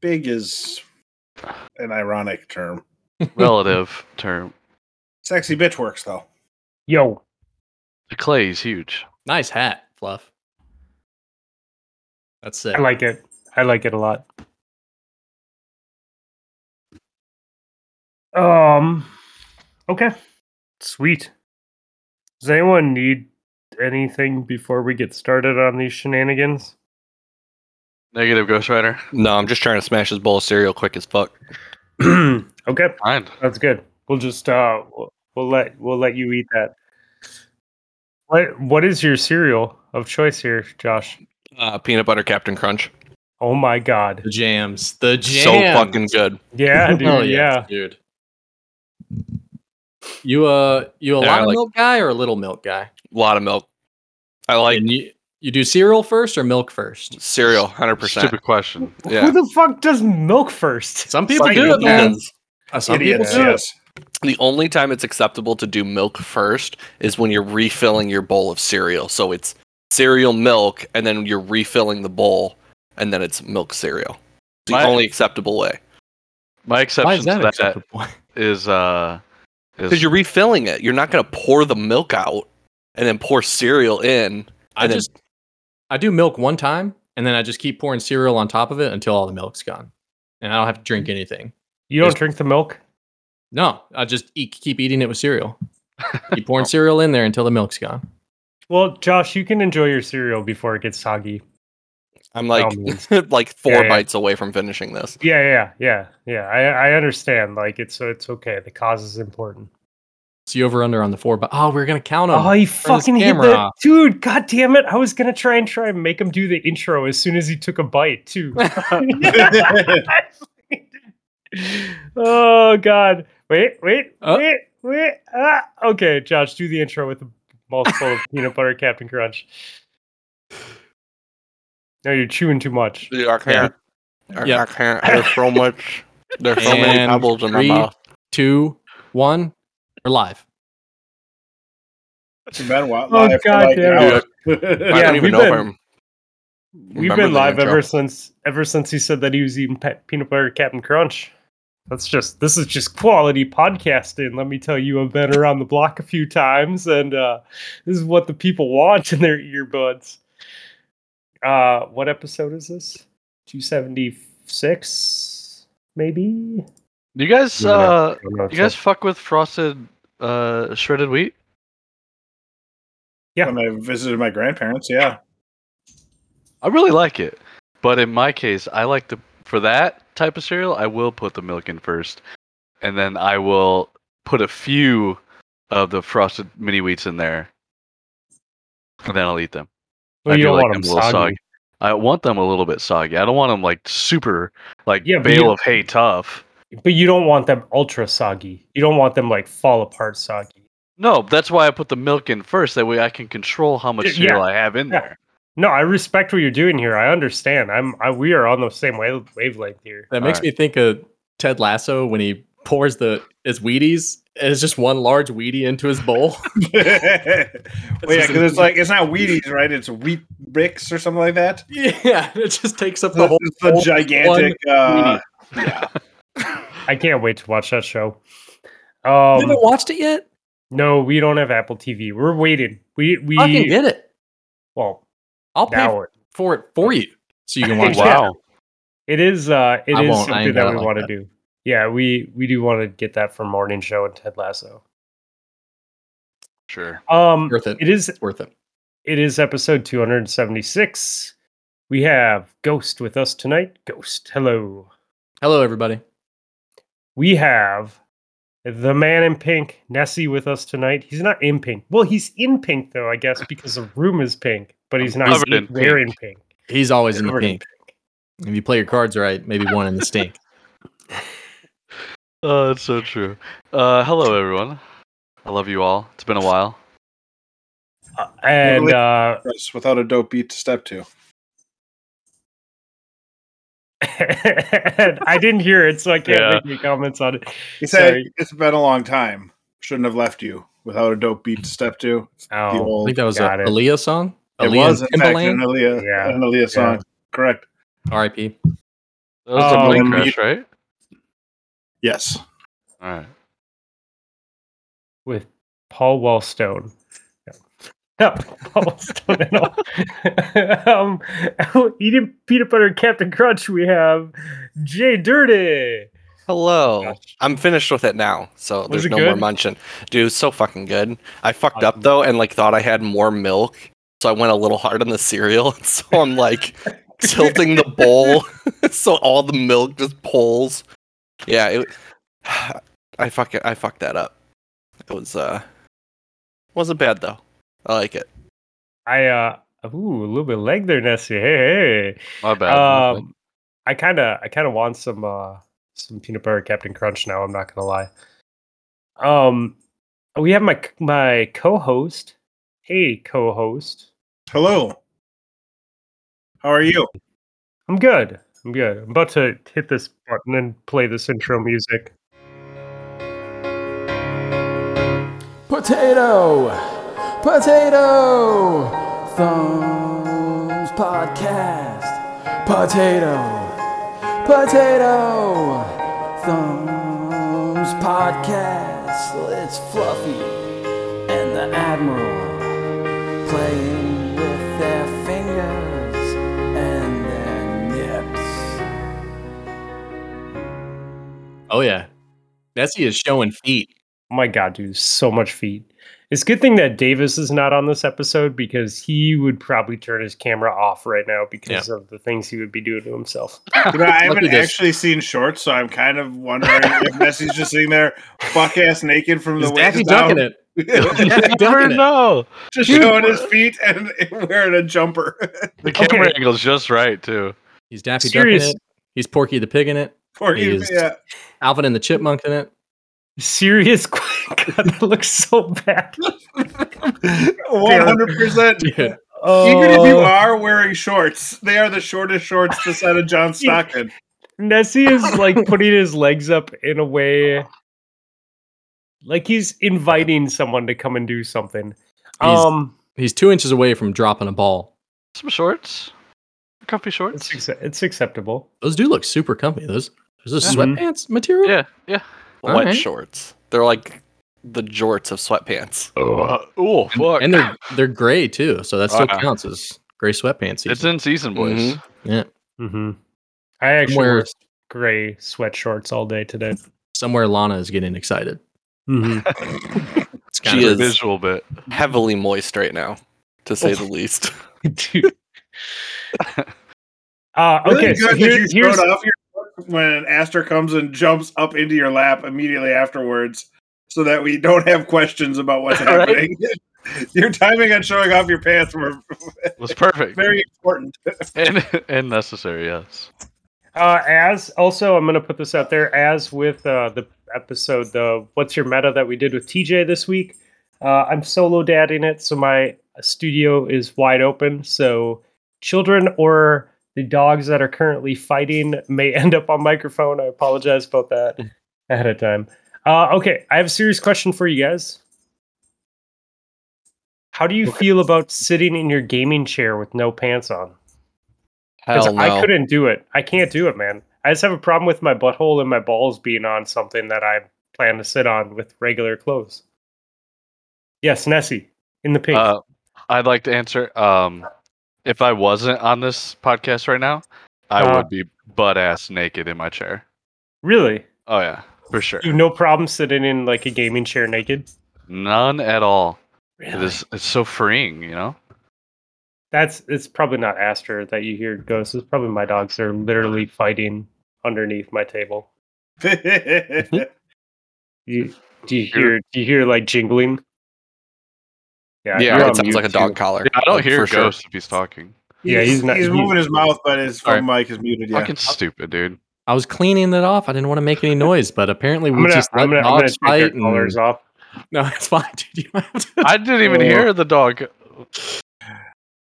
big is an ironic term. Relative term. Sexy bitch works though. Yo, The clay is huge. Nice hat, Fluff. That's it. I like it. I like it a lot. Um, okay, sweet. Does anyone need anything before we get started on these shenanigans? Negative Ghost Rider. No, I'm just trying to smash this bowl of cereal quick as fuck. okay, Fine. that's good. We'll just uh, we'll, we'll let we'll let you eat that. What what is your cereal of choice here, Josh? Uh, peanut butter Captain Crunch. Oh my god! the jams. The jams. So fucking good. Yeah, dude. Hell yeah. dude. You uh, you a Yeah, lot I of like- milk guy or a little milk guy? A lot of milk. I like and you you do cereal first or milk first? cereal, hundred percent. Stupid question. Yeah. Who the fuck does milk first? Some people Like do it, man. idiots. Uh, Some people Idiots, do it. yes. The only time it's acceptable to do milk first is when you're refilling your bowl of cereal. So it's cereal milk, and then you're refilling the bowl, and then it's milk cereal. It's the My- only acceptable way My Why exception is that to that acceptable? is uh because is you're refilling it. You're not going to pour the milk out and then pour cereal in. I And just I do milk one time and then I just keep pouring cereal on top of it until all the milk's gone, and I don't have to drink mm. anything. You don't Just- drink the milk? No, I just eat, keep eating it with cereal. keep pouring cereal in there until the milk's gone. Well, Josh, you can enjoy your cereal before it gets soggy. I'm like like four Yeah, yeah. bites away from finishing this. Yeah, yeah, yeah, yeah. I I understand. Like it's it's okay. The cause is important. So you over under on the four, but oh, we're gonna count them. Oh, he fucking hit the off. dude. God damn it! I was gonna try and try and make him do the intro as soon as he took a bite too. oh god! Wait, wait, Uh. wait, wait. Ah. Okay, Josh, do the intro with a mouthful of peanut butter Captain Crunch. No, you're chewing too much. Dude, I can't. I, Yep. I can't. There's so much. There's so many And pebbles in my mouth. Two, one, we're live. It's been wa- Oh, live for God like damn an it. hour. I Yeah, don't even we've know if been- I'm. We've been live intro. ever since ever since he said that he was eating pe- peanut butter Captain Crunch. That's just this is just quality podcasting. Let me tell you, I've been around the block a few times, and uh, this is what the people want in their earbuds. Uh, what episode is this? Two seventy six, maybe. You guys No, no, uh no, no, you guys fuck with frosted uh shredded wheat? Yeah. When I visited my grandparents, yeah. I really like it. But in my case, I like the for that type of cereal, I will put the milk in first. And then I will put a few of the frosted mini wheats in there. And then I'll eat them. Well, I you do don't like want them them a little soggy. soggy. I want them a little bit soggy. I don't want them like super like Yeah, but bale you- of hay tough. But you don't want them ultra soggy. You don't want them like fall apart soggy. No, that's why I put the milk in first. That way I can control how much Yeah, cereal I have in yeah. there. No, I respect what you're doing here. I understand. I'm. I, we are on the same wave, wavelength here. That makes me think of Ted Lasso when he pours the his Wheaties. and It's just one large Wheatie into his bowl. well, yeah, because it's like it's not Wheaties, right? It's wheat bricks or something like that. yeah, it just takes up the The, whole. it's the whole gigantic. Uh, I can't wait to watch that show. you Um, haven't watched it yet? no, we don't have Apple TV. We're waiting. We we Fucking get it. well I'll pay now it, for it for you so you can watch it. Wow. it is uh it I is something that we like want to do. Yeah, we we do want to get that for morning show and Ted Lasso. Sure. Um, Worth it. it is It's worth it. it is episode 276. We have Ghost with us tonight. Ghost, hello. Hello, everybody. We have the man in pink, Nessie, with us tonight. He's not in pink. Well, he's in pink though, I guess, because the room is pink, but he's not Covered in wearing pink. He's always in the Covered in pink. If you play your cards right, maybe one in the stink. Oh, that's so true. Uh, hello, everyone. I love you all. It's been a while. Uh, and uh, without a dope beat to step to. And I didn't hear it, so I can't Yeah. make any comments on it. He said Sorry. it's been a long time. Shouldn't have left you without a dope beat to step to. The Oh, I think that was a got it. Aaliyah song. it Aaliyah was in and fact an Timbaland. Aaliyah, Yeah. an Aaliyah song. Correct. R.I.P. That was a Um, plane and crash, right? Yes. All right. with Paul Wellstone. Yeah, Paul Wellstone and all. um, eating peanut butter and Captain Crunch, we have Jay Dirty. Hello. Gosh. I'm finished with it now, so Was there's it no more munching. Dude, it's so fucking good. I fucked up though and like thought I had more milk, so I went a little hard on the cereal. So I'm like tilting the bowl so all the milk just pulls. Yeah, it, I fuck it. I fucked that up. It was uh wasn't bad though. I like it. I uh ooh, a little bit of leg there, Nessie. Hey, hey. My bad. Um I kinda I kinda want some uh some peanut butter Captain Crunch now, I'm not gonna lie. Um we have my my co-host. Hey co-host. Hello. How are you? I'm good. I'm good. I'm about to hit this button and play this intro music. Potato! Potato! Thumbs Podcast. Potato! Potato! Thumbs Podcast. It's Fluffy and the Admiral playing with their fingers and their nips. Oh yeah, Nessie is showing feet. Oh my god, dude, so much feet. It's a good thing that Davis is not on this episode because he would probably turn his camera off right now because of the things he would be doing to himself. You know, I haven't actually seen shorts, so I'm kind of wondering if Nessie's just sitting there, buck ass naked from the waist Daffy down, ducking it? Daffy never ducking it. know. just showing his feet and wearing a jumper. The camera Okay. angle's just right too. He's Daffy Serious- ducking it. He's Porky the Pig in it. For He you, is- yeah. Alvin and the Chipmunk in it. Serious God, that looks so bad. One hundred percent. Dude, Even if you Oh, are wearing shorts, they are the shortest shorts this side of John Stockton. Nessie is like putting his legs up in a way like he's inviting someone to come and do something. He's- um he's two inches away from dropping a ball. Some shorts, comfy shorts. it's, acce- it's acceptable. Those do look super comfy. Those is this Mhm. sweatpants material? Yeah, yeah. All What right. shorts? They're like the jorts of sweatpants. Oh, oh fuck! And they're they're gray too, so that still Uh-uh. counts as gray sweatpants. it's in season, boys. Mhm. yeah, Mm-hmm. I actually Somewhere- wear gray sweat shorts all day today. somewhere Lana is getting excited. Mm-hmm. It's kind She of is. Visual bit. Heavily moist right now, to say the least. Dude. Uh, Really okay, so here, here's off your foot when Aster comes and jumps up into your lap immediately afterwards, so that we don't have questions about what's Right. happening. your timing on showing off your pants were Was perfect very important. and and necessary. Yes. uh, as also I'm gonna put this out there as with uh, the episode the what's your meta that we did with TJ this week. Uh, I'm solo dadding it, so my studio is wide open. So children or the dogs that are currently fighting may end up on microphone. I apologize about that ahead of time. Uh, okay, I have a serious question for you guys. How do you feel about sitting in your gaming chair with no pants on? Because Hell no. I couldn't do it. I can't do it, man. I just have a problem with my butthole and my balls being on something that I plan to sit on with regular clothes. Yes, Nessie in the pink. Uh, I'd like to answer. Um, if I wasn't on this podcast right now, I Uh, would be butt ass naked in my chair. really? Oh yeah, for sure. You have no problem sitting in like a gaming chair naked? None at all. It Really? is. It's so freeing, you know. That's it's probably not Aster that you hear ghosts. It's probably my dogs. They're literally fighting underneath my table. You, do you hear? Do you hear like jingling? Yeah, you're it sounds like a dog too. collar. Yeah, I don't like, hear for sure. if he's talking. Yeah, he's not- He's he- moving his mouth, but his phone Alright. mic is muted. Yeah. Fucking stupid, dude. I was cleaning it off. I didn't want to make any noise, but apparently we I'm gonna, just let I'm gonna, I'm gonna dogs fight. and- collars off. No, it's fine, dude. You have to. I didn't even Oh. hear the dog.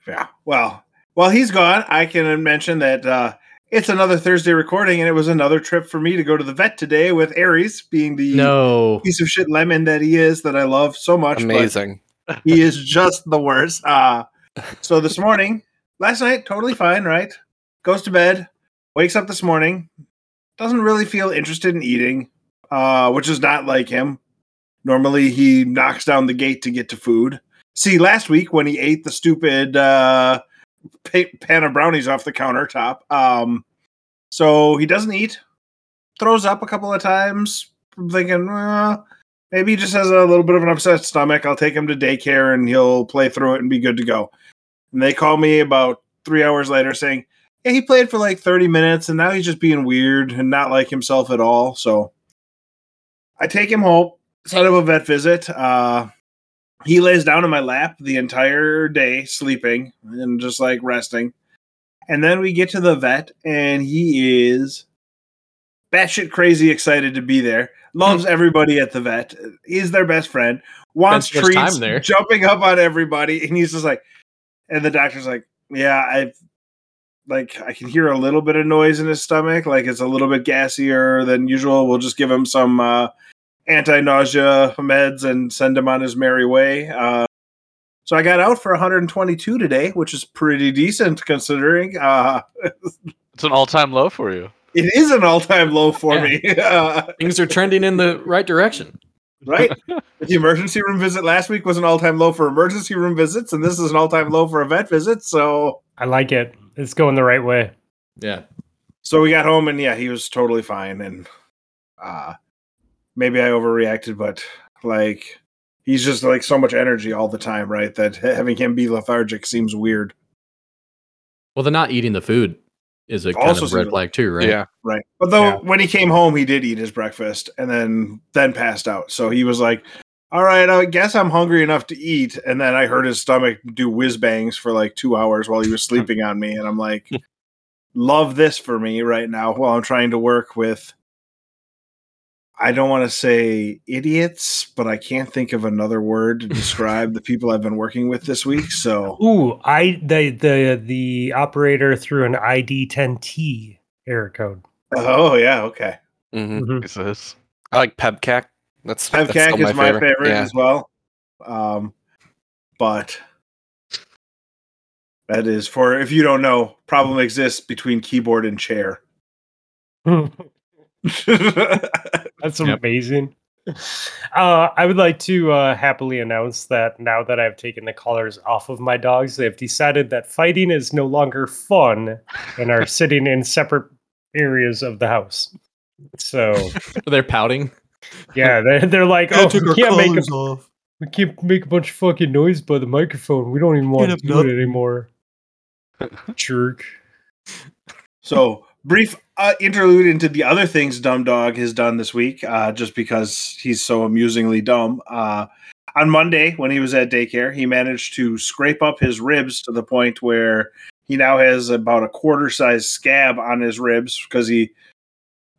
Yeah. Well, while he's gone, I can mention that uh, it's another Thursday recording, and it was another trip for me to go to the vet today with Aries, being the no. piece of shit lemon that he is, that I love so much. but Amazing. he is just the worst. Uh, so this morning, last night, totally fine, right? Goes to bed, wakes up this morning, doesn't really feel interested in eating, uh, which is not like him. Normally, he knocks down the gate to get to food. See, last week when he ate the stupid uh, pa- pan of brownies off the countertop, um, so he doesn't eat, throws up a couple of times. I'm thinking, well, maybe he just has a little bit of an upset stomach. I'll take him to daycare and he'll play through it and be good to go. And they call me about three hours later saying, yeah, he played for like 30 minutes and now he's just being weird and not like himself at all. So I take him home, set up a vet visit. Uh, he lays down in my lap the entire day, sleeping and just like resting. And then we get to the vet and he is batshit crazy excited to be there. Loves everybody at the vet. He's their best friend. Wants Spends treats, there. jumping up on everybody. And he's just like, and the doctor's like, yeah, I've like I can hear a little bit of noise in his stomach, like it's a little bit gassier than usual. We'll just give him some uh, anti-nausea meds and send him on his merry way. Uh, so I got out for 122 today, which is pretty decent considering. Uh, It's an all-time low for you. It is an all-time low for Yeah. me, uh, Things are trending in the right direction. right? the emergency room visit last week was an all-time low for emergency room visits, and this is an all-time low for a vet visit. So, I like it. It's going the right way. Yeah. so we got home, and yeah, he was totally fine. And uh, maybe I overreacted, but like he's just like so much energy all the time, right? That having him be lethargic seems weird. Well, they're not eating the food is a kind Also of red seems- flag too, right? Yeah. Right. But though Yeah. when he came home, he did eat his breakfast and then then passed out. So he was like, "All right, I guess I'm hungry enough to eat." And then I heard his stomach do whiz bangs for like two hours while he was sleeping on me, and I'm like, "Love this for me right now." While I'm trying to work with, I don't want to say idiots, but I can't think of another word to describe the people I've been working with this week. So Ooh, I the the the operator threw an ID 10T error code. oh yeah, okay. hmm Mhm. He says. I like PEBKAC. That's, that's still is my favorite, Yeah. as well. Um, but that is for if you don't know, problem exists between keyboard and chair. That's Yep. amazing. Uh, I would like to uh, happily announce that now that I've taken the collars off of my dogs, they've decided that fighting is no longer fun and are sitting in separate areas of the house. So They're pouting. yeah, they're, they're like, oh, we can't make a, we can't make a bunch of fucking noise by the microphone. We don't even want to have do it anymore. Jerk. so brief uh, interlude into the other things Dumb Dog has done this week, uh, just because he's so amusingly dumb. Uh, on Monday, when he was at daycare, he managed to scrape up his ribs to the point where he now has about a quarter size scab on his ribs because he,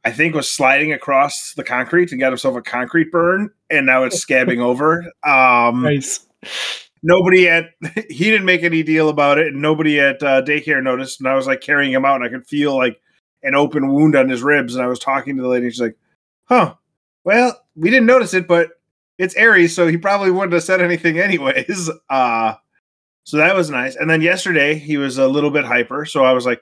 I think, was sliding across the concrete and got himself a concrete burn, and now it's scabbing over. Um, Nice. nobody at he didn't make any deal about it, and nobody at uh, daycare noticed. And I was like carrying him out, and I could feel like an open wound on his ribs. And I was talking to the lady, she's like, "Huh, well, we didn't notice it, but it's Aries, so he probably wouldn't have said anything anyways." Uh so that was nice. And then yesterday he was a little bit hyper, so I was like,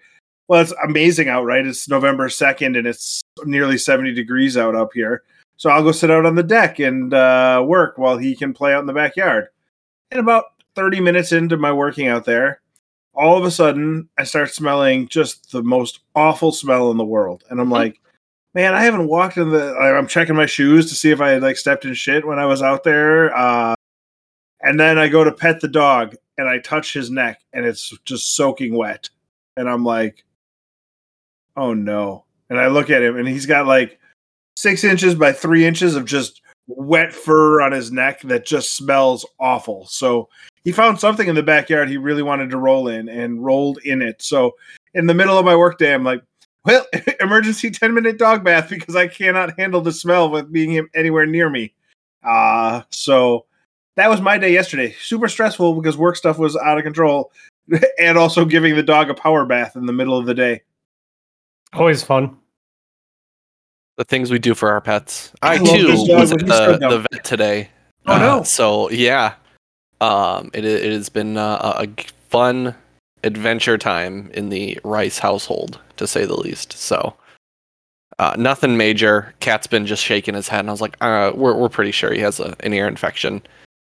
"Well, it's amazing out, right? It's November second, and it's nearly seventy degrees out up here." So I'll go sit out on the deck and uh, work while he can play out in the backyard. And about 30 minutes into my working out there, all of a sudden I start smelling just the most awful smell in the world. And I'm like, man, I haven't walked in the I'm checking my shoes to see if I had like stepped in shit when I was out there. Uh and then I go to pet the dog and I touch his neck and it's just soaking wet. And I'm like, oh no. And I look at him and he's got like six inches by three inches of just wet fur on his neck that just smells awful. So he found something in the backyard he really wanted to roll in and rolled in it. So in the middle of my workday, I'm like, well, emergency 10 minute dog bath because I cannot handle the smell with being anywhere near me. Uh, so that was my day yesterday. Super stressful because work stuff was out of control and also giving the dog a power bath in the middle of the day. Always fun. The things we do for our pets. I, love too was at the, the vet today. Oh, Uh, no. So yeah, um, it it has been uh, a fun adventure time in the Rice household, to say the least. So Uh, nothing major. Cat's been just shaking his head, and I was like, uh, "We're we're pretty sure he has a, an ear infection."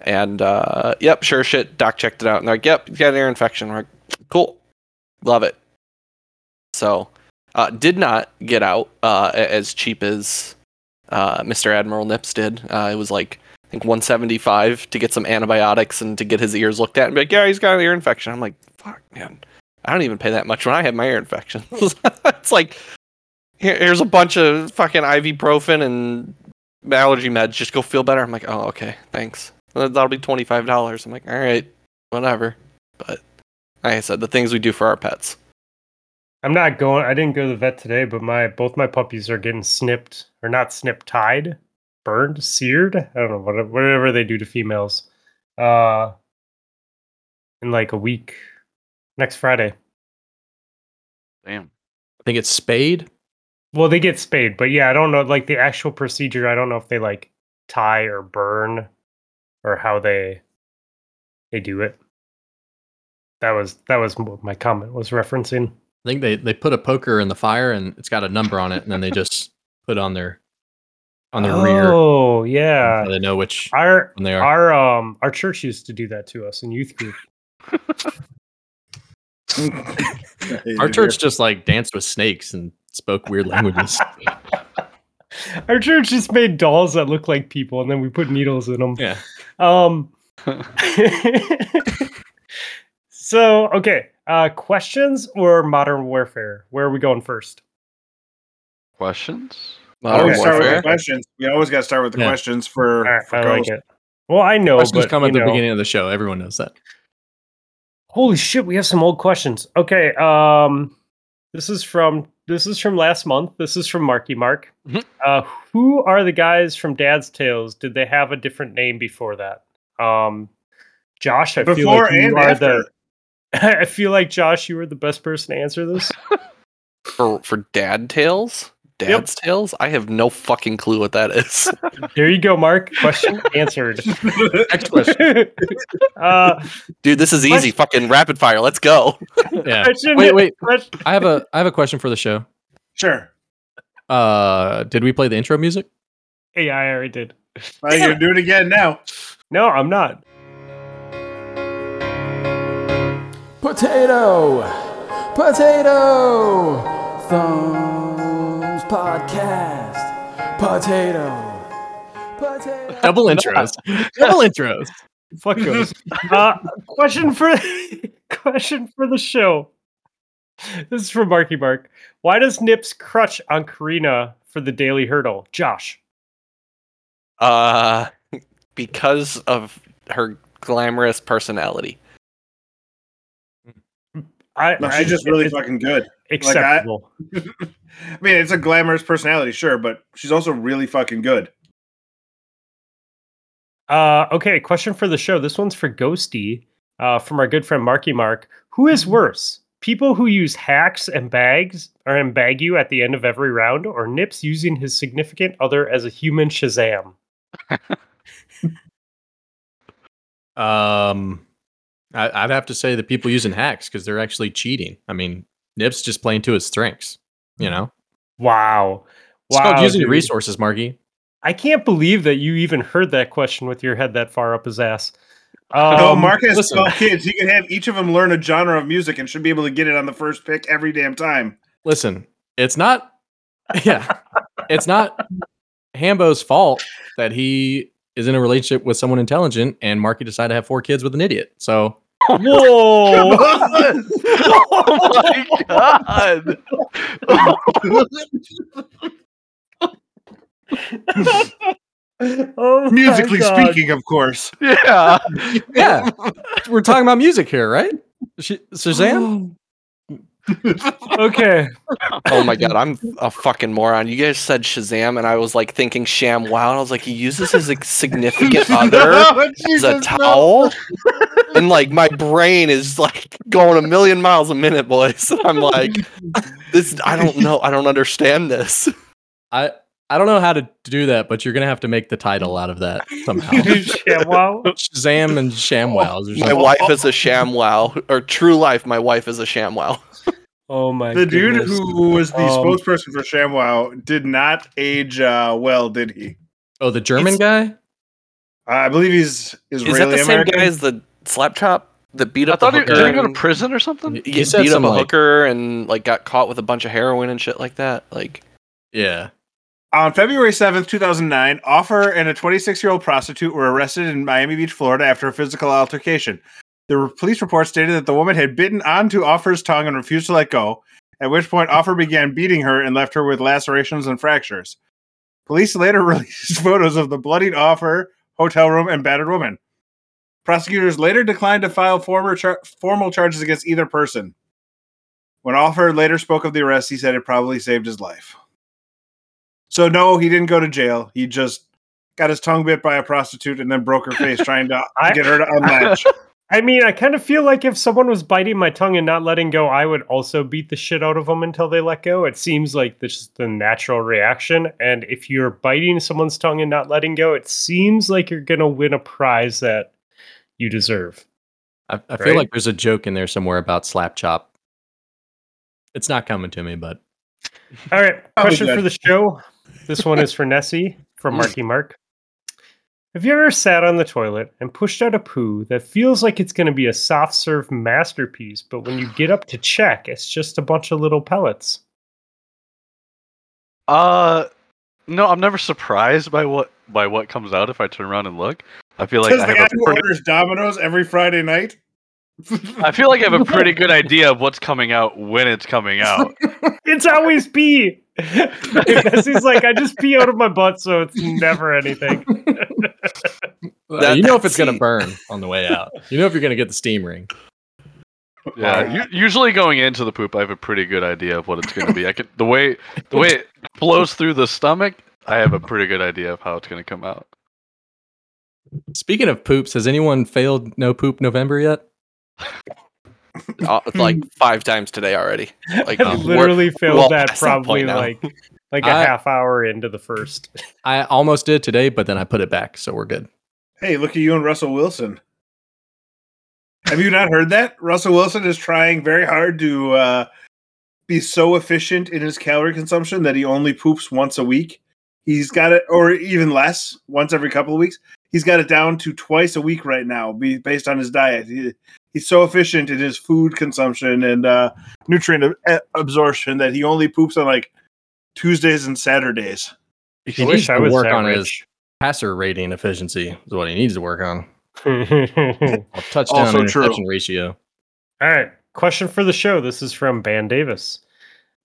And uh, yep, sure shit. Doc checked it out, and they're like, "Yep, he's got an ear infection." We're like, "Cool, love it." So, uh, did not get out uh, as cheap as uh, Mr. Admiral Nips did. Uh, it was like I think 175 to get some antibiotics and to get his ears looked at, and be like, "Yeah, he's got an ear infection." I'm like, "Fuck, man." I don't even pay that much when I have my ear infections. it's like here, here's a bunch of fucking ibuprofen and allergy meds. Just go feel better. I'm like, oh, okay, thanks. That- That'll be twenty five dollars. I'm like, all right, whatever. But like I said, the things we do for our pets. I'm not going. I didn't go to the vet today, but my both my puppies are getting snipped or not snipped, tied, burned, seared. I don't know what whatever they do to females. Uh, in like a week, next Friday. Damn. I think it's spayed. Well, they get spayed, but yeah, I don't know like the actual procedure. I don't know if they like tie or burn or how they they do it. That was that was what my comment was referencing. I think they they put a poker in the fire and it's got a number on it, and then they just put on their on their rear. Oh yeah, So they know which our one they are. our um our church used to do that to us in youth group. Our church just like danced with snakes and spoke weird languages. Our church just made dolls that look like people, and then we put needles in them. yeah. Um. So okay, uh, questions or modern warfare? Where are we going first? Questions? Modern always start with Warfare. the questions. We always got to start with the Yeah. questions for, All right, for I like it. Well, I know, Questions but come at the know. beginning of the show. Everyone knows that. Holy shit, we have some old questions. Okay, um this is from this is from last month. This is from Marky Mark. Mhm. Uh who are the guys from Dad's Tales? Did they have a different name before that? Um Josh, I feel like you and are after. the I feel like Josh, you were the best person to answer this. for for Dad Tales. Dad's Tales. I have no fucking clue what that is. There you go, Mark. Question answered. Next question. uh, Dude, this is easy. Fucking rapid fire. Let's go. Yeah. question, Wait, wait. question- I have a I have a question for the show. Sure. Uh, did we play the intro music? Yeah, I already did. Well, you're gonna do it again now. No, I'm not. Potato! Potato! Thumbs Podcast. Potato. Potato. Double intros. Double intros. Fuck goes. uh, question for question for the show. This is from Marky Mark. Why does Nips crutch on Karina for the daily Heardle? Josh. Uh, because of her glamorous personality. I, No, I- she's just really fucking good. acceptable. I mean, it's a glamorous personality, sure, but she's also really fucking good. Uh, okay, question for the show. This one's for Ghosty, uh, from our good friend Marky Mark. Who is worse, people who use hacks and bags or and bag you at the end of every round, or Nips using his significant other as a human Shazam? Um, I, I'd have to say the people using hacks because they're actually cheating. I mean, Nip's just playing to his strengths. You know, Wow, it's called using your dude. resources, Marky. I can't believe that you even heard that question with your head that far up his ass. oh, Um, Mark has listen. 12 kids. He can have each of them learn a genre of music and should be able to get it on the first pick every damn time. Listen, it's not. Yeah, it's not Hambo's fault that he is in a relationship with someone intelligent and Marky decided to have four kids with an idiot. So Whoa! oh my god! oh my Musically God. speaking, of course. yeah. yeah, we're talking about music here, right? Sh- Shazam. Oh. Okay. Oh my god, I'm a fucking moron. You guys said Shazam, and I was like thinking Sham Wow, and I was like, he uses his like, significant other as a Jesus, no. towel, and like my brain is like going a million miles a minute, boys. And I'm like, this. I don't know. I don't understand this. I I don't know how to do that, but you're gonna have to make the title out of that somehow. ShamWow. Shazam and ShamWows or My wife is a Sham Wow, or true life. My wife is a Sham Wow. Oh my The dude who was the Um, spokesperson for ShamWow did not age uh, well, did he? Oh, the German It's- guy? I believe he's Israeli Is that the same American. guy as the slap chop that beat up the thought he hooker? did he go to prison or something. He, He beat up a like- hooker and like got caught with a bunch of heroin and shit like that. Like Yeah. On February 7th, 2009, Offer and a 26 year old prostitute were arrested in Miami Beach, Florida after a physical altercation. The police report stated that the woman had bitten onto Offer's tongue and refused to let go, at which point Offer began beating her and left her with lacerations and fractures. Police later released photos of the bloodied Offer, hotel room, and battered woman. Prosecutors later declined to file char- formal charges against either person. When Offer later spoke of the arrest, he said it probably saved his life. So no, he didn't go to jail. He just got his tongue bit by a prostitute and then broke her face trying to I- get her to unlatch. I mean, I kind of feel like if someone was biting my tongue and not letting go, I would also beat the shit out of them until they let go. It seems like this is the natural reaction. And if you're biting someone's tongue and not letting go, it seems like you're going to win a prize that you deserve. I, I feel like there's a joke in there somewhere about slap chop. It's not coming to me, but All right, question for the show. This one is for Nessie from Marky Mark. Have you ever sat on the toilet and pushed out a poo that feels like it's going to be a soft serve masterpiece, but when you get up to check, it's just a bunch of little pellets? Uh, no, I'm never surprised by what by what comes out if I turn around and look. I feel like Because I the guy have a who pretty, orders Domino's every Friday night. I feel like I have a pretty good idea of what's coming out when it's coming out. It's always pee. Nessie's like, I just pee out of my butt, so it's never anything. Uh, That- you know if it's going to burn on the way out. You know if you're going to get the steam ring. Yeah, u- usually going into the poop, I have a pretty good idea of what it's going to be. I could the way the way it flows through the stomach, I have a pretty good idea of how it's going to come out. Speaking of poops, has anyone failed no poop November yet? uh, like five times today already. Like I we're- literally failed well that past that probably like like a I- half hour into the first. I almost did today, but then I put it back, so we're good. Hey, look at you and Russell Wilson. Have you not heard that? Russell Wilson is trying very hard to uh, be so efficient in his calorie consumption that he only poops once a week. He's got it, or even less, once every couple of weeks. He's got it down to twice a week right now, be, based on his diet. He, he's so efficient in his food consumption and uh, nutrient ab- absorption that he only poops on like Tuesdays and Saturdays. He I needs wish I to was work that on his passer rating efficiency. Is what he needs to work on. Touchdown Also true. interception ratio. All right, question for the show. This is from Ban Davis.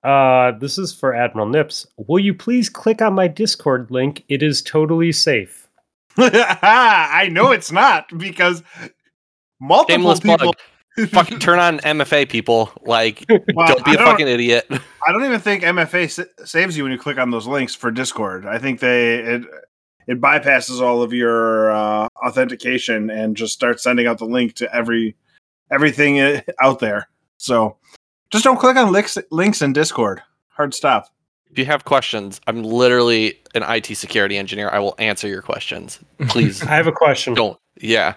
Uh, this is for Admiral Nips. Will you please click on my Discord link? It is totally safe. I know it's not because multiple Shameless people. plug. Fucking turn on MFA, people. Like, Well, don't be I a don't- fucking idiot. I don't even think MFA sa- saves you when you click on those links for Discord. I think they it it bypasses all of your uh, authentication and just starts sending out the link to every everything uh, out there. So just don't click on links links in Discord. Hard stop. If you have questions, I'm literally an IT security engineer. I will answer your questions. Please I have a question. don't. Yeah.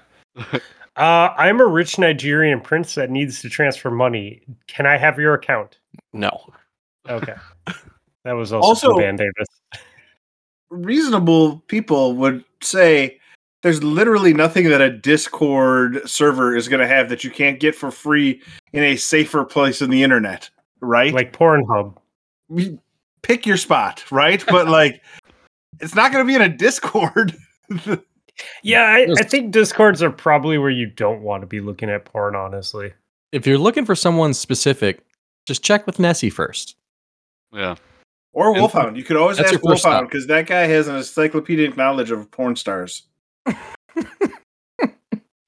Uh, I'm a rich Nigerian prince that needs to transfer money. Can I have your account? No. Okay. That was also, Also- from Davis. Reasonable people would say there's literally nothing that a Discord server is going to have that you can't get for free in a safer place in the internet, right? Like Pornhub. pick your spot, right? But like, it's not going to be in a Discord. Yeah, I, I think Discords are probably where you don't want to be looking at porn, honestly. If you're looking for someone specific, just check with Nessie first. Yeah. or And Wolfhound. You could always ask Wolfhound because that guy has an encyclopedic knowledge of porn stars.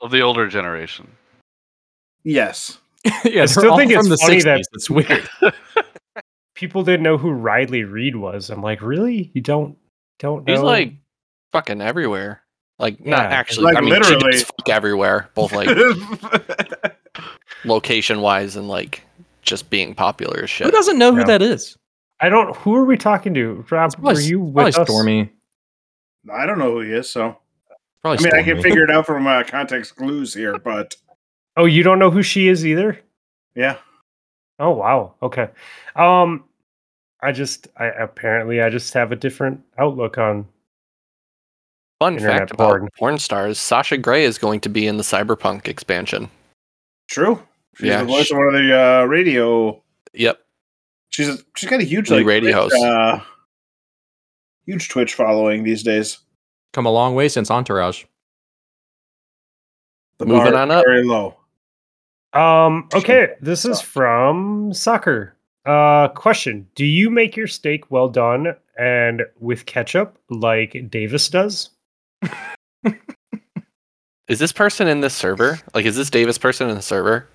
Of the older generation. Yes. yeah, they're still all think from it's the funny 60s. that- It's weird. People didn't know who Riley Reid was. I'm like, really? You don't don't know? He's like fucking everywhere. Like, not actually. like I mean, she literally. does fuck everywhere, both like location wise and like just being popular as shit. Who doesn't know Yeah. who that is? I don't. Who are we talking to? Rob, were Probably, you probably with us? Stormy. I don't know who he is, so Probably I mean, I can figure it out from uh, context clues here, but Oh, you don't know who she is either. yeah, Oh wow. Okay. Um I just I apparently I just have a different outlook on Fun Internet fact about porn. porn stars: Sasha Grey is going to be in the Cyberpunk expansion. True. She's Yeah, the voice sh- of one of the uh, radio. Yep. She's a, she's got a huge like radio Twitch, host. uh, huge Twitch following these days. Come a long way since Entourage. The Moving bar on up. very low. Um okay, this is from soccer. Uh question, do you make your steak well done and with ketchup like Davis does? Is this person in this server? Like, is this Davis person in the server?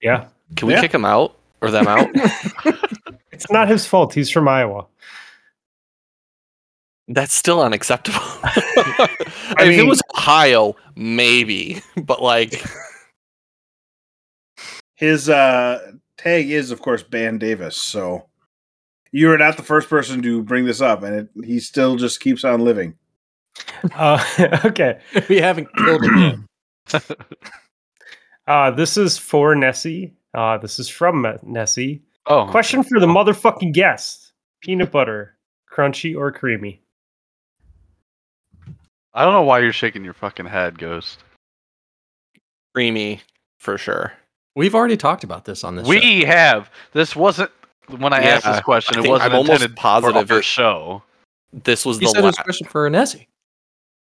Yeah. Can we Yeah. kick him out or them out? It's not his fault. He's from Iowa. That's still unacceptable. I mean, if it was Ohio, maybe, but like, His uh, tag is, of course, Ban Davis. So you are not the first person to bring this up, and it, he still just keeps on living. Uh okay. we haven't killed him yet. Uh this is for Nessie. Uh this is from Nessie. Oh, Question for the motherfucking guest. Peanut butter, crunchy or creamy? I don't know why you're shaking your fucking head, Ghost. creamy for sure. We've already talked about this on this. show. We have. This wasn't when I asked this question. I It wasn't I'm almost intended positive for our show. This was He the said last. question for Nessie.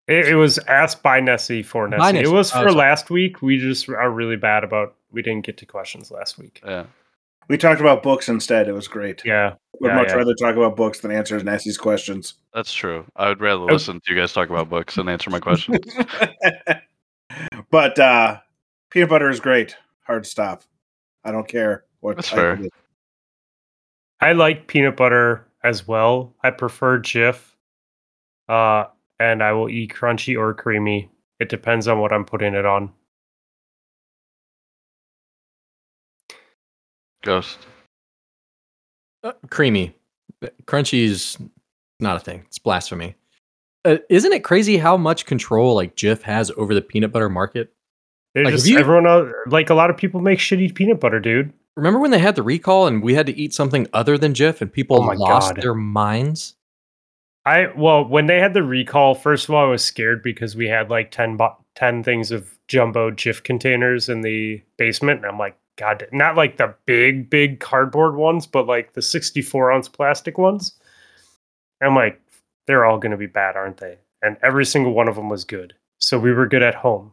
It, it was asked by Nessie for Nessie. By It was Oh, for sorry. last week. We just are really bad about we didn't get to questions last week. Yeah. We talked about books instead. It was great. Yeah. Would Yeah, much yeah. rather talk about books than answer Nessie's questions. That's true. I would rather Oh. listen to you guys talk about books and answer my questions. but uh, peanut butter is great. Hard stop. I don't care what. That's fair. it is. I like peanut butter as well. I prefer Jif. Uh and I will eat crunchy or creamy. It depends on what I'm putting it on. Ghost. Uh, creamy, crunchy is not a thing. It's blasphemy. Uh, isn't it crazy how much control like Jif has over the peanut butter market? They're Like, just you- everyone else, like a lot of people make shitty peanut butter, dude. Remember when they had the recall and we had to eat something other than Jif and people Oh lost God. their minds? I well, when they had the recall, first of all, I was scared because we had like 10, bo- 10 things of jumbo Jif containers in the basement, and I'm like, God, not like the big, big cardboard ones, but like the 64 ounce plastic ones. I'm like, they're all going to be bad, aren't they? And every single one of them was good, so we were good at home.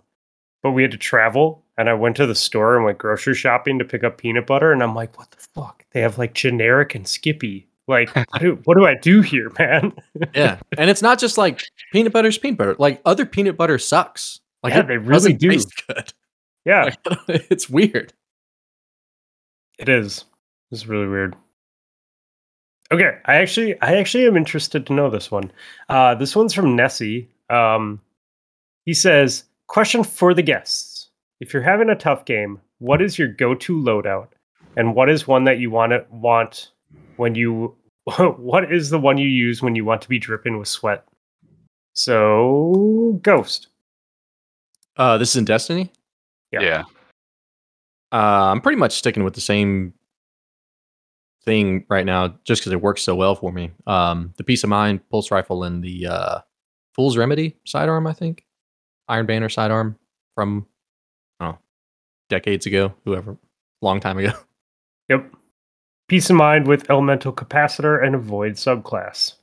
But we had to travel, and I went to the store and went grocery shopping to pick up peanut butter, and I'm like, what the fuck? They have like generic and Skippy. Like, what do, what do I do here, man? Yeah. and it's not just like peanut butter's peanut butter. Like other peanut butter sucks. Like Yeah, it they really doesn't do. taste good. Yeah, Like, it's weird. it is. It's really weird. Okay, I actually, I actually am interested to know this one. Uh, this one's from Nessie. Um, he says, "Question for the guests: If you're having a tough game, what is your go-to loadout, and what is one that you want to want when you? What is the one you use when you want to be dripping with sweat?" So, Ghost. Uh, this is in Destiny. Yeah. Yeah. Uh, I'm pretty much sticking with the same thing right now, just because it works so well for me. Um, the Peace of Mind pulse rifle and the uh, Fool's Remedy sidearm, I think, Iron Banner sidearm from, oh, decades ago, whoever, long time ago. Yep. Peace of mind with elemental capacitor and avoid subclass.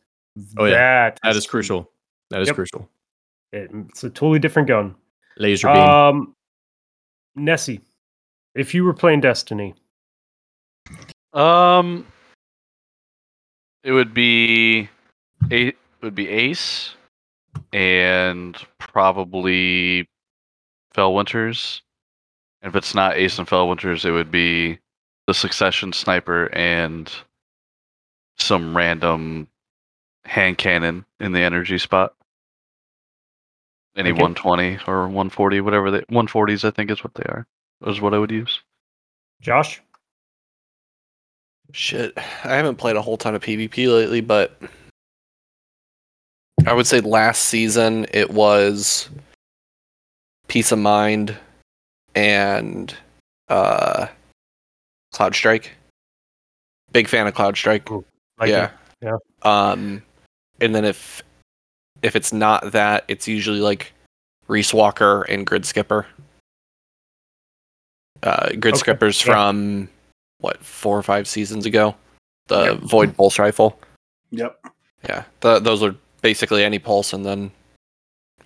Oh, yeah. That That is crucial. That is Yep. crucial. it- it's a totally different gun. Laser beam. Um, Nessie, if you were playing Destiny, Um, it would be a would be Ace, and probably Felwinter's. If it's not Ace and Felwinter's, it would be the Succession Sniper and some random hand cannon in the energy spot. Any Okay. 120 or 140, whatever they 140s, I think is what they are. Is what I would use. Josh. Shit, I haven't played a whole ton of PvP lately, but I would say last season it was Peace of Mind and uh, Cloudstrike. Big fan of Cloudstrike. Like yeah. it. yeah. Um, and then if if it's not that, it's usually like Riiswalker and Gridskipper. Uh, Grid Okay, Skipper's yeah. from what four or five seasons ago. The Yep. Void Pulse Rifle. Yep. Yeah, th those are basically any pulse, and then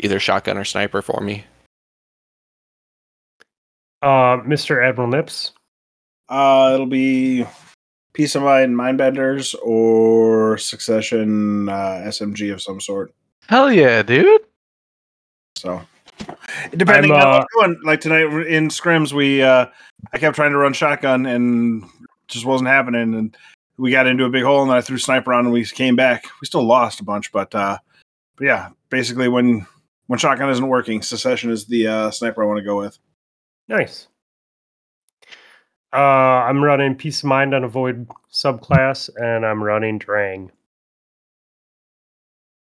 either shotgun or sniper for me. Uh, Mr. Admiral Nips. Uh, it'll be Peace of Mind, Mindbenders, or Succession uh, SMG of some sort. Hell yeah, dude. So, depending I'm, on uh, what's going, like tonight in scrims, we uh, I kept trying to run shotgun and just wasn't happening, and we got into a big hole, and then I threw sniper on, and we came back. We still lost a bunch, but uh, but yeah, basically when when shotgun isn't working, Succession is the uh, sniper I want to go with. Nice. Uh, I'm running Peace of Mind on a Void subclass, and I'm running Drang.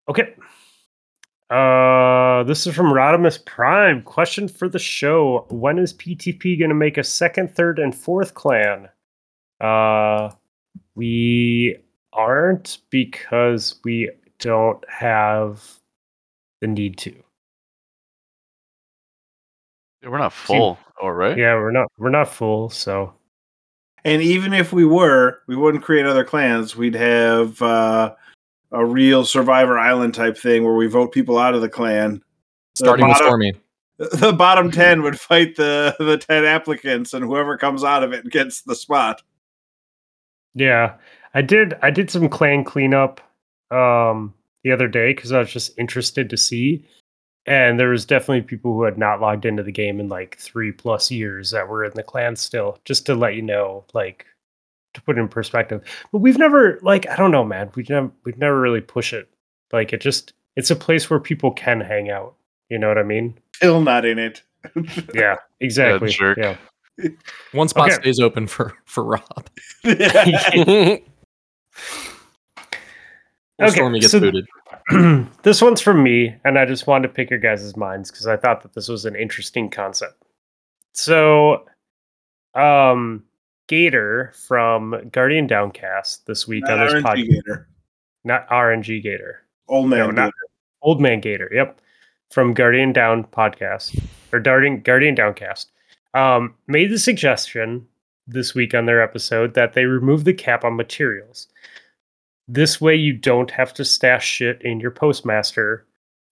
Okay. Uh, this is from Rodimus Prime. Question for the show: When is PTP going to make a second, third, and fourth clan? Uh, we aren't because we don't have the need to. We're not full, all right? Yeah, we're not we're not full, so And even if we were, we wouldn't create other clans. We'd have uh, a real Survivor Island type thing where we vote people out of the clan. The Starting with bottom- Stormy. The bottom ten would fight the the ten applicants, and whoever comes out of it gets the spot. Yeah, I did. I did some clan cleanup um, the other day because I was just interested to see, and there was definitely people who had not logged into the game in like three plus years that were in the clan still. Just to let you know, like to put it in perspective. But we've never, like, I don't know, man. we've never, we've never really push it. Like, it just, it's a place where people can hang out. You know what I mean? Still not in it. Yeah, exactly. jerk. Yeah. One spot Okay. stays open for for Rob. Or Okay, Stormy gets so- booted. this one's from me, and I just wanted to pick your guys' minds because I thought that this was an interesting concept. So, um, Gator from Guardian Downcast this week Not on this RNG podcast, Gator. not RNG Gator, Old man. No, not- Old Man Gator, yep, from Guardian Down podcast or Guardian Guardian Downcast, um, made the suggestion this week on their episode that they remove the cap on materials. This way, you don't have to stash shit in your postmaster.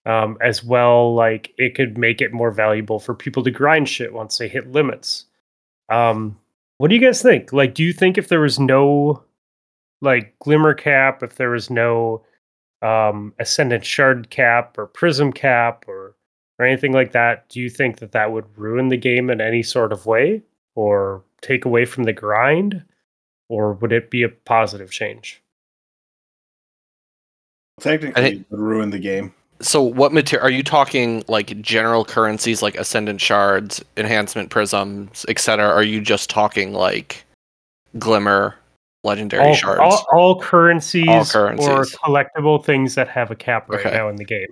Um, as well, like it could make it more valuable for people to grind shit once they hit limits. Um, what do you guys think? Like, do you think if there was no like glimmer cap, if there was no um, ascendant shard cap or prism cap or or anything like that, do you think that that would ruin the game in any sort of way or take away from the grind, or would it be a positive change? Technically, I think- it would ruin the game. so what material are you talking like general currencies like ascendant shards, enhancement prisms, etc. Are you just talking like glimmer, legendary All, shards? all, all currencies, or currencies. collectible things that have a cap right Okay. now in the game.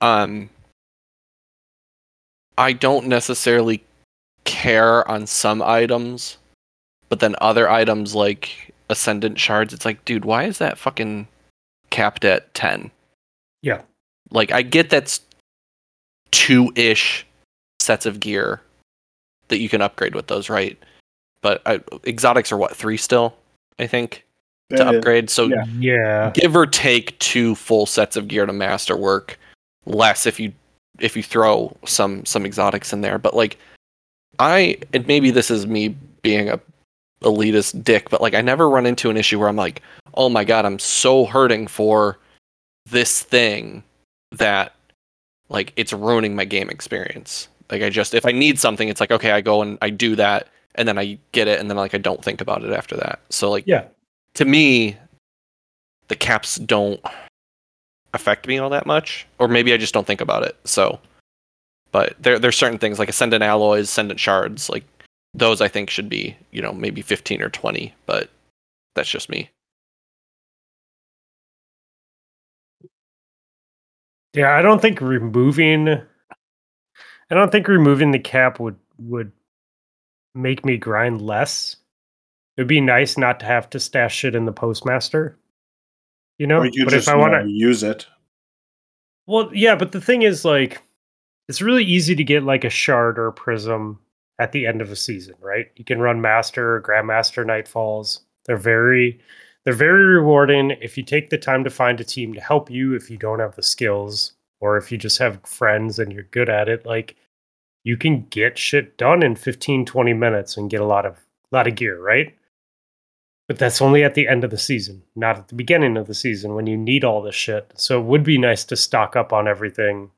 um I don't necessarily care on some items, but then other items like ascendant shards, it's like, dude, why is that fucking capped at 10? Yeah. Like I get that's two-ish sets of gear that you can upgrade with those, right? But I, exotics are what, 3 still, I think, to That is- upgrade. So yeah. Yeah. give or take two full sets of gear to master work less if you if you throw some some exotics in there but like i and maybe this is me being a elitist dick but like i never run into an issue where i'm like oh my god i'm so hurting for this thing that like it's ruining my game experience. Like i just if i need something it's like okay i go and i do that and then i get it and then like i don't think about it after that. So like Yeah. to me the caps don't affect me all that much or maybe i just don't think about it so. But there there's certain things like ascendant alloys ascendant shards like those i think should be you know maybe 15 or 20 but that's just me Yeah, I don't think removing I don't think removing the cap would would make me grind less. It'd be nice not to have to stash it in the postmaster. You know, or you but just if I want to, use it. well, yeah, but the thing is, like, it's really easy to get like a shard or a prism at the end of a season, right? You can run master, or grandmaster, nightfalls. They're very, they're very rewarding if you take the time to find a team to help you. If you don't have the skills, or if you just have friends and you're good at it, like, you can get shit done in 15, 20 minutes and get a lot of lot of gear, right? But that's only at the end of the season, not at the beginning of the season when you need all this shit. So it would be nice to stock up on everything.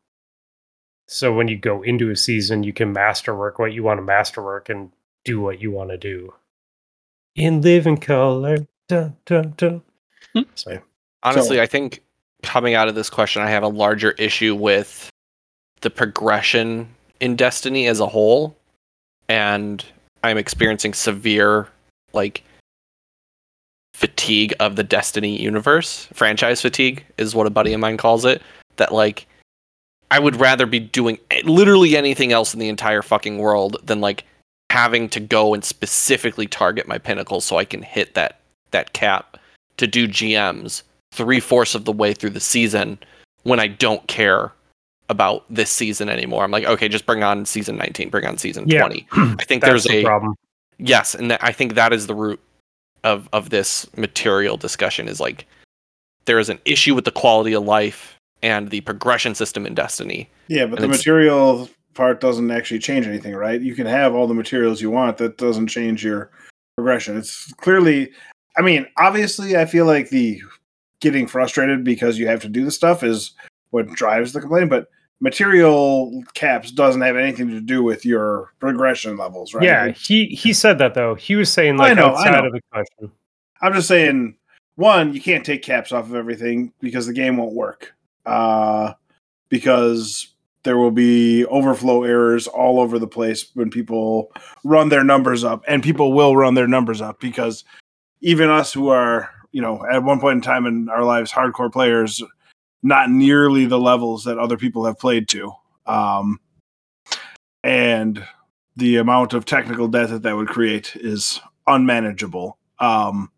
So when you go into a season, you can masterwork what you want to masterwork and do what you want to do. In living color. Dun, dun, dun. Hmm. So Honestly, So- I think coming out of this question, I have a larger issue with the progression in Destiny as a whole, and I'm experiencing severe like fatigue of the Destiny universe. Franchise fatigue is what a buddy of mine calls it. That like I would rather be doing literally anything else in the entire fucking world than like having to go and specifically target my pinnacle so I can hit that that cap to do GMs three fourths of the way through the season when I don't care about this season anymore. I'm like, okay, just bring on season 19, bring on season Yeah. 20. I think there's the a problem. yes, and that, I think that is the root of of this material discussion is like there is an issue with the quality of life and the progression system in Destiny. Yeah, but And the material part doesn't actually change anything, right? You can have all the materials you want. That doesn't change your progression. It's clearly, I mean, obviously, I feel like the getting frustrated because you have to do the stuff is what drives the complaint, but material caps doesn't have anything to do with your progression levels, right? Yeah, he he said that though. He was saying I like know, I outside know. of the question. I'm just saying, one, you can't take caps off of everything because the game won't work. Uh, because there will be overflow errors all over the place when people run their numbers up, and people will run their numbers up because even us who are, you know, at one point in time in our lives, hardcore players, not nearly the levels that other people have played to. Um, and the amount of technical debt that that would create is unmanageable. Um,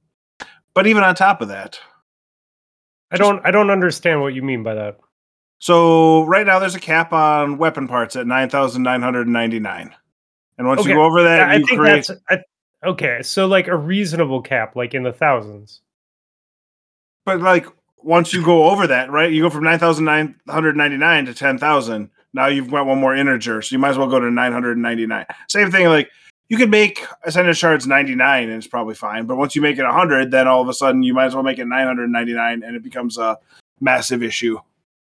but even on top of that, I don't I don't understand what you mean by that. so right now there's a cap on weapon parts at nine thousand nine hundred ninety nine, and once Okay, you go over that, I you think create. that's I, okay. So like a reasonable cap, like in the thousands. But like once you go over that, right, you go from nine thousand nine hundred ninety nine to ten thousand. Now you've got one more integer, so you might as well go to nine hundred ninety nine. Same thing, like you could make ascended shards ninety nine, and it's probably fine. But once you make it hundred, then all of a sudden you might as well make it nine hundred ninety nine, and it becomes a massive issue.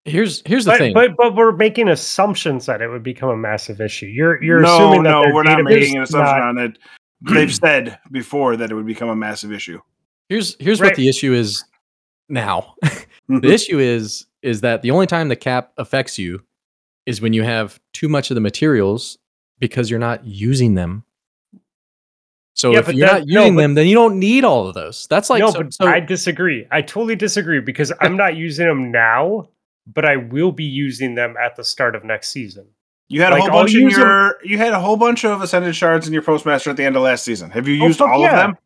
Here's here's the But, thing. but but we're making assumptions that it would become a massive issue. You're you're no, assuming that no, we're not making an is assumption not- on it. They've said before that it would become a massive issue. Here's here's Right. what the issue is now. Mhm. the issue is is that the only time the cap affects you is when you have too much of the materials because you're not using them. So Yeah, if but you're that- not no, using but- them, then you don't need all of those. That's like no, so, but so- I disagree. I totally disagree because I'm not using them now, but I will be using them at the start of next season. You had Like, a whole I'll bunch in use 'em- your. You had a whole bunch of ascended shards in your postmaster at the end of last season. Have you Oh, used fuck all yeah. of them?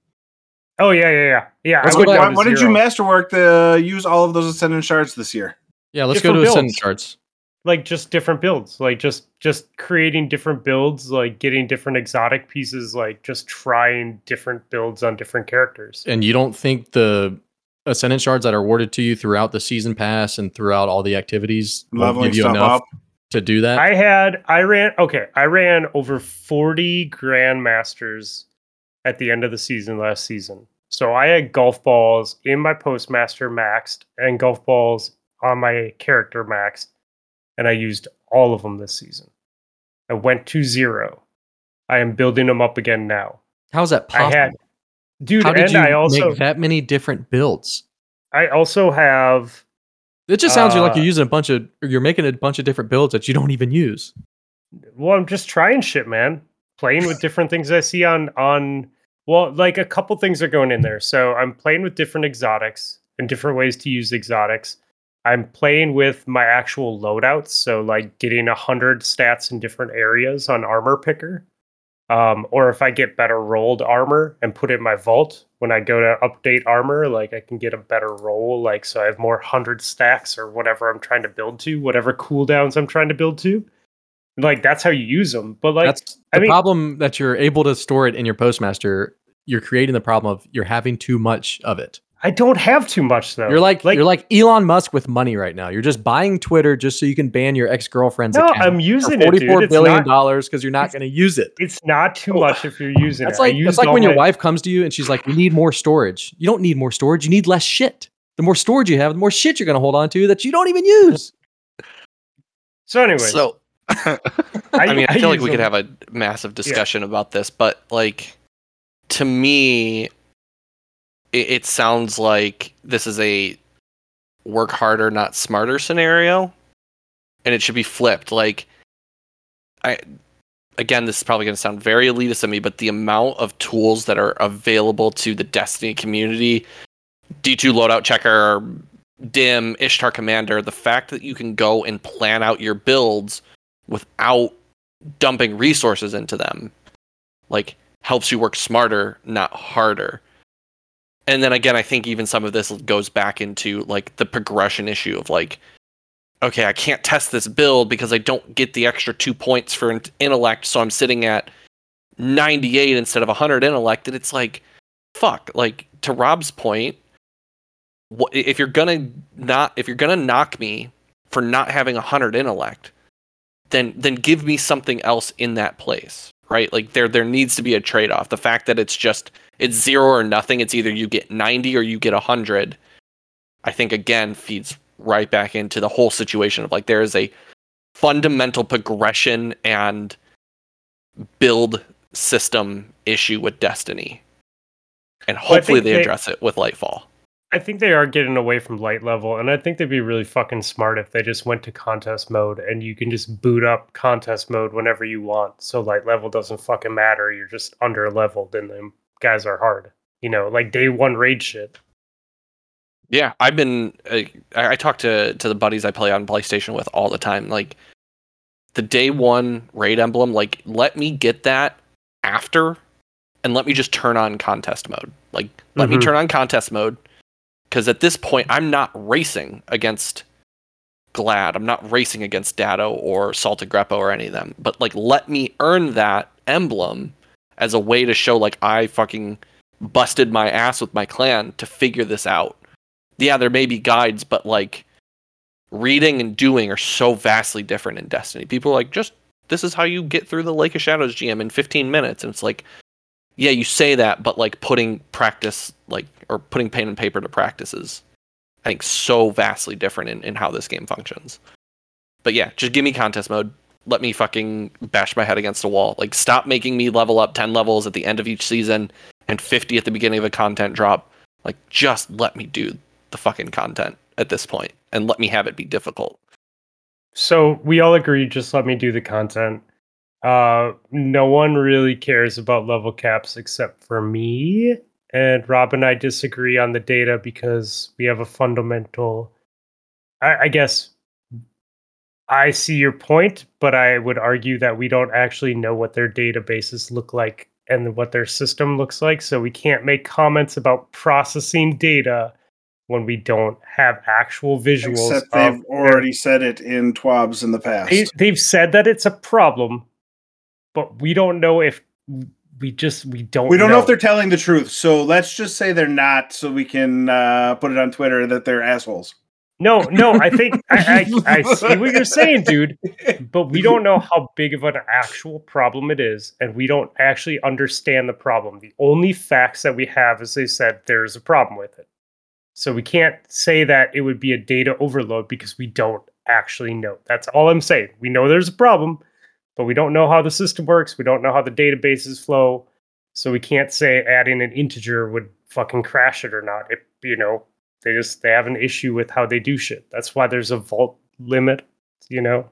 Oh yeah, yeah, yeah, yeah. Let's go down Why, why did you zero. masterwork to use all of those ascended shards this year? yeah, let's go to ascendant builds. charts. Like just different builds like just just creating different builds like getting different exotic pieces like just trying different builds on different characters And you don't think the ascendant shards that are awarded to you throughout the season pass and throughout all the activities will Leveling give you stuff enough up. to do that? i had i ran okay i ran over 40 grandmasters at the end of the season last season so i had golf balls in my postmaster maxed and golf balls on my character maxed and i used all of them this season i went to zero i am building them up again now How's that i possible? had dude How did and you i also make that many different builds? I also have It just sounds like Uh, you're using a bunch of, you're making a bunch of different builds that you don't even use. well, I'm just trying shit, man. Playing with different things I see on on well, like a couple things are going in there. So I'm playing with different exotics and different ways to use exotics. I'm playing with my actual loadouts, so like getting a hundred stats in different areas on armor picker. Um, or if I get better rolled armor and put it in my vault when I go to update armor, like I can get a better roll, like so I have more hundred stacks or whatever I'm trying to build to, whatever cooldowns I'm trying to build to. Like that's how you use them. But like That's I the mean- problem that you're able to store it in your postmaster. You're creating the problem of you're having too much of it. I don't have too much though. You're like, like you're like Elon Musk with money right now. You're just buying Twitter just so you can ban your ex girlfriend's no, account I'm using it, forty-four dude. It's billion not, dollars because you're not going to use it. it's not too oh, much if you're using That's it. I like that's like all when your wife comes to you and she's like, "We need more storage." You don't need more storage. You need less shit. The more storage you have, the more shit you're going to hold on to that you don't even use. So anyway, So I mean, I, feel like use we could them. have a massive discussion about this, but like to me, it, it sounds like this is a work harder, not smarter scenario, and it should be flipped. Like, I again, this is probably going to sound very elitist of me, but the amount of tools that are available to the Destiny community, D2 loadout checker, dim ishtar commander the fact that you can go and plan out your builds without dumping resources into them like helps you work smarter not harder and then again i think even some of this goes back into like the progression issue of like okay i can't test this build because i don't get the extra two points for in- intellect. So i'm sitting at 98 instead of 100 intellect. And it's like fuck like to rob's point if you're gonna not if you're gonna knock me for not having 100 intellect then then give me something else in that place right? Like there there needs to be a trade-off. The fact that it's just it's zero or nothing it's either you get 90 or you get 100 i think again feeds right back into the whole situation of like there is a fundamental progression and build system issue with destiny. And Well, hopefully they they- address it with lightfall I think they are getting away from light level, and I think they'd be really fucking smart if they just went to contest mode and you can just boot up contest mode whenever you want. So light level doesn't fucking matter. You're just under leveled, and them guys are hard. You know, like day one raid shit. Yeah, I've been. Uh, I, I talk to to the buddies I play on PlayStation with all the time. Like the day one raid emblem, like let me get that after, and let me just turn on contest mode. Like let me Mhm. turn on contest mode, because at this point I'm not racing against Gladd. I'm not racing against Datto or Saltagreppo or any of them. But like let me earn that emblem as a way to show like I fucking busted my ass with my clan to figure this out yeah, there may be guides, but like reading and doing are so vastly different in Destiny. People are like, just this is how you get through the Lake of Shadows GM in 15 minutes. And it's like, yeah, you say that, but like putting practice, like, or putting pen and paper to practice is, I think, so vastly different in, in how this game functions. But yeah, just give me contest mode. Let me fucking bash my head against a wall. Like, stop making me level up 10 levels at the end of each season and 50 at the beginning of a content drop. Like, just let me do the fucking content at this point and let me have it be difficult. So we all agree, just let me do the content. Uh, no one really cares about level caps except for me. And Rob and I disagree on the data because we have a fundamental. I, I guess I see your point, but I would argue that we don't actually know what their databases look like and what their system looks like. So we can't make comments about processing data when we don't have actual visuals. Except they've their- already said it in TWABs in the past. they, they've said that it's a problem, but we don't know if we just we don't. we don't know. if they're telling the truth, so let's just say they're not, so we can uh, put it on Twitter that they're assholes. No, no. I think I, I I see what you're saying, dude. But we don't know how big of an actual problem it is, and we don't actually understand the problem. The only facts that we have is they said there's a problem with it. So we can't say that it would be a data overload because we don't actually know. That's all I'm saying. We know there's a problem, but we don't know how the system works. We don't know how the databases flow. So we can't say adding an integer would fucking crash it or not. It, you know, they just they have an issue with how they do shit. That's why there's a vault limit, you know.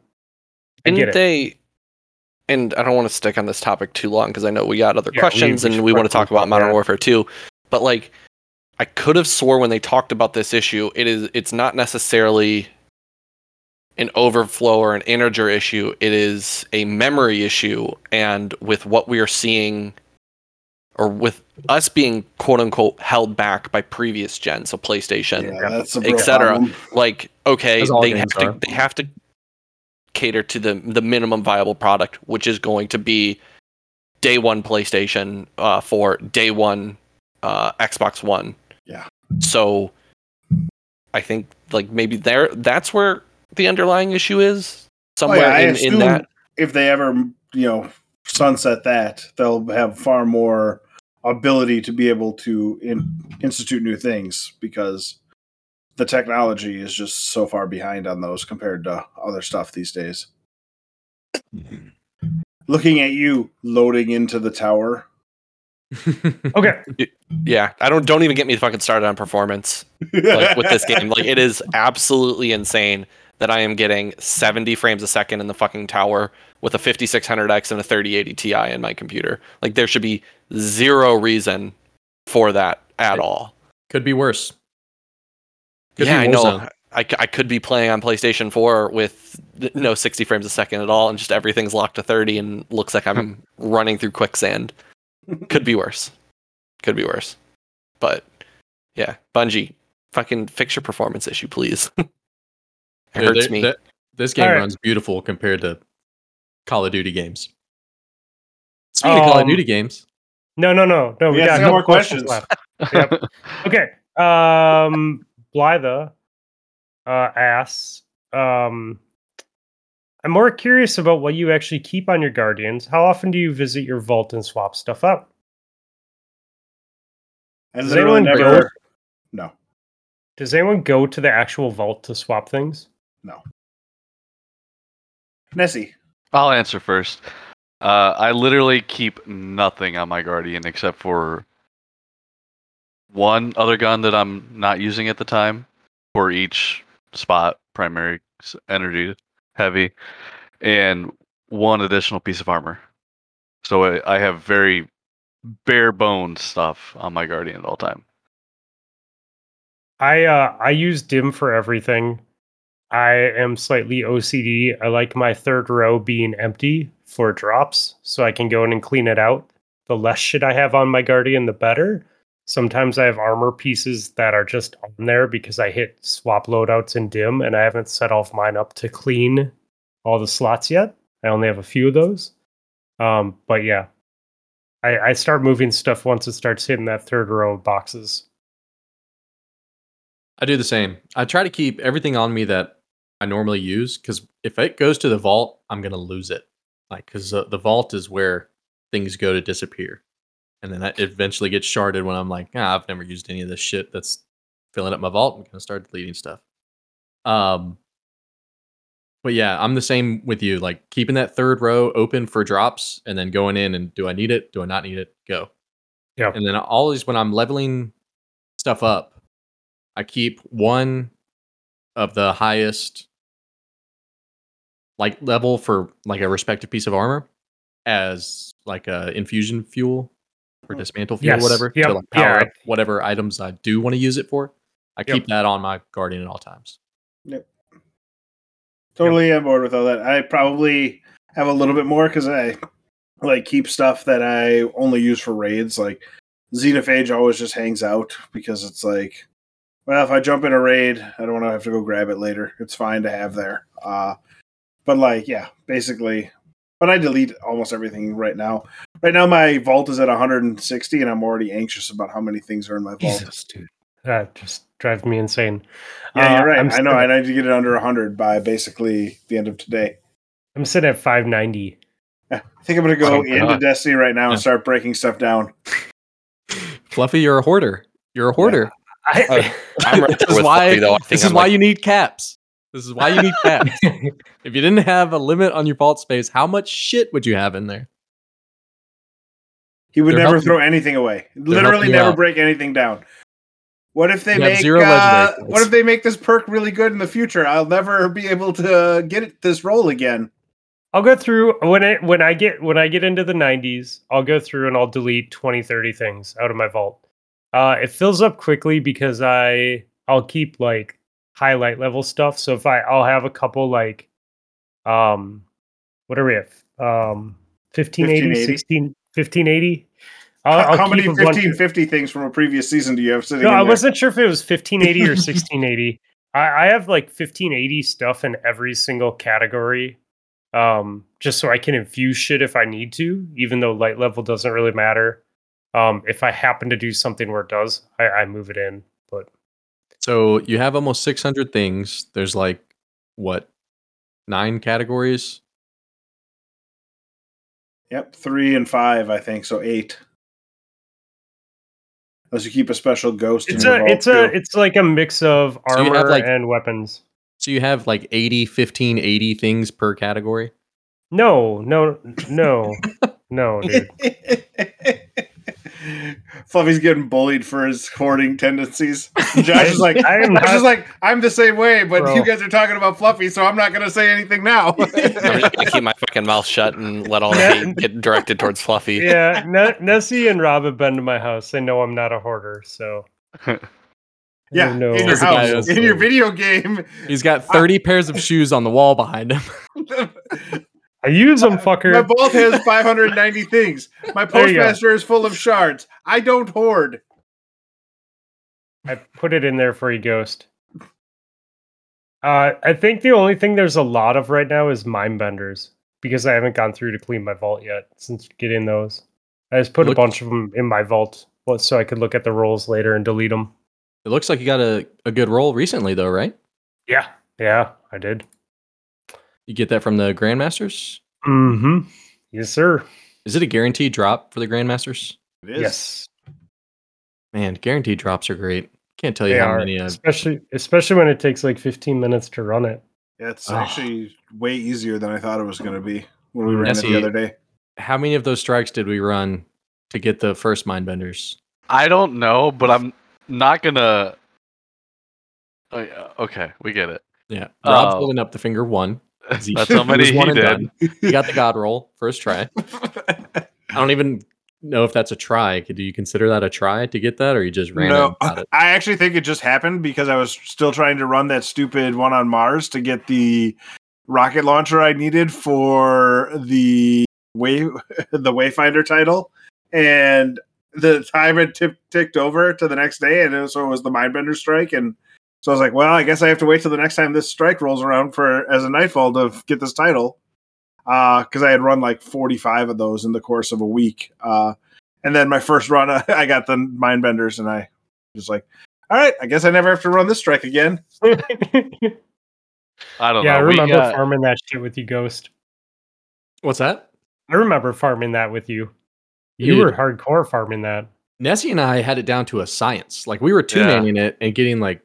I Didn't get it. they? And I don't want to stick on this topic too long because I know we got other Yeah, questions we and we want to talk about Modern yeah. Warfare 2. But like, I could have swore when they talked about this issue, it is it's not necessarily an overflow or an integer issue. It is a memory issue. And with what we are seeing, or with us being quote unquote held back by previous gens, so PlayStation, Yeah, that's etc. like okay they have games to they have to cater to the the minimum viable product which is going to be day one playstation uh for day one uh xbox one Yeah. so i think like maybe there that's where the underlying issue is Oh, somewhere yeah, I in, in that if they ever, you know, sunset that, they'll have far more ability to be able to in, institute new things because the technology is just so far behind on those compared to other stuff these days. Mm-hmm. Looking at you loading into the tower. Okay. yeah i don't don't even get me fucking started on performance like with this game like it is absolutely insane that i am getting 70 frames a second in the fucking tower with a 5600x and a 3080 ti in my computer. Like there should be zero reason for that at all. Could be worse. Could yeah be i know. I, I, could be playing on playstation 4 with no hmm. 60 frames a second at all and just everything's locked to 30 and looks like i'm hmm. running through quicksand. Could be worse. Could be worse. But yeah. Bungie fucking fix your performance issue please it hurts me that- this game All right. runs beautiful compared to Call of Duty games. Speaking of Call of Um, Duty games, No, no, no, no. We Yeah, got a still couple more questions questions. left. Yep. Okay. Um, Blythe uh, asks, um, I'm more curious about what you actually keep on your Guardians. How often do you visit your vault and swap stuff up? I Does literally anyone go- No. Does anyone go to the actual vault to swap things? Nessie. I'll answer first. Uh, I literally keep nothing on my Guardian except for one other gun that I'm not using at the time for each spot, primary energy, heavy, and one additional piece of armor. So I, I have very bare bones stuff on my Guardian at all time. I uh, I use dim for everything. I am slightly OCD. I like my third row being empty for drops, so I can go in and clean it out. The less shit I have on my guardian, the better. Sometimes I have armor pieces that are just on there because I hit swap loadouts in dim, and I haven't set off mine up to clean all the slots yet. I only have a few of those. Um, but yeah, I, I start moving stuff once it starts hitting that third row of boxes. I do the same. I try to keep everything on me that I normally use because if it goes to the vault, I'm gonna lose it. Like because uh, the vault is where things go to disappear, and then it eventually gets sharded when I'm like, ah, I've never used any of this shit that's filling up my vault. I'm gonna start deleting stuff. Um, but yeah, I'm the same with you. Like keeping that third row open for drops, and then going in and do I need it? Do I not need it? Go. Yeah. And then always when I'm leveling stuff up, I keep one of the highest like level for like a respective piece of armor as like a infusion fuel or dismantle fuel, Yes. whatever, Yep. to like power Yeah. up whatever items I do want to use it for. I Yep. keep that on my guardian at all times. Yep. Totally on board with all that. I probably have a little bit more because I like keep stuff that I only use for raids. Like Xenophage always just hangs out because it's like, well, if I jump in a raid, I don't want to have to go grab it later. It's fine to have there. Uh, but like, yeah, basically. But I delete almost everything right now. Right now, my vault is at 160, and I'm already anxious about how many things are in my vault. dude. That just drives me insane. Yeah, Uh, you're right. I'm i know. still- I need to get it under 100 by basically the end of today. I'm sitting at 590. I think I'm going to go Oh, into God. Destiny right now Yeah. and start breaking stuff down. Fluffy, you're a hoarder. You're a hoarder. I, i'm right this there is with why. Fluffy, though. I this is I'm why like, you need caps. This is why you need caps. if you didn't have a limit on your vault space, how much shit would you have in there? He would They're never helping- throw anything away. Literally, helping you never out. break anything down. What if they You make zero uh. What if they make this perk really good in the future? I'll never be able to get this roll again. I'll go through when it when I get when I get into the 90s, I'll go through and I'll delete 20 30 things out of my vault. Uh it fills up quickly because I I'll keep like highlight level stuff. So if I I'll have a couple like um what are we at? Um 1580, 1580. 16 1580. I'll, How, I'll how many keep a 1550 things from a previous season do you have sitting No, I wasn't sure if it was 1580 or 1680. I, I have like 1580 stuff in every single category, um, just so I can infuse shit if I need to, even though light level doesn't really matter. Um, if I happen to do something where it does, I, I move it in. But So you have almost 600 things. There's like what nine categories? Yep, three and five, I think. So eight. Unless you keep a special ghost. it's your a vault, it's a it's like a mix of armor have, like- and weapons. So you have like 80, 15, 80 things per category. No, no, no, no, dude. Fluffy's getting bullied for his hoarding tendencies. Josh is like, I am Josh is not- like, I'm the same way, but Bro. you guys are talking about Fluffy, so I'm not going to say anything now. I'm just gonna keep my fucking mouth shut and let all the Yeah. hate get directed towards Fluffy. yeah, Ne- Nessie and Rob have been to my house. They know I'm not a hoarder, so. yeah, no. in your There's a guy house, in your video game. He's got 30 pairs of shoes on the wall behind him. I use them, fucker. My vault has 590 things. My There you go. postmaster is full of shards. I don't hoard. I put it in there for you, Ghost. Uh, I think the only thing there's a lot of right now is mind benders because I haven't gone through to clean my vault yet since getting those. I just put Look- a bunch of them in my vault so I could look at the rolls later and delete them. It looks like you got a, a good roll recently, though, right? Yeah, yeah, I did. You get that from the Grandmasters? Mm-hmm. Yes, sir. Is it a guaranteed drop for the Grandmasters? It is. Yes, Man, guaranteed drops are great. Can't tell you they how are. many I've Especially, especially when it takes like 15 minutes to run it. Yeah, it's Oh. actually way easier than I thought it was going to be when we ran it the other day. how many of those strikes did we run to get the first mind benders? I don't know, but I'm not gonna. Oh, yeah, okay, we get it. Yeah. Rob's Oh. holding up the finger one. He- That's how it many was he did. done. He got the god roll first try. I don't even know if that's a try. Do you consider that a try to get that, or you just ran no, and? I actually think it just happened because I was still trying to run that stupid one on Mars to get the rocket launcher I needed for the way the Wayfinder title, and the time had tip, ticked over to the next day, and it was, so it was the Mindbender strike, and so I was like, well, I guess I have to wait till the next time this strike rolls around for as a Nightfall to get this title, because I had run like forty five of those in the course of a week. Uh, and then my first run, I got the mind benders, and I was like, all right, I guess I never have to run this strike again. I don't know. yeah, I know. We remember got- farming that shit with you, Ghost. What's that? I remember farming that with you. You Dude. were hardcore farming that. Nessie and I had it down to a science. Like we were two manning it and getting like,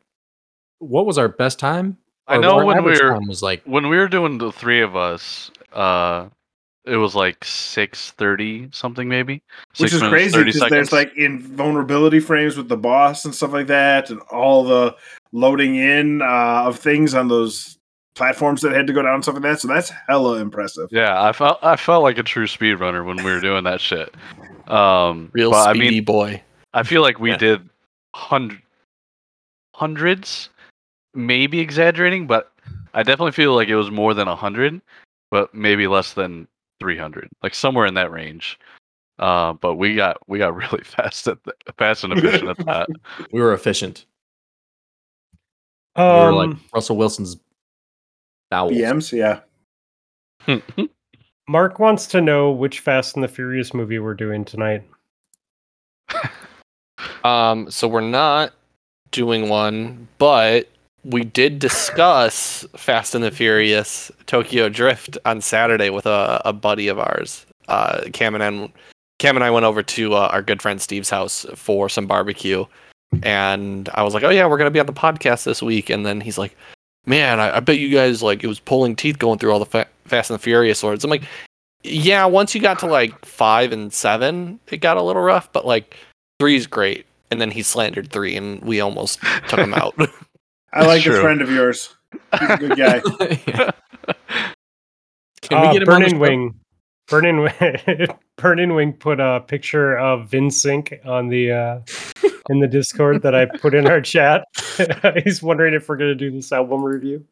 what was our best time? I know when we were was like when we were doing the three of us. Uh, it was like six thirty something maybe. Which is crazy because there's seconds. like invulnerability frames with the boss and stuff like that, and all the loading in uh, of things on those platforms that had to go down and stuff like that. So that's hella impressive. Yeah, I felt I felt like a true speedrunner when we were doing that shit. Um, Real but, I speedy mean, boy. I feel like we Yeah. did hundred hundreds, maybe exaggerating, but I definitely feel like it was more than hundred, but maybe less than three hundred, like somewhere in that range. Uh, but we got we got really fast at the, fast and efficient at that. we were efficient. Um, we were like Russell Wilson's bowels. BMs, yeah. Mark wants to know which Fast and the Furious movie we're doing tonight. Um, so we're not doing one, but we did discuss Fast and the Furious Tokyo Drift on Saturday with a, a buddy of ours. Uh, Cam and I, Cam and I went over to uh, our good friend Steve's house for some barbecue, and I was like, "Oh yeah, we're gonna be on the podcast this week." And then he's like, "Man, I, I bet you guys like it was pulling teeth going through all the fa- Fast and the Furious words." I'm like, "Yeah, once you got to like five and seven, it got a little rough, but like three's great." And then he slandered three, and we almost took him out. I like True. this friend of yours. He's a good guy. Yeah. Can we Uh, get him on the Burning? Wing. Burning Wing. Burning Wing put a picture of Vinsync on the uh, in the Discord that I put in our chat. He's wondering if we're gonna do this album review.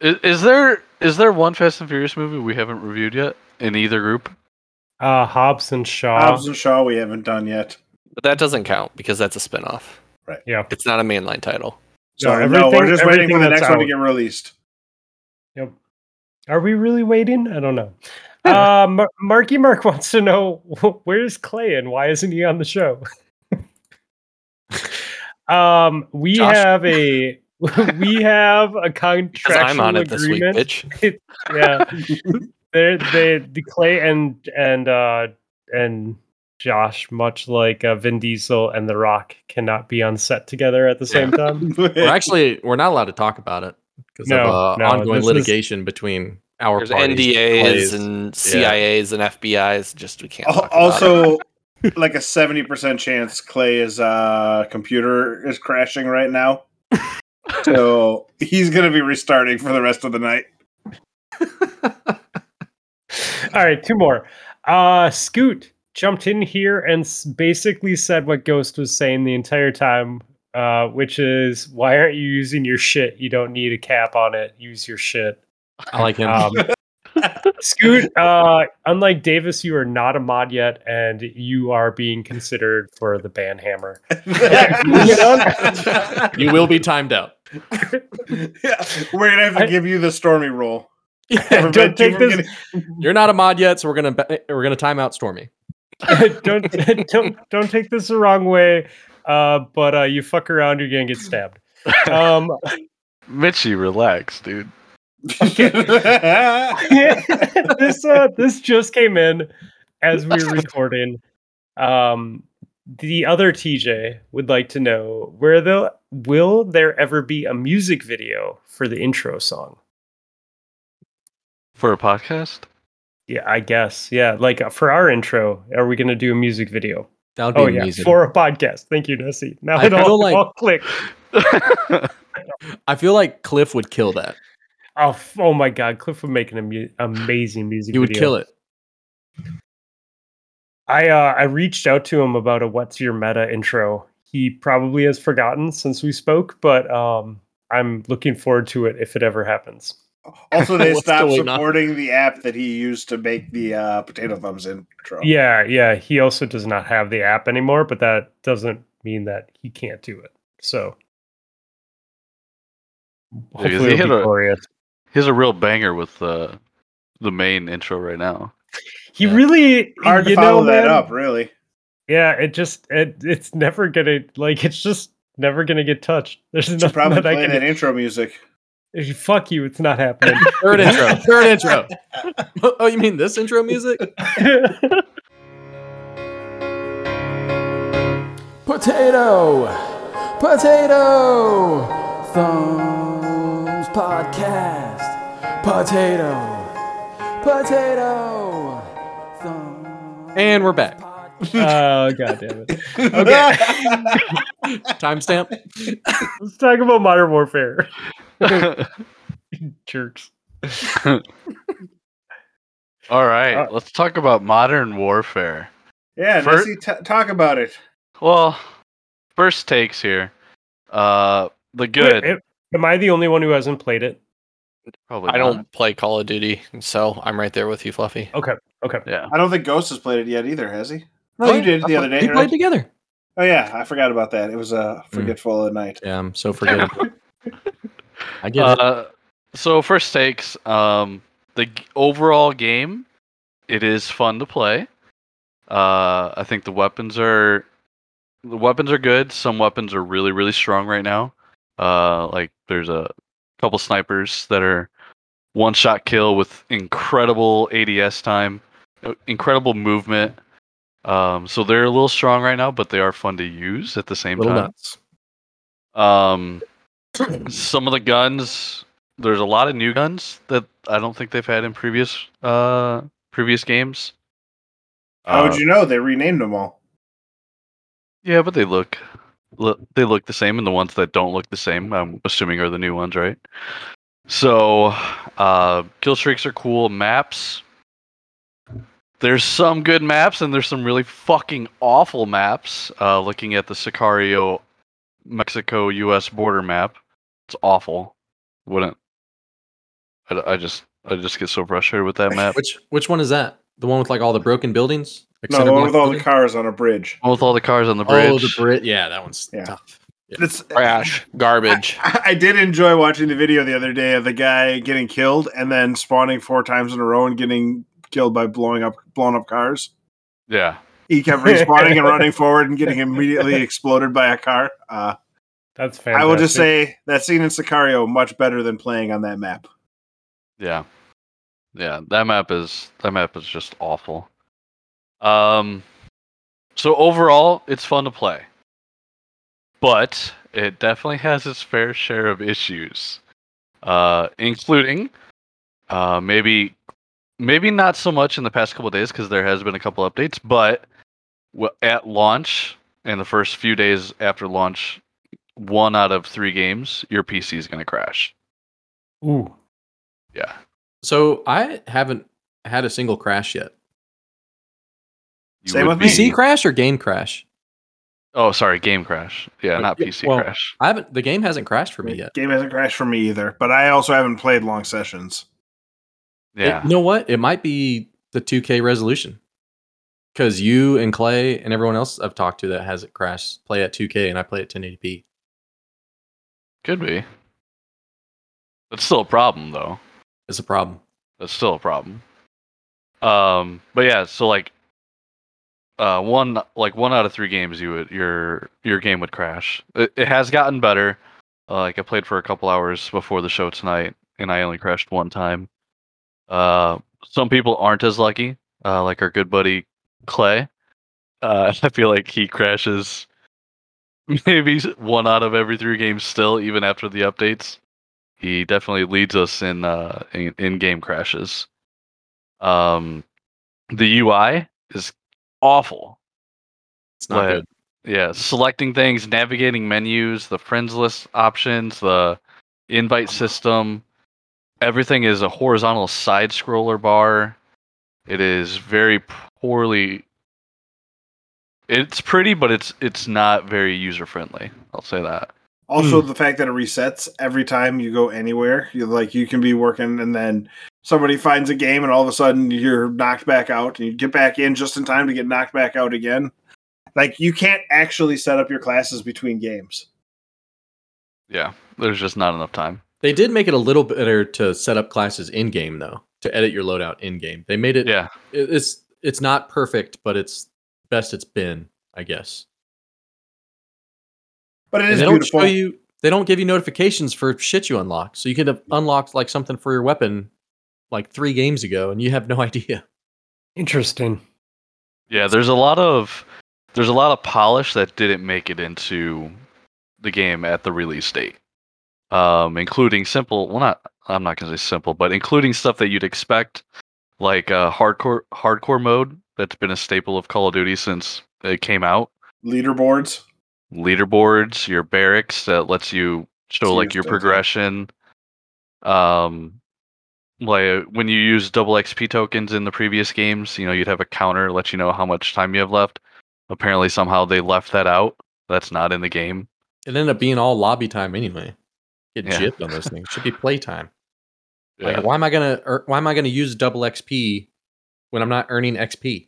is, is there is there one Fast and Furious movie we haven't reviewed yet in either group? Uh, Hobbs and Shaw. Hobbs and Shaw we haven't done yet. But that doesn't count because that's a spin-off. Yeah. It's not a mainline title. So No, no, we're just waiting for the that's next one to get released. Yep. Are we really waiting? I don't know. Uh, Mar- Marky Mark wants to know where's Clay and why isn't he on the show? um, we Josh? have a we have a Because contractual I'm on it this week, agreement. bitch. yeah, they they the Clay and and uh and Josh, much like uh, Vin Diesel and The Rock, cannot be on set together at the same time. We're actually we're not allowed to talk about it because No, of uh, no, ongoing this is- litigation between our There's parties. NDAs Clay's. and CIAs and FBI's. Just we can't. Al- talk about it. also, like a seventy percent chance Clay's uh, computer is crashing right now, so he's gonna be restarting for the rest of the night. All right, two more. Uh Scoot jumped in here and basically said what Ghost was saying the entire time, uh, which is why aren't you using your shit? You don't need a cap on it. Use your shit. I like him. Um, Scoot, uh, unlike Davis, you are not a mod yet, and you are being considered for the ban hammer. you will be timed out. yeah, we're gonna have to I- give you the stormy roll. don't Prevent you take from this. You're not a mod yet, so we're gonna we're gonna time out Stormy. don't don't don't take this the wrong way. Uh, but uh, you fuck around, you're gonna get stabbed. Um, Mitchy, relax, dude. this uh this just came in as we are recording. Um the other TJ would like to know where the will there ever be a music video for the intro song? For a podcast? Yeah, I guess. Yeah, like uh, for our intro, are we going to do a music video? That would be Oh yeah, amazing. for a podcast. Thank you, Nessie. Now I it all, like- all clicked. I feel like Cliff would kill that. Oh, oh my God, Cliff would make an amu- amazing music. Video. He would video. kill it. I uh, I reached out to him about a "What's Your Meta" intro. He probably has forgotten since we spoke, but um, I'm looking forward to it if it ever happens. Also, they stopped going on? supporting the app that he used to make the uh, potato thumbs intro. Yeah, yeah. He also does not have the app anymore, but that doesn't mean that he can't do it. So hopefully he it'll be a- glorious. He's a real banger with uh, the main intro right now. He Yeah. really Hard to follow know, that man, up, really. Yeah, it just it it's never gonna like it's just never gonna get touched. There's nothing probably that I can. that intro music. Fuck you! It's not happening. Third intro. Third intro. Oh, oh, you mean this intro music? Potato! Potato! Thumbs Podcast. Potato! Potato! Thumbs. And we're back. oh god damn it! Okay, Timestamp. let's talk about Modern Warfare. Jerks. All right, Uh, let's talk about modern warfare. yeah, For- Nessie, t- talk about it. Well, first takes here. Uh, the good. Wait, am I the only one who hasn't played it? Probably I don't play Call of Duty, so I'm right there with you, Fluffy. Okay. Okay. Yeah. I don't think Ghost has played it yet either, has he? No, you did the other day. We right? played together. Oh yeah, I forgot about that. It was a Hmm. forgetful night. Yeah, I'm so forgettable. I get it. Uh, so first takes. Um, the g- overall game, it is fun to play. Uh, I think the weapons are the weapons are good. Some weapons are really really strong right now. Uh, like there's a couple snipers that are one shot kill with incredible ADS time, uh, incredible movement. Um, so they're a little strong right now, but they are fun to use at the same Little time. nuts. Um, some of the guns, there's a lot of new guns that I don't think they've had in previous uh previous games. How Uh, would you know? They renamed them all. Yeah, but they look, look they look the same, and the ones that don't look the same, I'm assuming are the new ones, right? So, uh, kill streaks are cool. Maps, there's some good maps and there's some really fucking awful maps. Uh, looking at the Sicario Mexico U.S. border map, it's awful. Wouldn't I, I just I just get so frustrated with that map. Which which one is that? The one with like all the broken buildings? No, center the one block with all the cars on a bridge. With all the cars on the bridge. Oh, the Brit. Yeah, that one's Yeah. tough. It's Trash, garbage. I, I did enjoy watching the video the other day of the guy getting killed and then spawning four times in a row and getting killed by blowing up blown up cars. yeah. He kept respawning and running forward and getting immediately exploded by a car. Uh, That's fantastic. I will just say that scene in Sicario much better than playing on that map. Yeah. Yeah, that map is that map is just awful. Um so overall it's fun to play. But it definitely has its fair share of issues. Uh including uh maybe maybe not so much in the past couple of days cuz there has been a couple updates, but at launch and the first few days after launch one out of 3 games your PC is going to crash. Ooh. Yeah. So I haven't had a single crash yet. You Same with me. PC crash or game crash? Oh, sorry, game crash. Yeah, not yeah, PC well, crash. I haven't. The game hasn't crashed for me yet. Game hasn't crashed for me either, but I also haven't played long sessions. It- Yeah, you know what? It might be the 2K resolution. Because you and Clay and everyone else I've talked to that has it crashed play at 2K and I play at 1080p. Could be. That's still a problem, though. It's a problem. That's still a problem. Um, but yeah, so like, uh, one like one out of three games, you would your your game would crash. It, it has gotten better. Uh, like I played for a couple hours before the show tonight, and I only crashed one time. Uh, some people aren't as lucky, uh, like our good buddy Clay. Uh, I feel like he crashes maybe one out of every three games still, even after the updates. He definitely leads us in uh, in, in game crashes. Um, the UI is awful. It's not But, good. Yeah, selecting things, navigating menus, the friends list options, the invite system, everything is a horizontal side scroller bar. It is very poorly it's pretty, but it's it's not very user friendly. I'll say that. Also, hmm. the fact that it resets every time you go anywhere. You like you can be working and then somebody finds a game and all of a sudden you're knocked back out and you get back in just in time to get knocked back out again. Like you can't actually set up your classes between games. Yeah, there's just not enough time. They did make it a little better to set up classes in game though, to edit your loadout in game. They made it. Yeah, It's it's not perfect, but it's best it's been, I guess. But it is And is they don't beautiful. show you. They don't give you notifications for shit you unlock. So you could have unlocked like something for your weapon like three games ago, and you have no idea. Interesting. yeah. There's a lot of there's a lot of polish that didn't make it into the game at the release date, um, including simple. Well, not I'm not gonna say simple, but including stuff that you'd expect, like uh, hardcore hardcore mode that's been a staple of Call of Duty since it came out. Leaderboards. leaderboards, your barracks that lets you show See like your progression. Um, like when you use double XP tokens in the previous games, you know you'd have a counter let you know how much time you have left. Apparently, somehow they left that out. That's not in the game. It ended up being all lobby time anyway. Get Yeah. gypped on those things. Should be playtime. Yeah. Like, why am I gonna ear- why am I gonna use double XP when I'm not earning XP?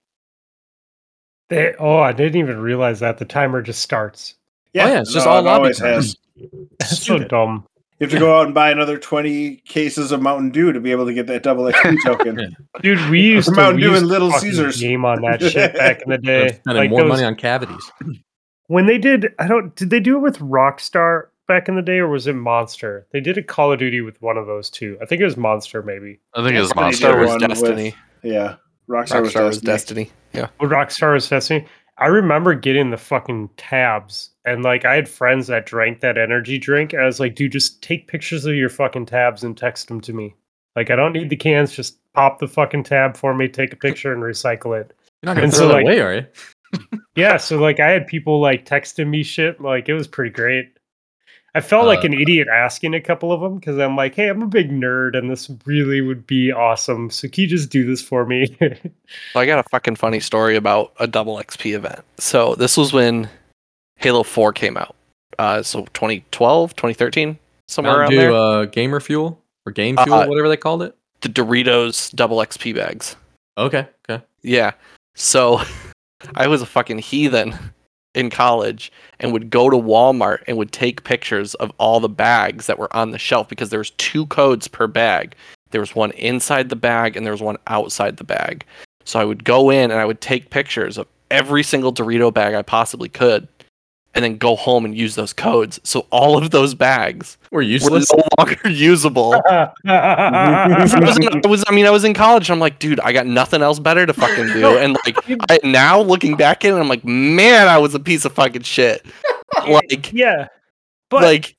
They, oh, I didn't even realize that the timer just starts. Yeah, oh, yeah, it's just no, all it lobby always time. has. That's so dumb. You have to go out and buy another twenty cases of Mountain Dew to be able to get that double XP token. Dude, we used to, Mountain we Dew used and Little Caesars. game on that shit back in the day. spending Like more those, money on cavities. when they did, I don't. Did they do it with Rockstar back in the day, or was it Monster? They did a Call of Duty with one of those two. I think it was Monster, maybe. I think it was Monster. did Rockstar was one with- Destiny. Yeah, Rockstar, was Rockstar was Destiny. Destiny. Yeah. Well, Rockstar was Destiny. I remember getting the fucking tabs, and like I had friends that drank that energy drink. And I was like, dude, just take pictures of your fucking tabs and text them to me. Like, I don't need the cans. Just pop the fucking tab for me, take a picture, and recycle it. You're not gonna And throw so, that like- away, are you? Yeah, so like I had people like texting me shit. Like it was pretty great. I felt like Uh, an idiot asking a couple of them because I'm like, hey, I'm a big nerd and this really would be awesome. So can you just do this for me? So I got a fucking funny story about a double XP event. So this was when Halo 4 came out. Uh, so 2012, 2013, somewhere Mountain around Dew, there. uh, gamer fuel or game Uh, fuel, whatever they called it. the Doritos double XP bags. Okay, okay. Yeah. So I was a fucking heathen in college and would go to Walmart and would take pictures of all the bags that were on the shelf because there was two codes per bag. There was one inside the bag and there was one outside the bag. So I would go in and I would take pictures of every single Dorito bag I possibly could and then go home and use those codes. So all of those bags We're were useless. no longer usable. I was, in, I was I mean I was in college and I'm like dude I got nothing else better to fucking do and like I now looking back at it I'm like man I was a piece of fucking shit like yeah. But like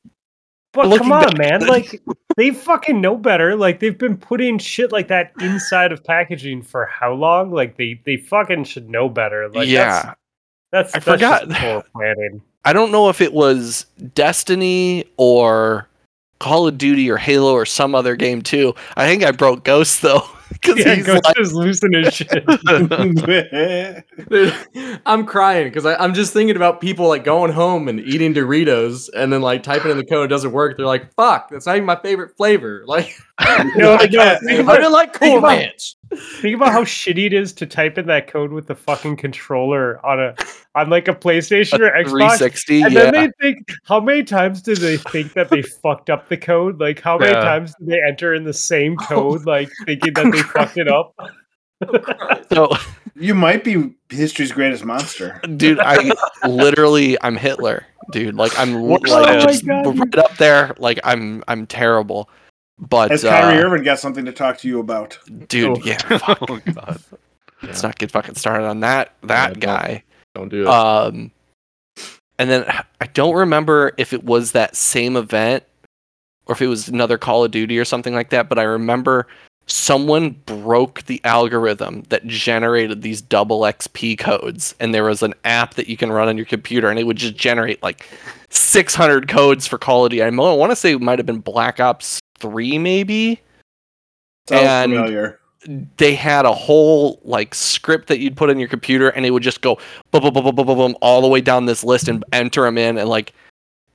but come on, back- man. Like they fucking know better. Like they've been putting shit like that inside of packaging for how long? Like they they fucking should know better. Like yeah that's that's, I that's forgot. poor planning. I don't know if it was Destiny or Call of Duty or Halo or some other game too I think I broke Ghost though because Yeah, he's Ghost like is losing his shit. I'm crying because I'm just thinking about people like going home and eating Doritos and then like typing in the code doesn't work. They're like, "Fuck, that's not even my favorite flavor." Like, No, Like, no, uh, think I about, didn't like think Cool about- Ranch. think about how shitty it is to type in that code with the fucking controller on a on like a PlayStation or Xbox. 360 And yeah then they think, how many times do they think that they fucked up the code? Like, how many Yeah. times do they enter in the same code, like thinking that they fucked it up? so you might be history's greatest monster. dude i literally i'm hitler dude like i'm li- Oh like my just God. right up there like i'm i'm terrible but Has Kyrie uh, Irving got something to talk to you about? dude Oh. yeah oh god. let's not get fucking started on that that don't. guy Don't do it. um and then i don't remember if it was that same event or if it was another call of duty or something like that but i remember someone broke the algorithm that generated these double xp codes and there was an app that you can run on your computer and it would just generate like 600 codes for call of duty i want to say it might have been black ops 3 maybe Sounds And- familiar. they had a whole like script that you'd put in your computer and it would just go boom boom boom boom boom boom, boom all the way down this list and enter them in and like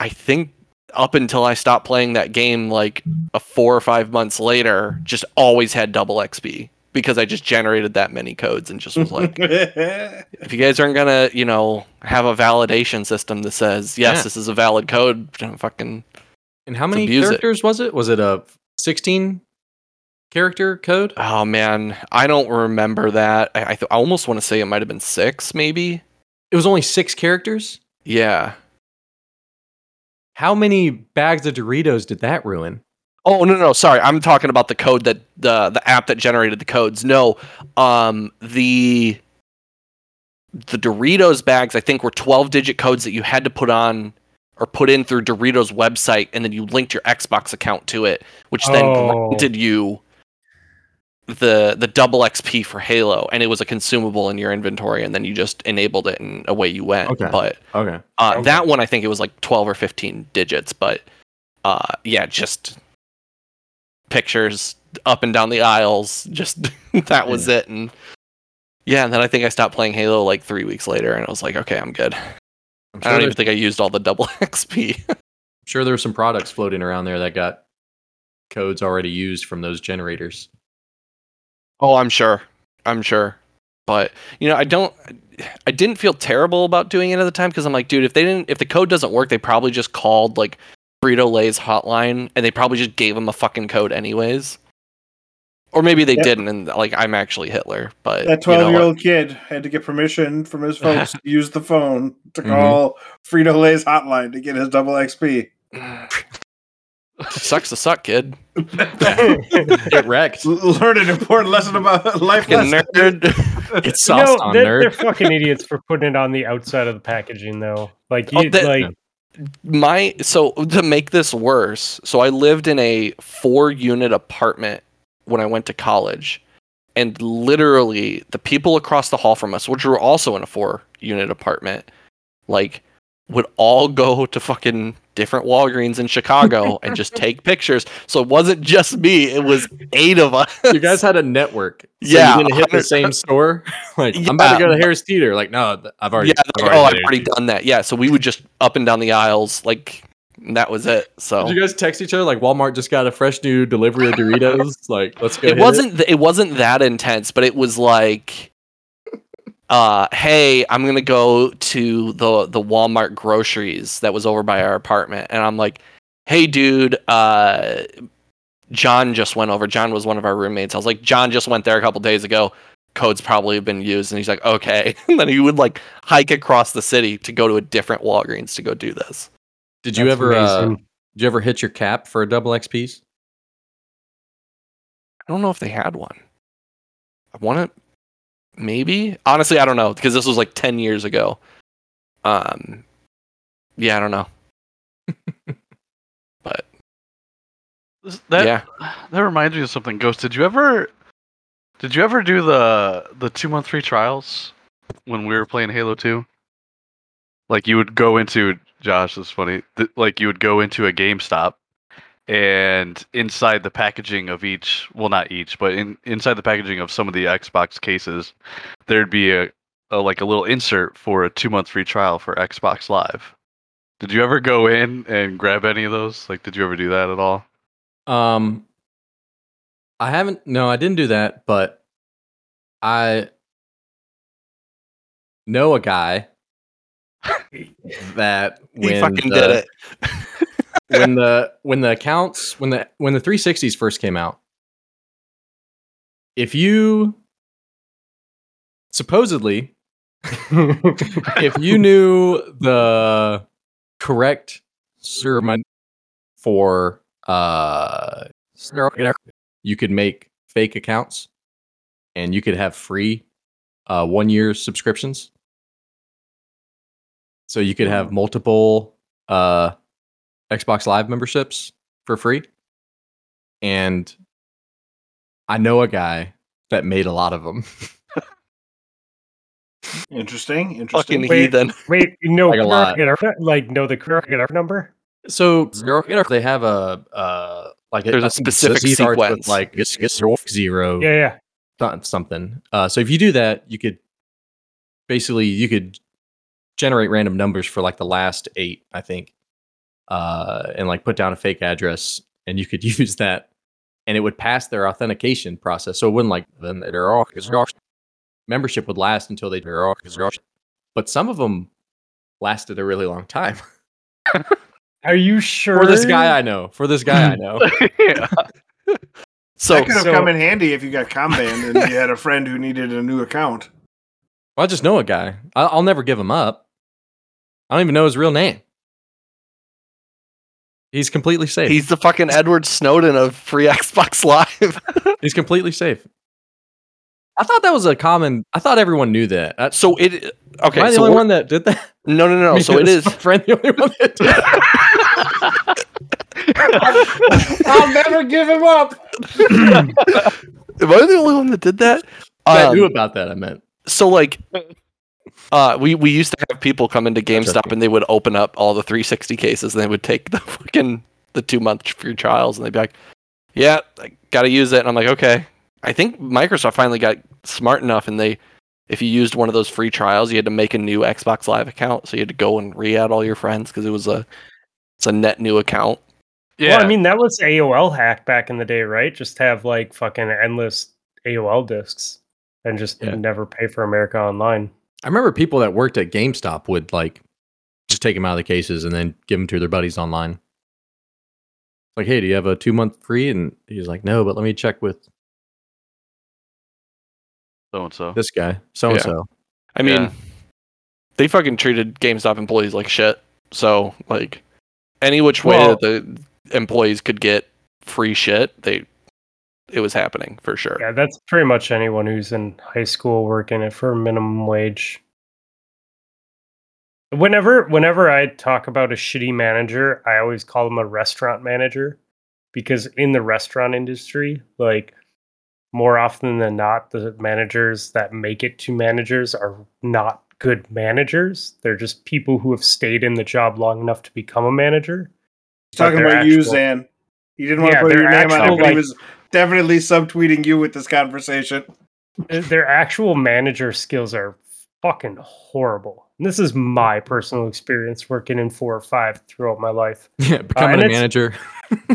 i think up until i stopped playing that game like a four or five months later just always had double xp because i just generated that many codes and just was like if you guys aren't gonna you know have a validation system that says yes Yeah. this is a valid code fucking and how many abuse it. characters was it? Was it a 16 character code? oh man i don't remember that i, I, th- I almost want to say it might have been six maybe It was only six characters. yeah How many bags of Doritos did that ruin? Oh no no sorry I'm talking about the code that the the app that generated the codes. No, um the the Doritos bags I think were 12 digit codes that you had to put on or put in through Doritos website and then you linked your Xbox account to it, which then Oh. granted you the the double XP for Halo and it was a consumable in your inventory and then you just enabled it and away you went. Okay. But Okay. uh, Okay. that one I think it was like 12 or 15 digits, but uh, yeah, just pictures up and down the aisles. Just that was it. And yeah, and then I think I stopped playing Halo like three weeks later, and I was like, okay, I'm good. I'm I don't even think I used all the double XP. I'm sure there were some products floating around there that got codes already used from those generators. oh, I'm sure. I'm sure. But you know, I don't. I didn't feel terrible about doing it at the time because I'm like, dude, if they didn't, if the code doesn't work, they probably just called like Frito Lay's hotline and they probably just gave them a fucking code anyways. Or maybe they Yep. didn't, and like I'm actually Hitler. But That 12 year old kid had to get permission from his folks to use the phone to Mhm. call Frito Lay's hotline to get his double XP. sucks to suck, kid. Get wrecked. Learn an important lesson about life. Fucking lessons. nerd. It's You sauce know, on they're, nerd. they're fucking idiots for putting it on the outside of the packaging, though. Like, Oh, you, that- like my so to make this worse so i lived in a four unit apartment when i went to college and literally the people across the hall from us which were also in a four unit apartment like would all go to fucking different Walgreens in Chicago and just take pictures. So it wasn't just me; it was eight of us. You guys had a network. So Yeah, you're gonna hit the same store. like I'm about to go to Harris Teeter. Like no, I've already. yeah, I've like, oh, I've already done that. Yeah, so we would just up and down the aisles, like and that was it. So Did you guys text each other like Walmart just got a fresh new delivery of Doritos? like let's go. it wasn't th- it wasn't that intense, but it was like uh hey, I'm going to go to the the Walmart groceries that was over by our apartment and I'm like, "Hey dude, uh John just went over. John was one of our roommates. I was like, "John just went there a couple days ago. Code's probably been used." And he's like, "Okay." And then he would like hike across the city to go to a different Walgreens to go do this. Did you That's ever? Uh, did you ever hit your cap for a double XP's? I don't know if they had one. I want it. Maybe. Honestly, I don't know because this was like ten years ago. Um, yeah, I don't know. but That yeah, that reminds me of something. Ghost, did you ever did you ever do the the two month free trials when we were playing Halo Two? Like you would go into Josh, this is funny. th- Like you would go into a GameStop, and inside the packaging of each, well, not each, but in inside the packaging of some of the Xbox cases, there'd be a, a like a little insert for a two month free trial for Xbox Live. Did you ever go in and grab any of those? Like, did you ever do that at all? Um, I haven't. No, I didn't do that. But I know a guy that when he fucking the, did it. when the when the accounts when the when the 360s first came out if you supposedly if you knew the correct sermon for uh you could make fake accounts and you could have free uh one year subscriptions so you could have multiple uh Xbox Live memberships for free. And I know a guy that made a lot of them. Interesting. Interesting. Fucking Wait. heathen. Wait, you know, Like a lot. like know the correct number? So they have a uh like There's a, think it specific starts with, sequence. like it's, it's zero Yeah, yeah. something. Uh, so if you do that, you could basically you could generate random numbers for like the last eight, I think, uh, and like put down a fake address, and you could use that, and it would pass their authentication process. So it wouldn't like then they're all membership would last until they they're all but some of them lasted a really long time. Are you sure? For this guy I know, for this guy I know, yeah. So that could have so- come in handy if you got Comban and you had a friend who needed a new account. I just know a guy. I- I'll never give him up. I don't even know his real name. He's completely safe. he's the fucking Edward Snowden of free Xbox Live. He's completely safe. I thought that was a common. I thought everyone knew that. That's, so it okay. am I the so only one that did that? no, no, no. So it Is is. my friend the only one that did that? I'll never give him up. Am I the only one that did that? I Um, knew about that. I meant. So like uh we we used to have people come into GameStop and they would open up all the 360 cases and they would take the fucking the two month free trials and they'd be like, "Yeah, I got to use it." And I'm like, "Okay." I think Microsoft finally got smart enough and they if you used one of those free trials, you had to make a new Xbox Live account, so you had to go and re-add all your friends because it was a it's a net new account. Yeah. Well, I mean, that was AOL hack back in the day, right? Just have like fucking endless AOL discs and just Yeah. never pay for America Online. I remember people that worked at GameStop would like just take them out of the cases and then give them to their buddies online. Like, hey, do you have a two month free? And he's like, no, but let me check with so and so. this guy, so and so. I mean, Yeah. they fucking treated GameStop employees like shit. So like any which way Well- that the employees could get free shit, they it was happening for sure. Yeah, that's pretty much anyone who's in high school working it for minimum wage. Whenever whenever I talk about a shitty manager, I always call them a restaurant manager because in the restaurant industry, like more often than not, the managers that make it to managers are not good managers. They're just people who have stayed in the job long enough to become a manager. He's talking they're about you, Zan. He didn't want Yeah, to put your name on it, actual, but he was definitely subtweeting you with this conversation. Uh, Their actual manager skills are fucking horrible. And this is my personal experience working in four or five throughout my life. Yeah, becoming and a manager.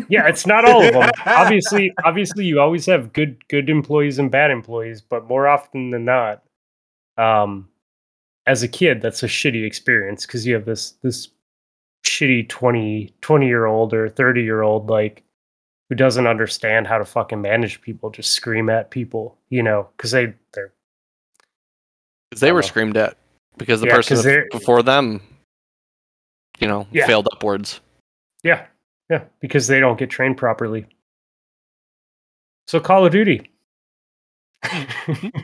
Yeah, it's not all of them. obviously, obviously, you always have good good employees and bad employees, but more often than not, um, as a kid, that's a shitty experience because you have this this shitty 20, 20 year old or thirty year old like who doesn't understand how to fucking manage people, just scream at people, you know, because they they're 'Cause they were Uh, screamed at because the yeah, person 'cause bef- before them, you know, Yeah. failed upwards. yeah yeah because they don't get trained properly. So Call of Duty.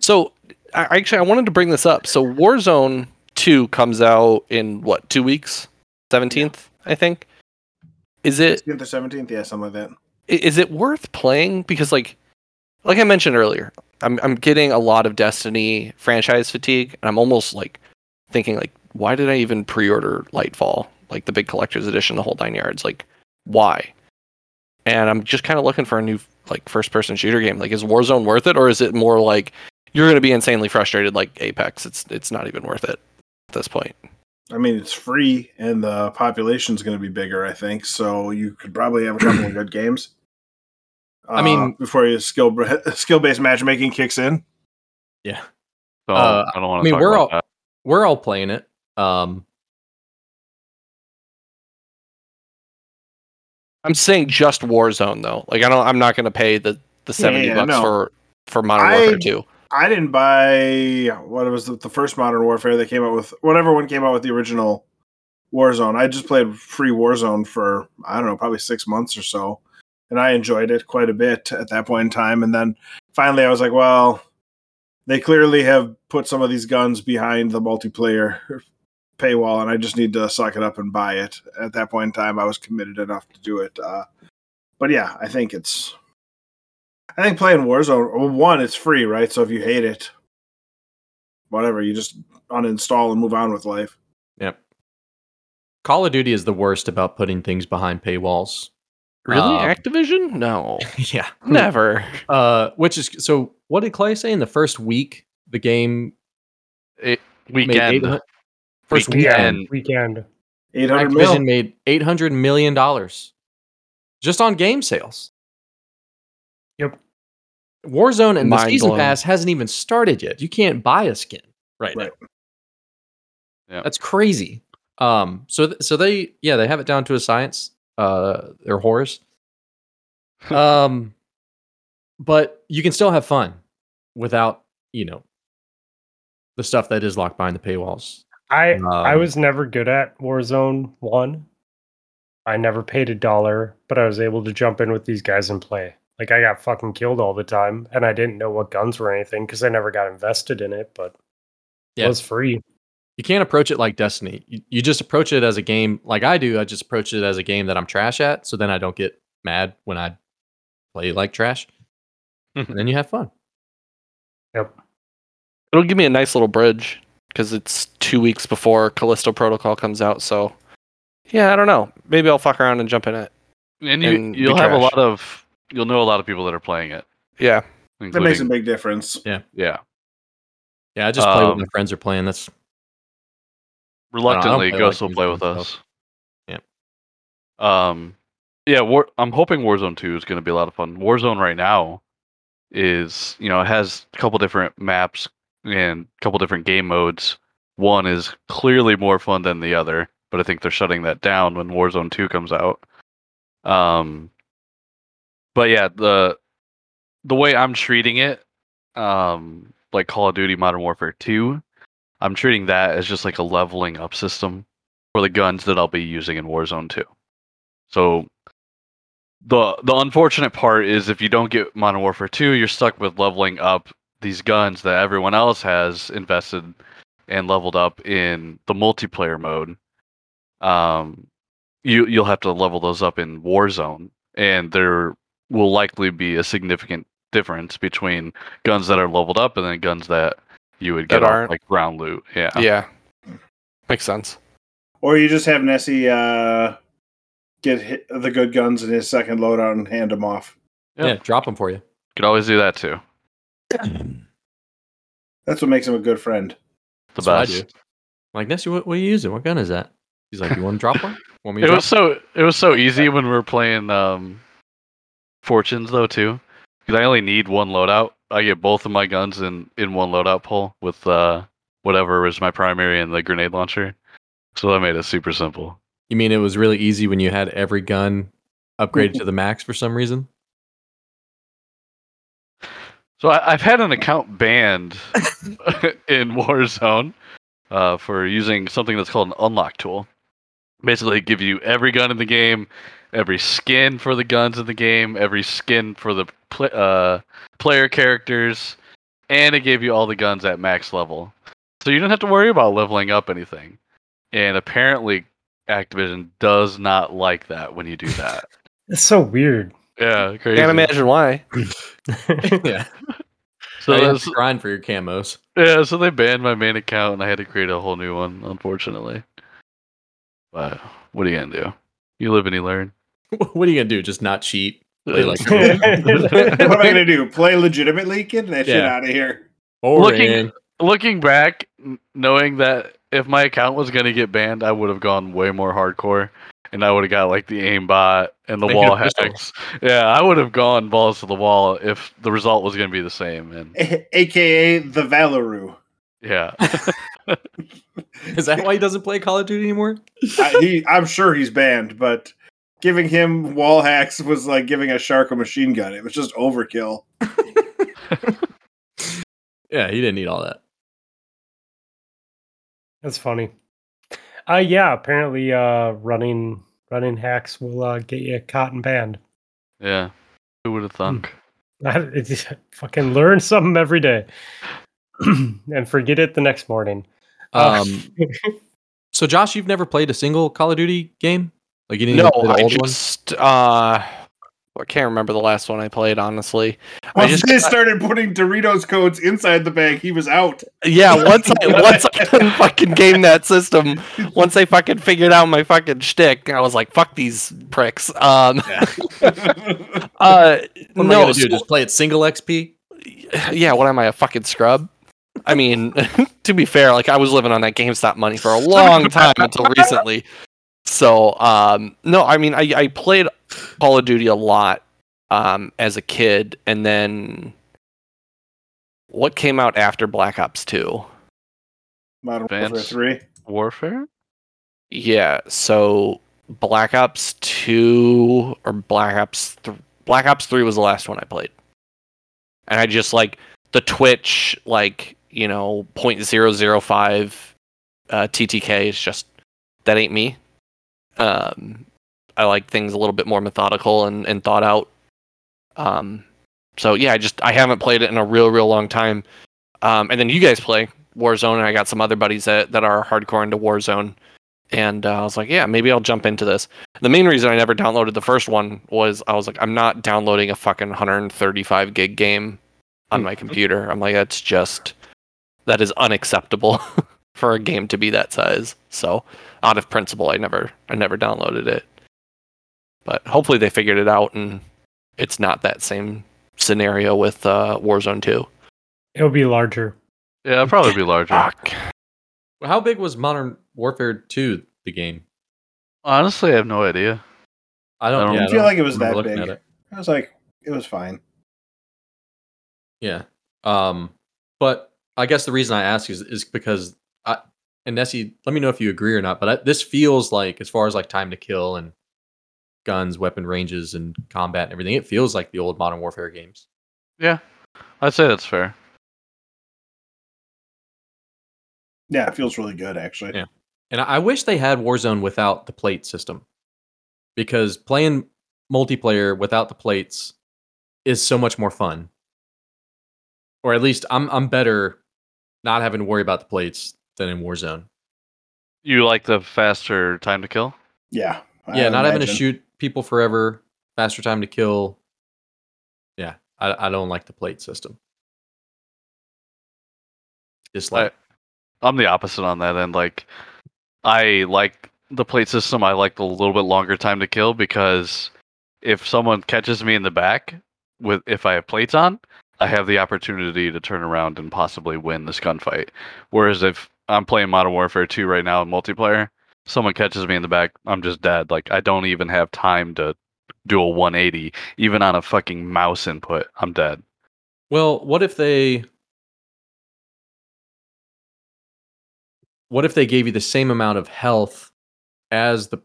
So, I, actually, I wanted to bring this up. So, Warzone Two comes out in what two weeks? Seventeenth, I think. Is it 16th or 17th, yeah, something like that. Is it worth playing because like like I mentioned earlier, I'm I'm getting a lot of Destiny franchise fatigue and I'm almost like thinking like why did I even pre-order Lightfall, like the big collector's edition, the whole nine yards? Like why? And I'm just kind of looking for a new like first person shooter game. Like is Warzone worth it or is it more like you're going to be insanely frustrated like Apex? It's it's not even worth it at this point. I mean, it's free and the population's going to be bigger, I think. So you could probably have a couple of good games. I mean- Uh, before your skill skill based matchmaking kicks in. Yeah. So Uh, I don't want to. I mean, talk we're about all- that. We're all playing it. Um, I'm saying just Warzone though. Like I don't I'm not going to pay the the 70 yeah, bucks no. for for Modern I- Warfare 2. I didn't buy what it was the, the first Modern Warfare that came out with whatever one came out with the original Warzone. I just played free Warzone for I don't know, probably six months or so, and I enjoyed it quite a bit at that point in time. And then finally, I was like, well, they clearly have put some of these guns behind the multiplayer paywall, and I just need to suck it up and buy it. At that point in time, I was committed enough to do it. Uh, but yeah, I think it's. I think playing Warzone, one, it's free, right? So if you hate it, whatever, you just uninstall and move on with life. yep. Call of Duty is the worst about putting things behind paywalls. Really? Um, Activision? No. yeah. Never. Uh, which is so. What did Clay say in the first week? The game made Weekend. 800 First Weekend. weekend, Weekend. 800 Activision mil. made eight hundred million dollars just on game sales. Yep. Warzone and the season blown. pass hasn't even started yet. You can't buy a skin right, Right. now. Yeah. That's crazy. Um. So th- so they yeah they have it down to a science. Uh, they're whores. um, but you can still have fun without you know the stuff that is locked behind the paywalls. I I Um, was never good at Warzone One. I never paid a dollar, but I was able to jump in with these guys and play. Like I got fucking killed all the time, and I didn't know what guns were anything because I never got invested in it. But Yeah. it was free. you can't approach it like Destiny. You, you just approach it as a game like I do. I just approach it as a game that I'm trash at, so then I don't get mad when I play like trash. Hmm. and then you have fun. Yep. It'll give me a nice little bridge because it's two weeks before Callisto Protocol comes out. So, yeah, I don't know. Maybe I'll fuck around and jump in it. And you, and you'll have a lot of you'll know a lot of people that are playing it. Yeah. That makes a big difference. yeah. Yeah, yeah. I just play what Um, my friends are playing. That's Reluctantly, play Ghost like will play games with myself. us. Yeah. Um, yeah. War, I'm hoping Warzone Two is going to be a lot of fun. Warzone right now is you know it has a couple different maps and a couple different game modes. One is clearly more fun than the other, but I think they're shutting that down when Warzone Two comes out. Um, but yeah, the the way I'm treating it, um, like Call of Duty Modern Warfare Two, I'm treating that as just like a leveling up system for the guns that I'll be using in Warzone 2. So the the unfortunate part is if you don't get Modern Warfare 2, you're stuck with leveling up these guns that everyone else has invested and leveled up in the multiplayer mode. Um you you'll have to level those up in Warzone and there will likely be a significant difference between guns that are leveled up and then guns that you would get off aren't- like ground loot. Yeah. Yeah. Makes sense. Or you just have Nessie uh, get hit, the good guns in his second loadout and hand them off. Yep. Yeah, drop them for you. Could always do that too. That's what makes him a good friend. The That's what I best. do. I'm like, Nessie, what, what are you using? What gun is that? He's like, you want to drop one? Want me It drop was so it was so easy when we were playing um, fortunes though too, because I only need one loadout. I get both of my guns in in one loadout pull with uh, whatever is my primary and the grenade launcher. So that made it super simple. You mean it was really easy when you had every gun upgraded to the max for some reason? So I, I've had an account banned in Warzone uh, for using something that's called an unlock tool. Basically, give you every gun in the game, every skin for the guns in the game, every skin for the pl- uh, player characters, and it gave you all the guns at max level. So you don't have to worry about leveling up anything. And apparently, Activision does not like that when you do that. It's so weird. yeah, crazy. Can't imagine why. yeah. So So you have that's, to grind for your camos. Yeah, so they banned my main account and I had to create a whole new one, unfortunately. But what are you gonna do? You live and you learn. What are you gonna do? Just not cheat? Play like what am I gonna do? Play legitimately? Get that shit out of here. Looking- Looking back, knowing that if my account was gonna get banned, I would have gone way more hardcore, and I would have got like the aimbot and the Make wall hacks. Yeah, I would have gone balls to the wall if the result was gonna be the same. And A- AKA the Valoroo. yeah, Is that why he doesn't play Call of Duty anymore? I, he, I'm sure he's banned, but giving him wall hacks was like giving a shark a machine gun. It was just overkill. Yeah, he didn't need all that. That's funny. Uh yeah, apparently uh running running hacks will uh, get you caught and banned. yeah. Who would have thunk? It's, fucking learn something every day. and forget it the next morning. Uh, Um, so Josh, you've never played a single Call of Duty game? Like you didn't No, even play the I old one? just uh I can't remember the last one I played, honestly. I Once just they started putting Doritos codes inside the bag, he was out. Yeah, once I once I fucking game that system, once I fucking figured out my fucking shtick, I was like, "Fuck these pricks." Um, uh, What am I no, gonna do? Just play it single XP? yeah. What am I, a fucking scrub? I mean, to be fair, like I was living on that GameStop money for a long time until recently. So, um, no, I mean, I, I played Call of Duty a lot um, as a kid, and then what came out after Black Ops Two? Modern Warfare 3. Warfare? Yeah, so Black Ops 2 or Black Ops th- Black Ops 3 was the last one I played. And I just like the Twitch like, you know, 0.005 uh TTK is just that ain't me. Um I like things a little bit more methodical and and thought out. Um so yeah, I just I haven't played it in a real real long time. Um and then you guys play Warzone and I got some other buddies that that are hardcore into Warzone and uh, I was like, yeah, maybe I'll jump into this. The main reason I never downloaded the first one was I was like, I'm not downloading a fucking 135 gig game on my computer. I'm like, that's just that is unacceptable for a game to be that size. So, out of principle, I never I never downloaded it. But hopefully they figured it out and it's not that same scenario with uh, Warzone 2. It'll be larger. Yeah, it'll probably be larger. Fuck. How big was Modern Warfare 2, the game? Honestly, I have no idea. I don't, I don't yeah, feel don't like it was that big. it. I was like, it was fine. Yeah. Um, but I guess the reason I ask is is because I and Nessie, let me know if you agree or not. But I, this feels like, as far as like time to kill and guns, weapon ranges, and combat and everything, it feels like the old Modern Warfare games. Yeah, I'd say that's fair. Yeah, it feels really good, actually. Yeah. And I, I wish they had Warzone without the plate system, because playing multiplayer without the plates is so much more fun. Or at least I'm I'm better not having to worry about the plates than in Warzone. You like the faster time to kill? Yeah. I yeah, not having to shoot people forever, faster time to kill. Yeah, I, I don't like the plate system. dislike. I'm the opposite on that end. Like, I like the plate system. I like the little bit longer time to kill because if someone catches me in the back with if I have plates on, I have the opportunity to turn around and possibly win this gunfight. Whereas if I'm playing Modern Warfare 2 right now in multiplayer, someone catches me in the back, I'm just dead. Like I don't even have time to do a 180, even on a fucking mouse input. I'm dead. Well, what if they What if they gave you the same amount of health as the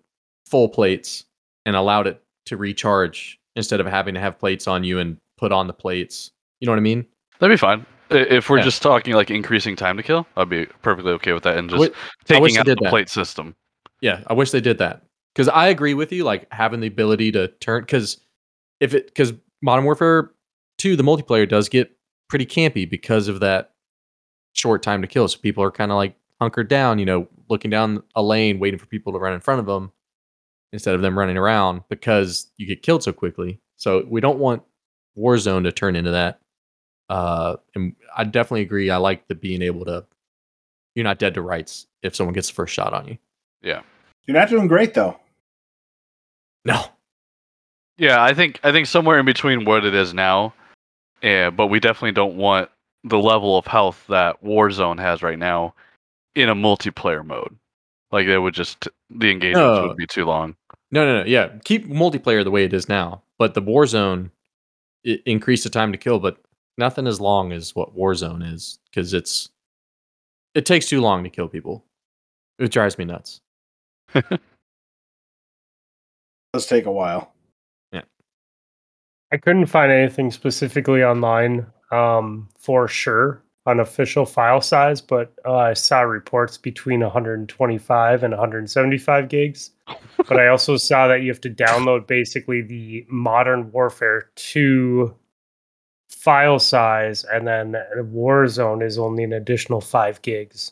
full plates and allowed it to recharge instead of having to have plates on you and put on the plates? You know what I mean? That'd be fine. If we're Yeah. just talking like increasing time to kill, I'd be perfectly okay with that and just wish taking out did the that. plate system. Yeah, I wish they did that. Cuz I agree with you like having the ability to turn cuz if it cuz Modern Warfare 2 the multiplayer does get pretty campy because of that short time to kill. So people are kind of like hunkered down, you know, looking down a lane waiting for people to run in front of them instead of them running around because you get killed so quickly. So we don't want Warzone to turn into that. Uh and I definitely agree I like the being able to you're not dead to rights if someone gets the first shot on you. Yeah, you're not doing great though. No. Yeah, I think I think somewhere in between what it is now, yeah, but we definitely don't want the level of health that Warzone has right now in a multiplayer mode. Like it would just the engagements No. would be too long. No, no, no. Yeah, keep multiplayer the way it is now, but the Warzone it increase the time to kill, but nothing as long as what Warzone is because it's it takes too long to kill people. It drives me nuts. Let's take a while. Yeah. I couldn't find anything specifically online um, for sure on official file size, but uh, I saw reports between 125 and 175 gigs. but I also saw that you have to download basically the Modern Warfare 2 file size, and then Warzone is only an additional five gigs.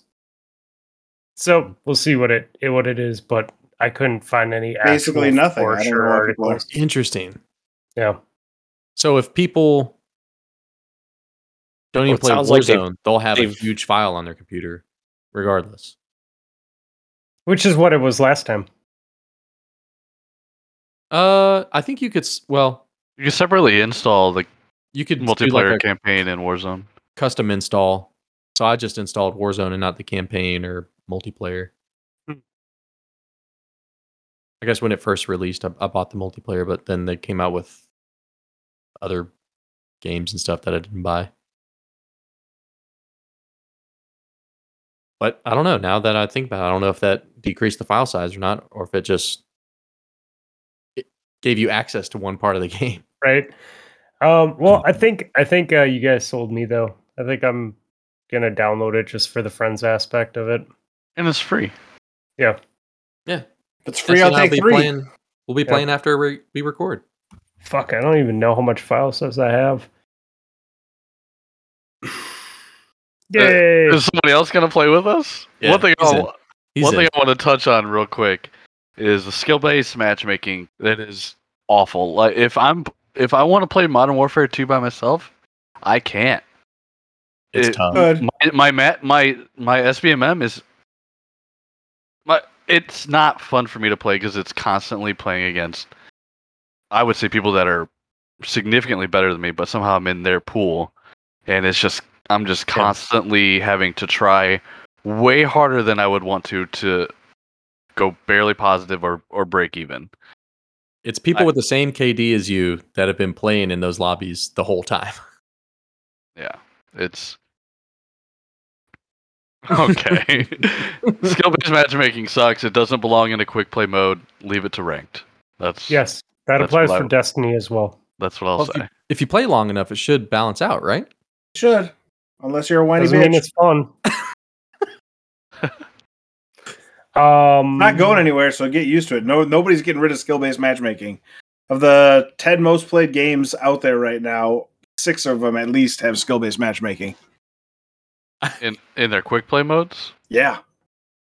So we'll see what it it- what it is, but I couldn't find any Basically nothing. for I don't sure know what articles. Interesting. Yeah. So if people don't Well, even play sounds like they've- Warzone, they'll have a huge file on their computer, regardless. Which is what it was last time. Uh, I think you could. Well, You can separately install the you could multiplayer like a campaign in Warzone. custom install. So I just installed Warzone and not the campaign or multiplayer. Hmm. I guess when it first released, I, I bought the multiplayer, but then they came out with other games and stuff that I didn't buy. But I don't know. Now that I think about it, I don't know if that decreased the file size or not, or if it just it gave you access to one part of the game. right? Um, well, I think I think uh, you guys sold me though. I think I'm gonna download it just for the friends aspect of it. And it's free. Yeah. If it's free, I'll so I'll take be three. Playing, we'll be Yeah. playing after we, we record. Fuck, I don't even know how much file size I have. Yay! Is somebody else gonna play with us? Yeah, one thing I'll, in. He's one thing I want to touch on real quick is the skill-based matchmaking. That is awful. Like if I'm if I want to play Modern Warfare 2 by myself, I can't. it's it- tough. Good. My my my my SBMM is my it's not fun for me to play because it's constantly playing against I would say people that are significantly better than me, but somehow I'm in their pool and it's just I'm just constantly having to try way harder than I would want to to go barely positive or or break even. It's people I- with the same KD as you that have been playing in those lobbies the whole time. Yeah. It's Okay. Skill based matchmaking sucks. It doesn't belong in a quick play mode. Leave it to ranked. That's yes, that That's applies what I for Destiny as well. that's what I'll Well, if, say. you, if you play long enough, it should balance out, right? It Should. Unless you're a whiny Doesn't mean it's fun. Um, not going anywhere, so get used to it. No, nobody's getting rid of skill based matchmaking. Of the ten most played games out there right now, six of them at least have skill based matchmaking. In in their quick play modes? Yeah,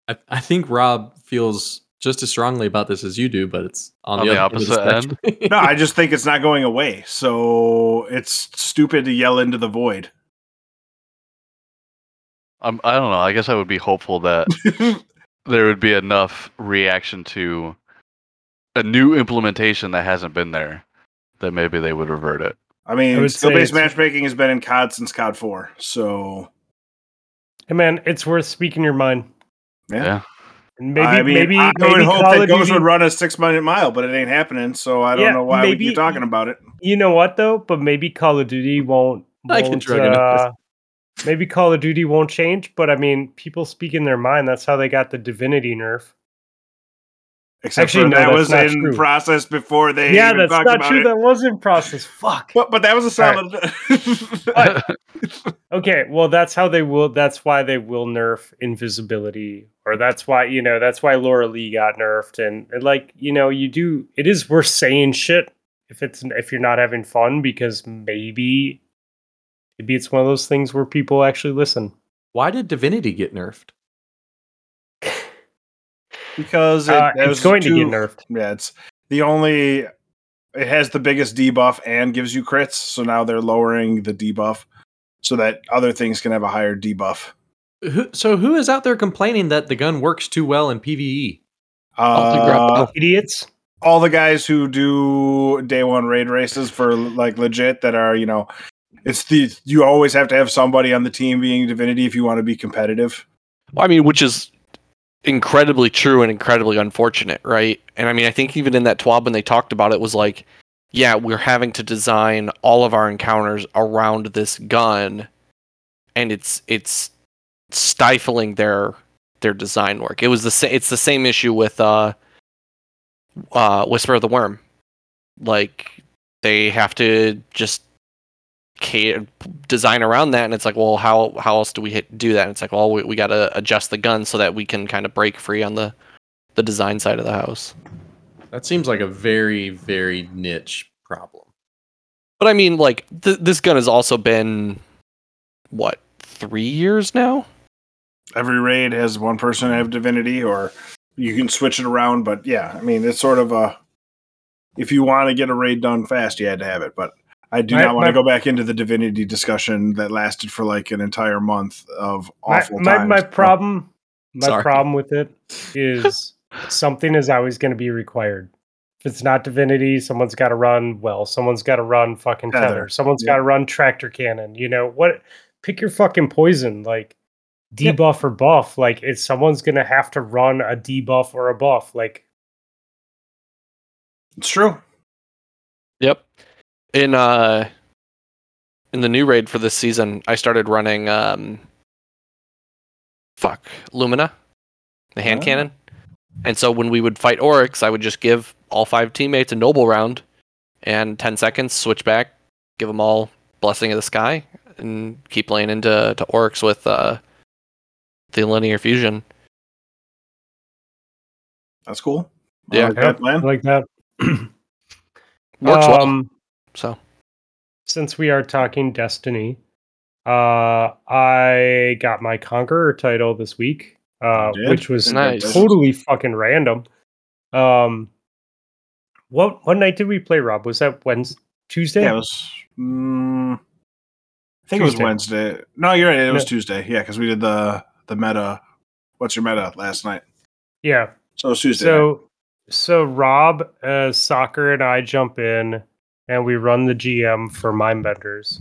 I, I think Rob feels just as strongly about this as you do, but it's on, On the, the other end of opposite spectrum. no, I just think it's not going away. So it's stupid to yell into the void. I'm, I don't know. I guess I would be hopeful that there would be enough reaction to a new implementation that hasn't been there that maybe they would revert it. I I mean, would skill say based matchmaking has been in COD since COD 4. So, Hey man, it's worth speaking your mind. yeah. Yeah. And maybe I mean, maybe I maybe would hope Call that Ghost Duty- would run a six minute mile, but it ain't happening. So I don't Yeah, know why we maybe- keep talking about it. You know what though? But maybe Call of Duty won't. I can won't, drug it up uh, maybe Call of Duty won't change, but I mean, people speak in their mind. That's how they got the Divinity nerf. Except Actually, for no, that was in true. process before they yeah, even that's talked not about true. it. That was in process. Fuck. But, but that was a All solid. Okay, well, that's how they will. That's why they will nerf invisibility, or that's why you know that's why Loreley got nerfed, and, and like you know you do. It is worth saying shit if it's if you're not having fun because maybe maybe it's one of those things where people actually listen. Why did Divinity get nerfed? because it, Uh, it's was going to too- get nerfed. Yeah, it's the only. It has the biggest debuff and gives you crits. So now they're lowering the debuff so that other things can have a higher debuff. Who, so who is out there complaining that the gun works too well in PVE? I'll figure out Uh, Idiots. all the guys who do day one raid races for like legit that are you know it's the you always have to have somebody on the team being divinity if you want to be competitive Well, I mean, which is incredibly true and incredibly unfortunate, right? And I mean, I think even in that TWAB when they talked about it was like, yeah, we're having to design all of our encounters around this gun, and it's it's stifling their their design work. It was the sa- it's the same issue with uh, uh, Whisper of the Worm, like they have to just ca- design around that and it's like well how how else do we hit, do that? And it's like well we, we got to adjust the gun so that we can kind of break free on the the design side of the house. That seems like a very, very niche problem. but i mean like th- this gun has also been what three years now? Every raid has one person have divinity or you can switch it around but yeah i mean it's sort of a if you want to get a raid done fast you had to have it but i do My- not want to go back into the divinity discussion that lasted for like an entire month of awful my, times my problem my Sorry. problem with it is something is always going to be required. If it's not divinity, someone's got to run well. Someone's got to run fucking Tether. tether. Someone's Yeah. got to run tractor cannon. You know what? Pick your fucking poison. Like Yep. debuff or buff. Like it's someone's going to have to run a debuff or a buff. Like it's true yep in uh in the new raid for this season i started running um fuck lumina the hand Ah. cannon and so when we would fight oryx i would just give all five teammates a noble round and 10 seconds switch back give them all blessing of the sky and keep playing into to oryx with uh the linear fusion that's cool I Yeah. like that plan. like that. works well Um, so since we are talking Destiny, uh, I got my Conqueror title this week, uh, which was Nice. totally fucking random. Um, what what night did we play, Rob? Was that Wednesday, Tuesday? Yeah, it was. Mm, I think it was Wednesday. No, you're right. It was No. Tuesday. Yeah, because we did the the meta. What's your meta last night? yeah. So it was Tuesday. night. So so Rob, uh, soccer, and I jump in, and we run the GM for Mindbenders.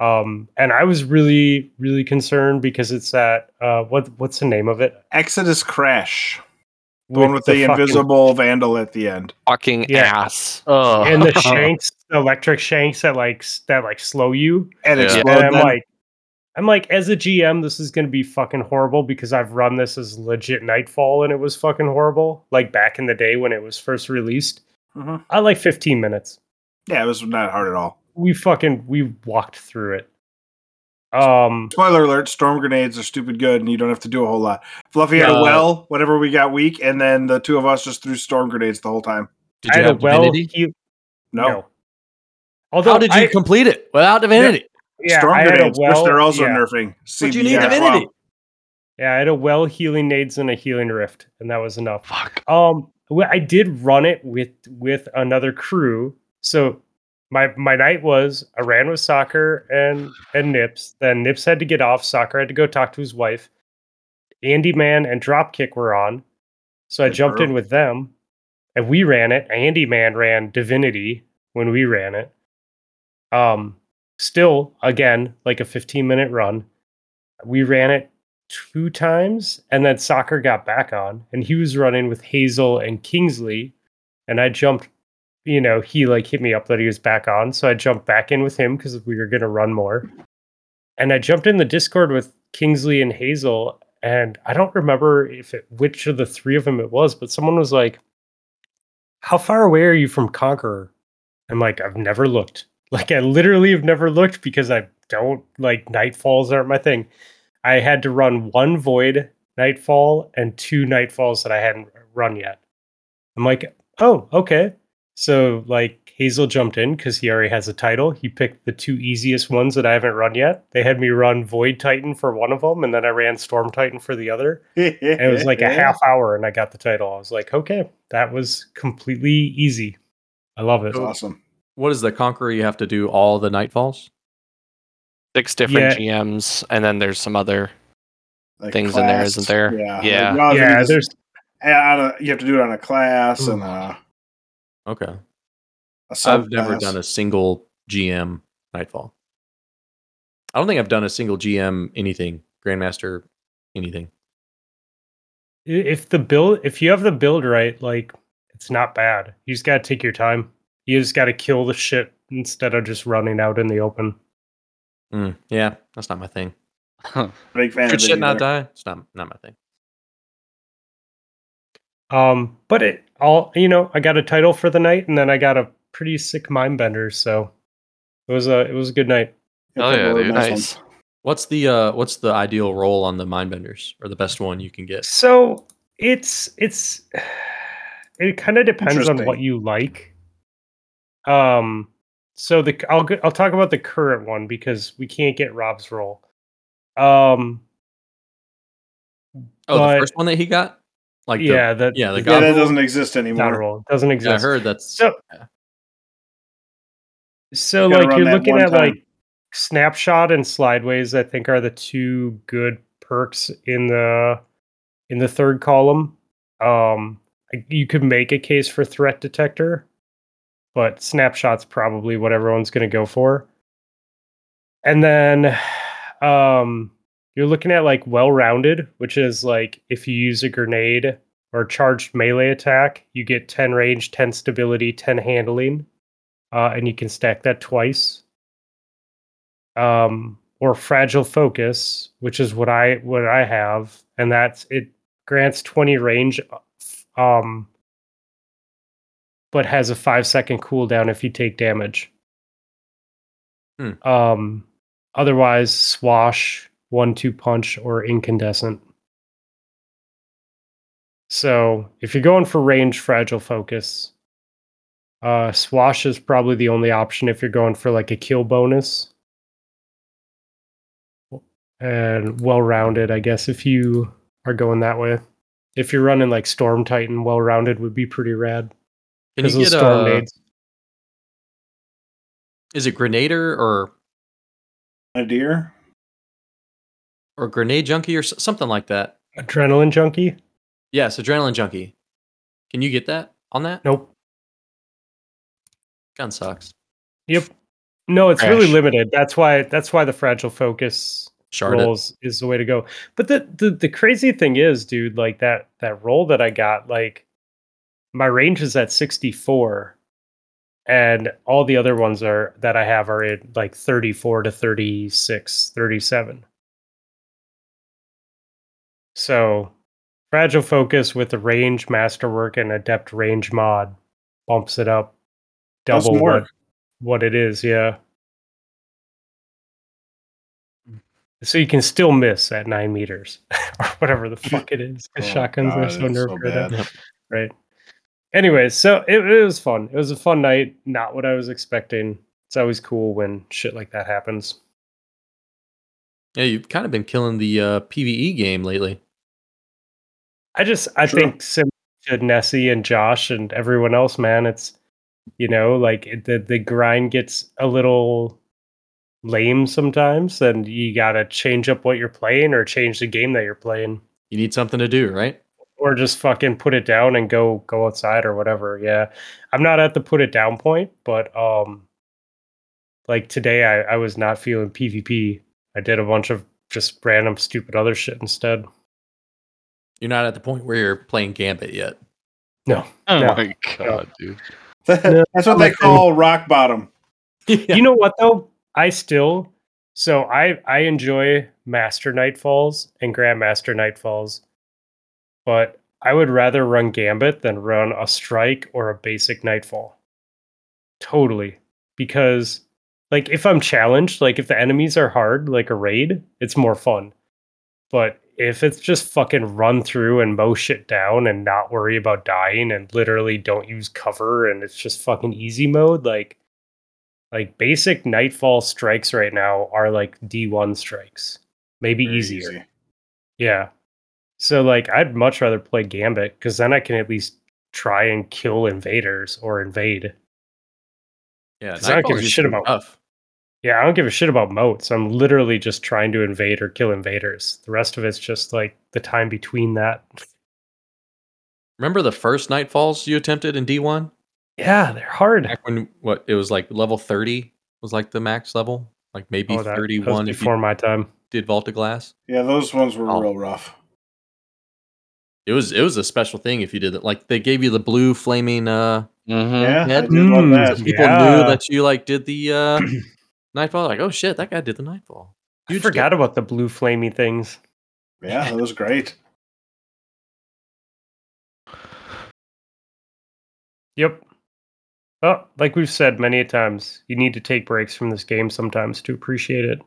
Um, and I was really really concerned because it's that uh, what what's the name of it? Exodus Crash, the one with the, fucking- invisible vandal at the end. fucking Yeah. ass Oh, and the shanks, the electric shanks that like that like slow you. And Yeah. explode. And I'm then. like, I'm like, as a GM, this is gonna be fucking horrible because I've run this as legit Nightfall and it was fucking horrible. Like back in the day when it was first released. Mhm. I like 15 minutes. Yeah, it was not hard at all. We fucking we walked through it. Um, Spoiler alert: storm grenades are stupid good, and you don't have to do a whole lot. Fluffy had a Uh, well whenever we got weak, and then the two of us just threw storm grenades the whole time. Did I you had a have well. Divinity? heal- No, Although How did you I, complete it without Divinity? yeah, storm I had a grenades, well, which they're also yeah. nerfing. But you need CBS. Divinity. Yeah, I had a well healing nades and a healing rift, and that was enough. fuck. Um, I did run it with with another crew. So my my night was I ran with soccer and and Nips. Then Nips had to get off. Soccer had to go talk to his wife. Andy Man and Dropkick were on, so I Good jumped in with them, and we ran it. Andy Man ran Divinity when we ran it. Um, still again like a 15 minute run. We ran it two times, and then soccer got back on, and he was running with Hazel and Kingsley, and I jumped you know, he like hit me up that he was back on. So I jumped back in with him because we were going to run more. And I jumped in the Discord with Kingsley and Hazel. And I don't remember if it, which of the three of them it was, but someone was like, How far away are you from Conqueror? I'm like, I've never looked. Like, I literally have never looked because I don't like nightfalls aren't my thing. I had to run one void nightfall and two nightfalls that I hadn't run yet. I'm like, oh, okay. So like Hazel jumped in because he already has a title. He picked the two easiest ones that I haven't run yet. They had me run Void Titan for one of them, and then I ran Storm Titan for the other. And it was like a half hour, and I got the title. I was like, okay, that was completely easy. I love it. That's awesome. What is the Conqueror? You have to do all the nightfalls. Six different GMs, and then there's some other. Like Things in there, isn't there? Yeah. Yeah. Like, well, yeah, just there's you have to do it on a class and a, Okay. I've never done a single GM Nightfall. I don't think I've done a single GM anything, Grandmaster anything. if the build if you have the build right, like it's not bad. You just gotta take your time. You just gotta kill the shit instead of just running out in the open. Mm, yeah, that's not my thing. Big fan Should of it shit not die? It's not not my thing. Um, but it all you know, I got a title for the night, and then I got a pretty sick mind bender. So it was a it was a good night. Oh, yeah, dude. nice Nice. What's the uh what's the ideal role on the mind benders, or the best one you can get? So it's it's it kind of depends on what you like. Um, so the I'll I'll talk about the current one because we can't get Rob's role. Um, Oh, But- the first one that he got? Like the, yeah, that yeah, the the Yeah, that role? doesn't exist anymore. God anymore. role doesn't yeah, I heard that's So, yeah. so You like you're looking at time. like snapshot and slideways. I think are the two good perks in the in the third column. Um, you could make a case for threat detector, but snapshot's probably what everyone's going to go for. And then, um, you're looking at like well-rounded, which is like if you use a grenade or charged melee attack, you get 10 range, 10 stability, 10 handling, uh, and you can stack that twice. Um, or fragile focus, which is what I what I have, and that's it grants 20 range, um, but has a five second cooldown if you take damage. Hmm. Um, otherwise, swash, one two punch, or incandescent. So if you're going for range fragile focus, uh, swash is probably the only option if you're going for like a kill bonus. And well rounded, I guess, if you are going that way. If you're running like Storm Titan, well rounded would be pretty rad. Can you Because get storm a, nades. is it Grenader or A deer? Or Grenade Junkie or something like that? Adrenaline junkie? Yes, Adrenaline Junkie. Can you get that on that? Nope. Gun sucks. Yep. No, it's really limited. That's why that's why the fragile focus Shard it. rolls is the way to go. But the, the the crazy thing is, dude, like that that roll that I got, like my range is at 64 and all the other ones are that I have are at like 34 to 36, 37. So fragile focus with the range masterwork and adept range mod bumps it up Does some double what, what it is, yeah. So you can still miss at nine meters or whatever the fuck it is. 'cause Oh, shotguns are so it's nerfed so right now. bad. Yep. Right. Anyways, so it, it was fun. It was a fun night. Not what I was expecting. It's always cool when shit like that happens. Yeah, you've kind of been killing the uh, PVE game lately. I just I Sure. think similar to Nessie and Josh and everyone else, man, it's You know, like it, the the grind gets a little lame sometimes, and you gotta change up what you're playing or change the game that you're playing, You need something to do, right? or just fucking put it down and go go outside or whatever. Yeah, I'm not at the put it down point, but um, like today I I was not feeling PvP. I did a bunch of just random stupid other shit instead. You're not at the point where you're playing Gambit yet. No, Oh Yeah. my god, dude. That's what they call rock bottom. you know what though i still so i i enjoy master nightfalls and grandmaster nightfalls but i would rather run gambit than run a strike or a basic nightfall totally because like if i'm challenged like if the enemies are hard like a raid it's more fun but if it's just fucking run through and mow shit down and not worry about dying and literally don't use cover and it's just fucking easy mode like like basic nightfall strikes right now are like D1 strikes. Maybe Very easier. easy. Yeah. So like I'd much rather play Gambit cuz then I can at least try and kill invaders or invade. Yeah, I don't give Nightfall's a shit about- tough. Yeah, I don't give a shit about motes. I'm literally just trying to invade or kill invaders. The rest of it's just like the time between that. Remember the first Nightfalls you attempted in D1? Yeah, they're hard. Back when what it was like level 30 was like the max level, like maybe Oh, that- that was 31 if before my time. did Vault of Glass. Yeah, those ones were Oh. real rough. It was it was a special thing if you did it. Like they gave you the blue flaming uh Mm-hmm. Yeah, I Head- did love Mm, that. people Yeah. knew that you like did the uh Nightfall. Like, oh shit, that guy did the Nightfall. I Huge forgot about the blue flamey things. Yeah, that was great. Yep. Oh, like we've said many a times, you need to take breaks from this game sometimes to appreciate it.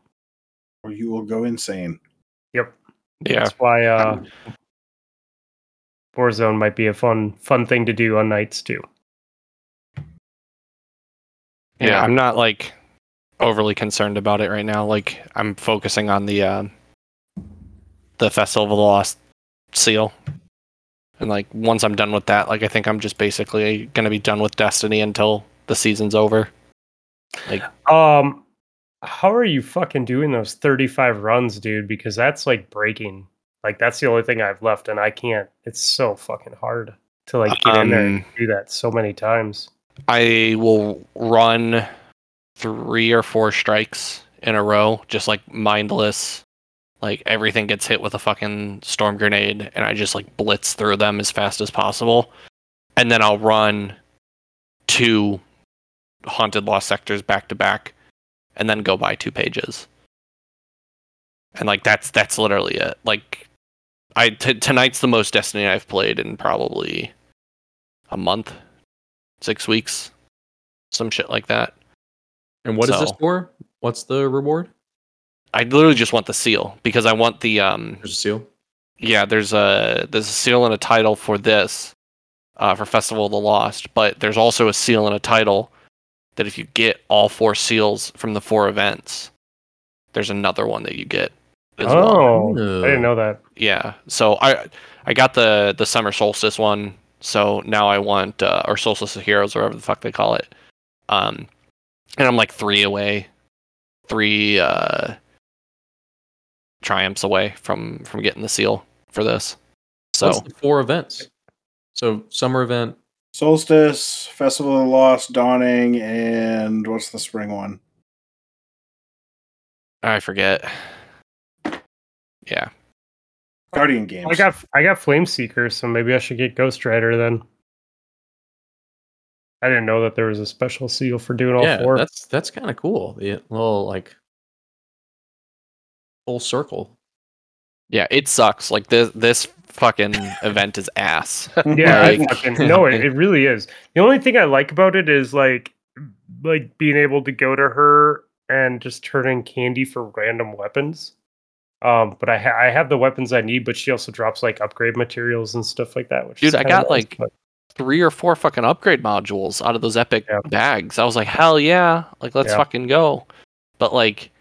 Or you will go insane. Yep. Yeah. That's why uh Warzone might be a fun fun thing to do on nights too. Yeah, Yeah. I'm not like overly concerned about it right now. Like I'm focusing on the uh, the Festival of the Lost seal. And like once I'm done with that, like I think I'm just basically gonna be done with Destiny until the season's over. Like, um how are you fucking doing those 35 runs, dude? Because that's like breaking. Like that's the only thing I've left and I can't it's so fucking hard to like get in there and Um, do that so many times. I will run three or four strikes in a row, just like mindless. Like everything gets hit with a fucking storm grenade, and I just like blitz through them as fast as possible. And then I'll run two haunted lost sectors back to back, and then go by two pages. And like that's that's literally it. Like I t- tonight's the most Destiny I've played in probably a month six weeks, some shit like that. And what is this for? What's the reward? I literally just want the seal because I want the um There's a seal. yeah there's a there's a seal and a title for this uh, for Festival of the Lost, but there's also a seal and a title that if you get all four seals from the four events, there's another one that you get as well. Oh, I didn't know that. Yeah, so I I got the the summer solstice one, so now I want uh, or solstice of heroes, or whatever the fuck they call it. Um, and I'm like three away, three uh triumphs away from from getting the seal for this. So What's the four events? So summer event. Solstice, Festival of the Lost, Dawning, and what's the spring one? I forget. Yeah, Guardian Games. I got I got Flamekeeper, so maybe I should get Ghost Rider then. I didn't know that there was a special seal for doing all yeah, four. that's that's kind of cool. The little like full circle. yeah, it sucks. Like this this fucking event is ass. Yeah, Like- fucking no, it, it really is. The only thing I like about it is like like being able to go to her and just turn in candy for random weapons. Um, but I ha- I have the weapons I need, but she also drops like upgrade materials and stuff like that. Which Dude, is I got, nice, like, but- three or four fucking upgrade modules out of those epic Yeah. bags. I was like, hell yeah, like let's Yeah. fucking go. But like,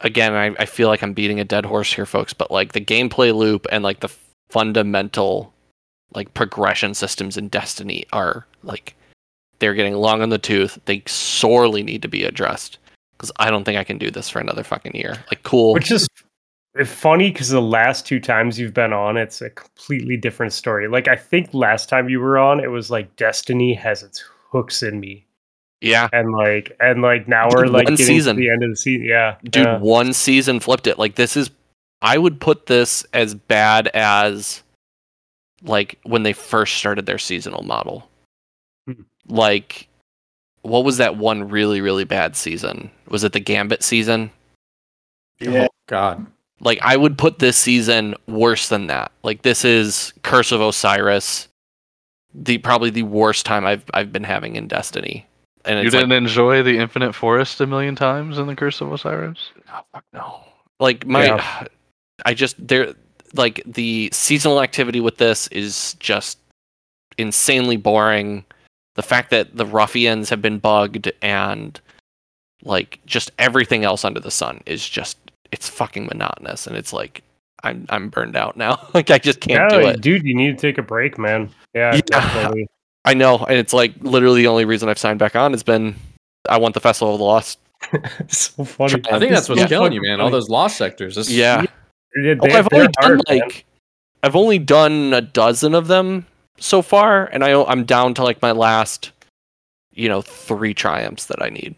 again, I, I feel like I'm beating a dead horse here, folks. But like the gameplay loop and like the fundamental like progression systems in Destiny are like They're getting long on the tooth. They sorely need to be addressed because I don't think I can do this for another fucking year. Like, cool. Which is funny because the last two times you've been on, it's a completely different story. Like I think last time you were on, it was like Destiny has its hooks in me, yeah, and like and like now we're Dude, like one getting season. to the end of the season. Yeah, dude, yeah. one season flipped it. Like, this is. I would put this as bad as like when they first started their seasonal model. Hmm. Like, what was that one really really bad season? Was it the Gambit season? Yeah. Oh, God. Like I would put this season worse than that. Like this is Curse of Osiris, the probably the worst time I've I've been having in Destiny. And You didn't enjoy the Infinite Forest a million times in the Curse of Osiris? oh, fuck no. Like my, I just there like the seasonal activity with this is just insanely boring. The fact that the ruffians have been bugged and like just everything else under the sun is just it's fucking monotonous and it's like I'm I'm burned out now. like I just can't yeah, do it. dude. You need to take a break, man. Yeah, Yeah. definitely. I know, and it's like literally the only reason I've signed back on has been I want the Festival of the Lost. so funny. I think that's what's Yeah. killing you, man. All those lost sectors. This- Yeah. Yeah, Well, they- oh, I've they're only done hard, man. like I've only done a dozen of them so far, and I I'm down to like my last, you know, three triumphs that I need.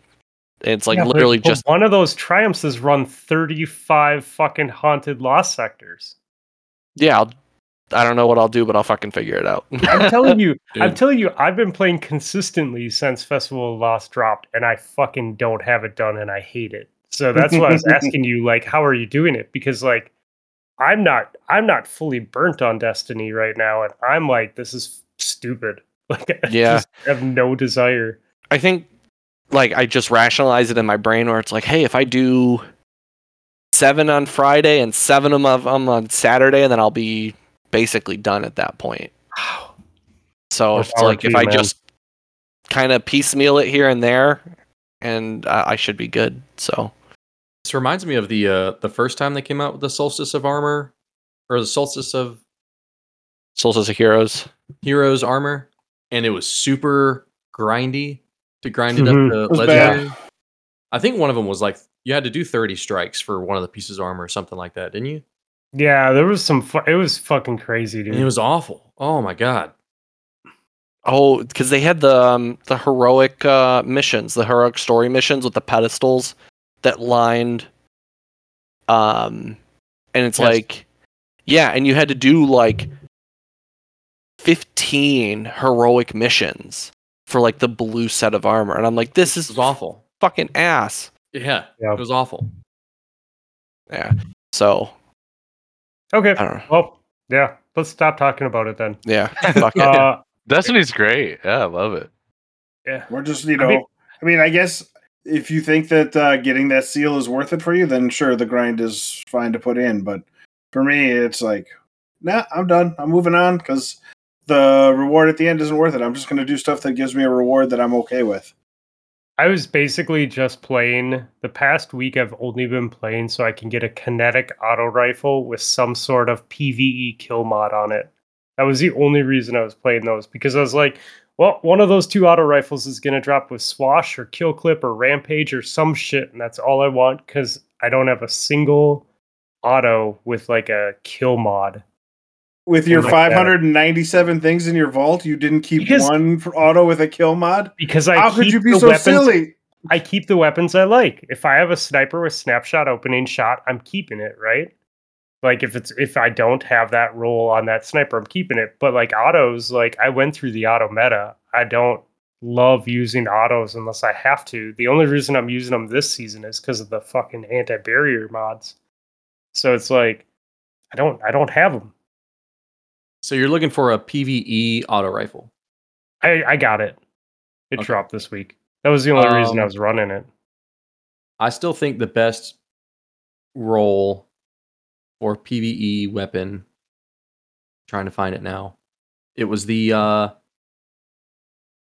It's like Yeah, literally but just one of those triumphs has run 35 fucking haunted lost sectors. yeah. I'll, I don't know what I'll do, but I'll fucking figure it out. I'm telling you, I'm telling you, I've been playing consistently since Festival of Lost dropped, and I fucking don't have it done, and I hate it. So that's why I was asking you, like, how are you doing it? Because like, I'm not, I'm not fully burnt on Destiny right now, and I'm like, this is stupid. Like, I Yeah. just have no desire. I think like I just rationalize it in my brain where it's like, hey, if I do seven on Friday and seven of them on Saturday, and then I'll be basically done at that point. So More if it's like to if you, I just kind of piecemeal it here and there, and uh, I should be good. So This reminds me of the uh, the first time they came out with the Solstice of Armor, or the Solstice of Solstice of Heroes. Heroes armor, and it was super grindy to grind it Mhm. up to legendary. bad. I think one of them was like you had to do 30 strikes for one of the pieces of armor or something like that, didn't you? Yeah, there was some. Fu- it was fucking crazy, dude. And it was awful. Oh my god. Oh, because they had the um, the heroic uh, missions, the heroic story missions with the pedestals that lined. Um, and it's Yes. like, yeah, and you had to do like fifteen heroic missions for like the blue set of armor, and I'm like, this is awful. fucking ass. Yeah, Yeah. it was awful. Yeah. So okay. I don't know. Well, yeah. Let's stop talking about it then. Yeah. Fuck. Uh, Destiny's great. Yeah, I love it. yeah. We're just, you know, I mean- mean, I guess if you think that uh, getting that seal is worth it for you, then sure, the grind is fine to put in. But for me, it's like, nah, I'm done. I'm moving on because the reward at the end isn't worth it. I'm just going to do stuff that gives me a reward that I'm okay with. I was basically just playing the past week. I've only been playing so I can get a kinetic auto rifle with some sort of PVE kill mod on it. That was the only reason I was playing those because I was like, well, one of those two auto rifles is going to drop with Swash or Kill Clip or Rampage or some shit, and that's all I want because I don't have a single auto with like a kill mod. With your Like that. 597 things in your vault, you didn't keep Because- one for auto with a kill mod. Because I How could you be so weapons- silly? I keep the weapons I like. If I have a sniper with snapshot opening shot, I'm keeping it, right? Like if it's if I don't have that roll on that sniper, I'm keeping it. But like autos, like I went through the auto meta. I don't love using autos unless I have to. The only reason I'm using them this season is because of the fucking anti-barrier mods. So it's like I don't I don't have them. So you're looking for a PVE auto rifle. I I got it. It Okay. dropped this week. That was the only reason I Um, was running it. I still think the best role for PVE weapon trying to find it now. It was the uh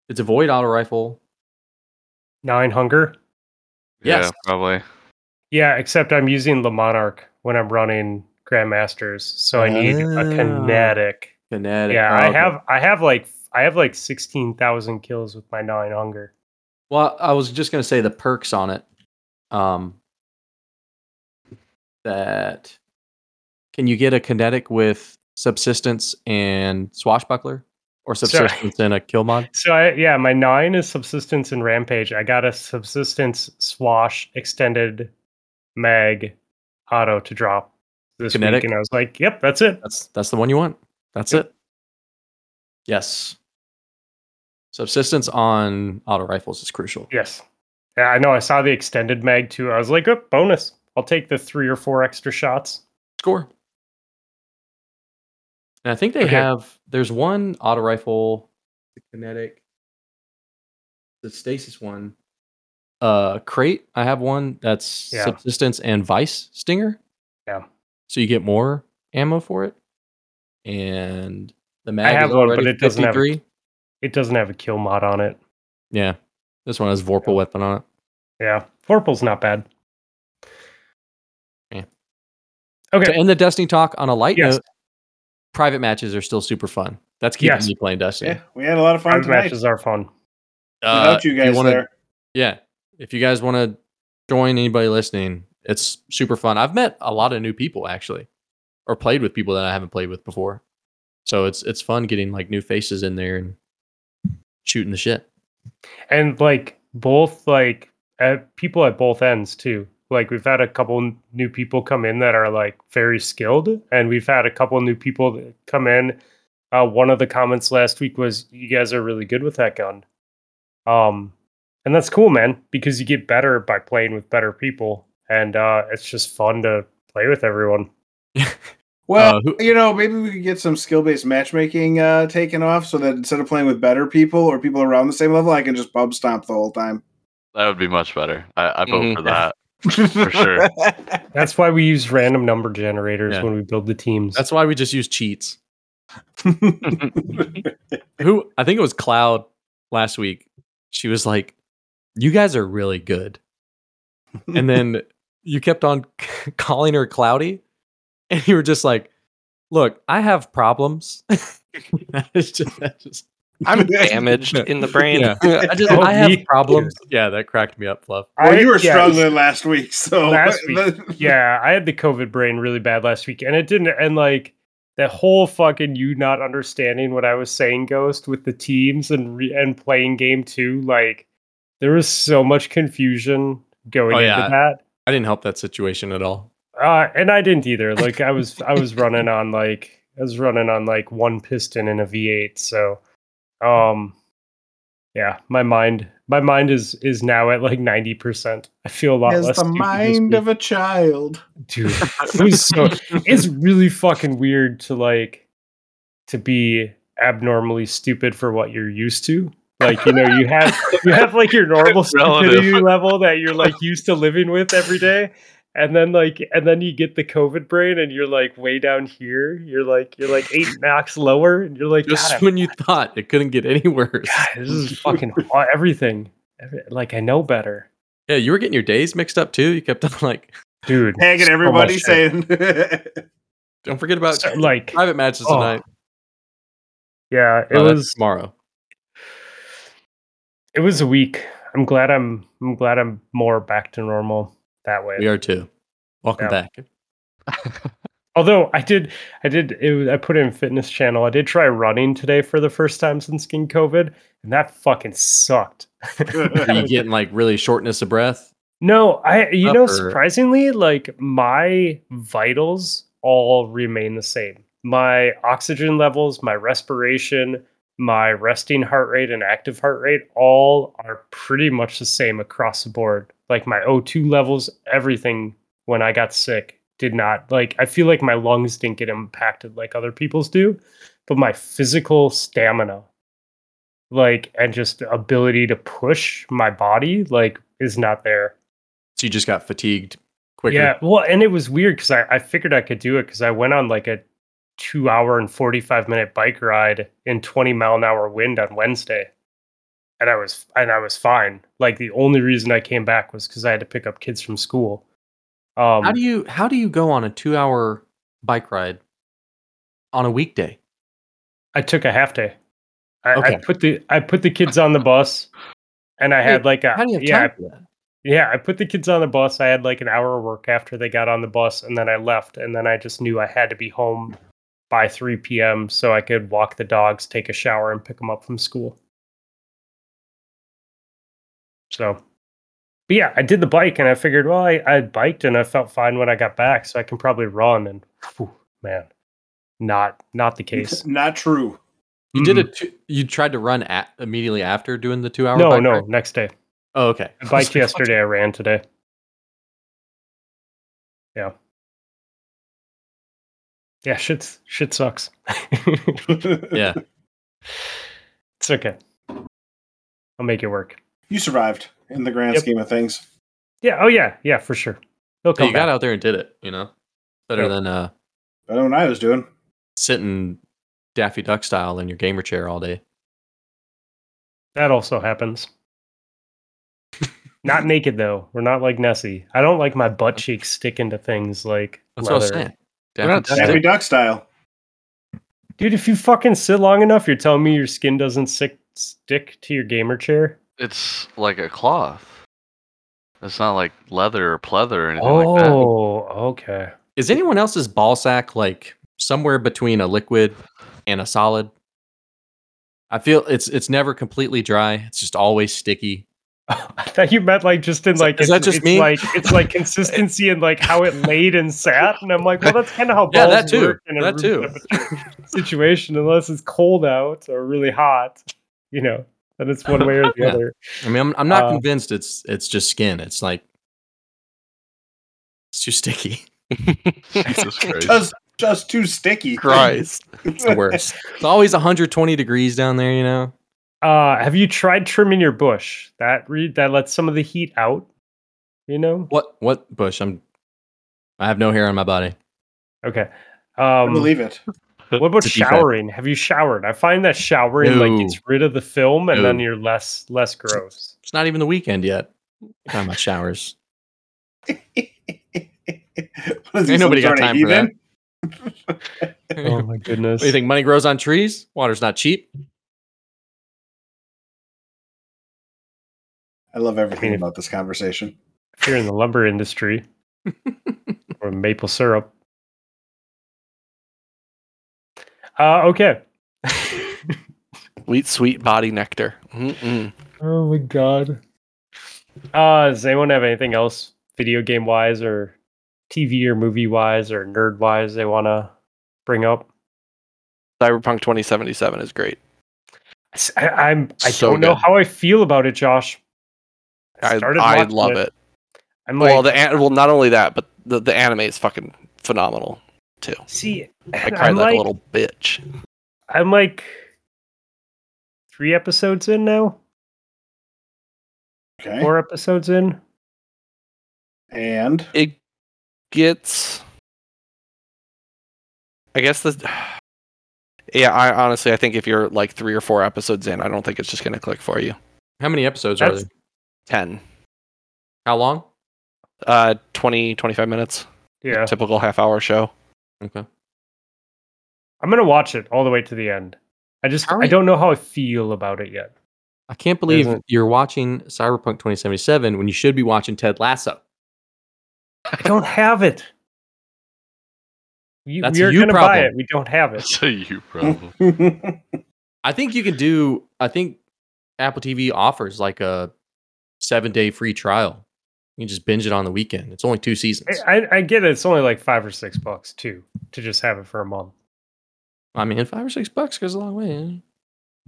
it's a void auto rifle. Gnawing hunger. Yes. Yeah, probably. Yeah, except I'm using the Monarch when I'm running Grandmasters, so I need a Ah. kinetic. Kinetic. Yeah, Oh, I okay. have I have like I have like sixteen thousand kills with my gnawing hunger. Well, I was just gonna say the perks on it. Um, that can you get a kinetic with subsistence and swashbuckler, or Sorry. subsistence and a kill mod? So I, yeah, my nine is subsistence and rampage. I got a subsistence swash extended mag auto to drop this Kinetic? week, and I was like, "Yep, that's it." That's that's the one you want. That's Yep. it. Yes. Subsistence on auto rifles is crucial. Yes, yeah, I know. I saw the extended mag too. I was like, "Oh, bonus! I'll take the three or four extra shots." Score. And I think they Okay. have. There's one auto rifle, the kinetic, the stasis one. Uh, Krait. I have one that's Yeah. subsistence and vice stinger. Yeah. So you get more ammo for it, and the mag I have is one, but already it doesn't have a It doesn't have a kill mod on it. Yeah, this one has Vorpal weapon on it. Yeah, Vorpal's not bad. Yeah. Okay. To end the Destiny talk on a light Yes. note, private matches are still super fun. That's keeping Yes. me playing Destiny. Yeah, we had a lot of fun Private tonight matches are fun. Uh, without you if guys wanna- there. Yeah. If you guys want to join anybody listening, it's super fun. I've met a lot of new people actually, or played with people that I haven't played with before. So it's it's fun getting like new faces in there and shooting the shit. and like both like at people at both ends too like we've had a couple new people come in that are like very skilled and we've had a couple new people that come in uh, one of the comments last week was you guys are really good with that gun um and that's cool man because you get better by playing with better people and uh it's just fun to play with everyone Well, Uh, who- you know, maybe we could get some skill-based matchmaking uh, taken off, so that instead of playing with better people or people around the same level, I can just pub stomp the whole time. That would be much better. I, I vote Mhm. for that. For sure. that's why we use random number generators Yeah. when we build the teams That's why we just use cheats. Who I think it was Cloud last week. She was like, "You guys are really good," and then you kept on calling her Cloudy, and you were just like, "Look, I have problems." It's just- that's just- I'm damaged in the brain. Yeah. I just Oh, I have me- problems. Yeah, that cracked me up, Fluff. well, I- you were yeah, struggling last week, so Last week, yeah, I had the COVID brain really bad last week, and it didn't. And like that whole fucking you not understanding what I was saying, Ghost, with the teams and re- and playing game two, like there was so much confusion going Oh, into yeah. that. I didn't help that situation at all. Uh, and I didn't either. Like I was, I was running on like I was running on like one piston in a V8. So, um, yeah, my mind, my mind is is now at like ninety percent. I feel a lot has less. the mind of a child. dude it was so it's really fucking weird to like to be abnormally stupid for what you're used to like you know you have you have like your normal Relative. stupidity level that you're like used to living with every day and then like and then you get the covid brain and you're like way down here you're like you're like eight knocks lower and you're like Just when you thought it couldn't get any worse. God, this is fucking aw- everything like i know better Yeah, you were getting your days mixed up too. You kept on like, dude Tagging so everybody saying, don't forget about So, like private matches oh, tonight. yeah it Oh, was tomorrow. It was a week. I'm glad I'm I'm glad I'm more back to normal that way. We are too. Welcome Yeah. back. Although I did I did it I put in fitness channel. I did try running today for the first time since getting COVID, and that fucking sucked. Are you getting like really shortness of breath? No, I you know Upper- surprisingly like my vitals all remain the same. My oxygen levels, my respiration, my resting heart rate and active heart rate all are pretty much the same across the board. Like my O2 levels, everything when I got sick did not like I feel like my lungs didn't get impacted like other people's do, but my physical stamina like and just ability to push my body like is not there. So you just got fatigued quicker. Yeah, well, and it was weird because I, I figured I could do it because I went on like a two hour and 45 minute bike ride in 20 mile an hour wind on Wednesday. And I was and I was fine. Like the only reason I came back was because I had to pick up kids from school. Um How do you how do you go on a two hour bike ride on a weekday? I took a half day. I, I put the I put the kids on the bus, and I had like a How do you have yeah time for that? yeah I put the kids on the bus. I had like an hour of work after they got on the bus, and then I left, and then I just knew I had to be home by three p.m. so I could walk the dogs, take a shower, and pick them up from school. So, but yeah, I did the bike, and I figured, well, I, I biked and I felt fine when I got back, so I can probably run. And whew, man, not not the case. Not true. You did Mm. it. Two, you tried to run at immediately after doing the two hour. No, bike no, ride? next day. Oh, okay. I biked yesterday. I ran today. Yeah. Yeah, shit, shit sucks. Yeah. it's okay. I'll make it work. You survived in the grand Yep. scheme of things. Yeah. Oh yeah. Yeah, for sure. He'll So come you got out there and did it. You know, better Yep. than uh I don't what I was doing. sitting Daffy Duck style in your gamer chair all day. That also happens. not naked though. We're not like Nessie. I don't like my butt cheeks sticking to things like That's what I was leather. saying. We're Daffy Duck. Daffy Duck style. Dude, if you fucking sit long enough, you're telling me your skin doesn't stick stick to your gamer chair? It's like a cloth. It's not like leather or pleather or anything like that. Oh, okay. Is anyone else's ball sack like somewhere between a liquid and a solid? I feel it's it's never completely dry. It's just always sticky. I thought you meant like just in like is it's, that just it's me? like it's like consistency and like how it laid and sat, and I'm like, well, that's kind of how balls Yeah, that too. work in a That room too. situation, unless it's cold out or really hot, you know. Then it's one way or the Yeah. other. I mean, I'm I'm not Uh, convinced it's it's just skin. It's like it's too sticky. Jesus Christ. Just, just too sticky. Christ. It's the worst. it's always 120 degrees down there. You know. Uh, have you tried trimming your bush? That re- that lets some of the heat out. You know. What what bush? I'm. I have no hair on my body. Okay. I Um, believe it. what about To be fair. showering? Have you showered? I find that showering like gets rid of the film, and then you're less less gross. It's not even the weekend yet. Talking about showers. What is he, Ain't nobody got time for that. Oh my goodness. What do you think? Money grows on trees? Water's not cheap. I love everything mean, about this conversation. if you're in the lumber industry or maple syrup. Uh, okay. Sweet, sweet body nectar. Mm-mm. oh my god. Uh, does anyone have anything else video game wise or TV or movie wise or nerd wise they want to bring up? Cyberpunk 2077 is great. S- I, I'm I So don't know how I feel about it, Josh. I, started I watching love it. I'm like, well, the an- well, not only that, but the, the anime is fucking phenomenal too. see, I cried I'm like, like, a little bitch. I'm like three episodes in now, Okay. four episodes in. and It gets. I guess the. Yeah, I honestly, I think if you're like three or four episodes in, I don't think it's just gonna click for you. How many episodes are there? Ten, How long? uh, 20, 25 minutes, Yeah. typical half hour show. Okay. I'm gonna watch it all the way to the end. I just How I don't know how I feel about it yet. I can't believe Isn't- you're watching Cyberpunk 2077 when you should be watching Ted Lasso. I don't have it. We, That's we a are you gonna buy problem. it. We don't have it. That's a you problem. I think you can do. I think Apple TV offers like a seven day free trial. You can just binge it on the weekend. It's only two seasons. I, I, I get it. It's only like five or six bucks too to just have it for a month. I mean, five or six bucks goes a long way.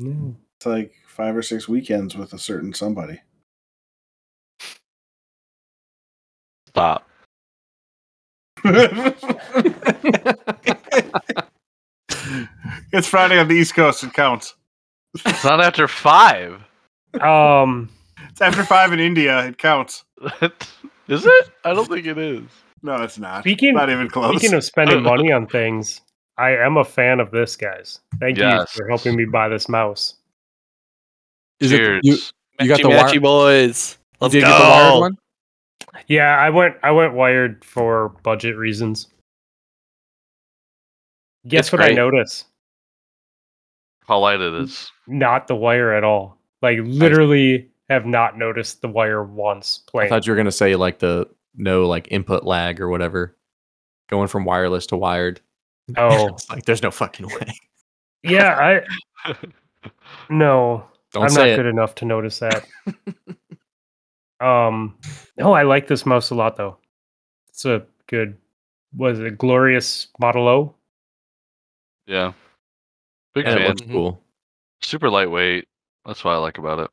eh? it's like five or six weekends with a certain somebody. Stop. it's Friday on the East Coast. It counts. It's not after five. Um, It's after five in India. It counts. is it? I don't think it is. No, it's not. Speaking- not even close. speaking of spending money on things, I am a fan of this, guys. Thank Yes. you for helping me buy this mouse. Is Cheers. it you? You got Matchy the wire- boys. Let's Did go. get the wired one? Yeah, I went I went wired for budget reasons. Guess It's what I noticed? how light it is. not the wire at all. Like literally have not noticed the wire once I thought you were gonna say like the no like input lag or whatever, going from wireless to wired. Oh. Like there's no fucking way. yeah, I no. Don't I'm say not it. good enough to notice that. um no, I like this mouse a lot though. It's a good was it glorious Model O? Yeah. Big And it fan. looks cool. Super lightweight. That's what I like about it.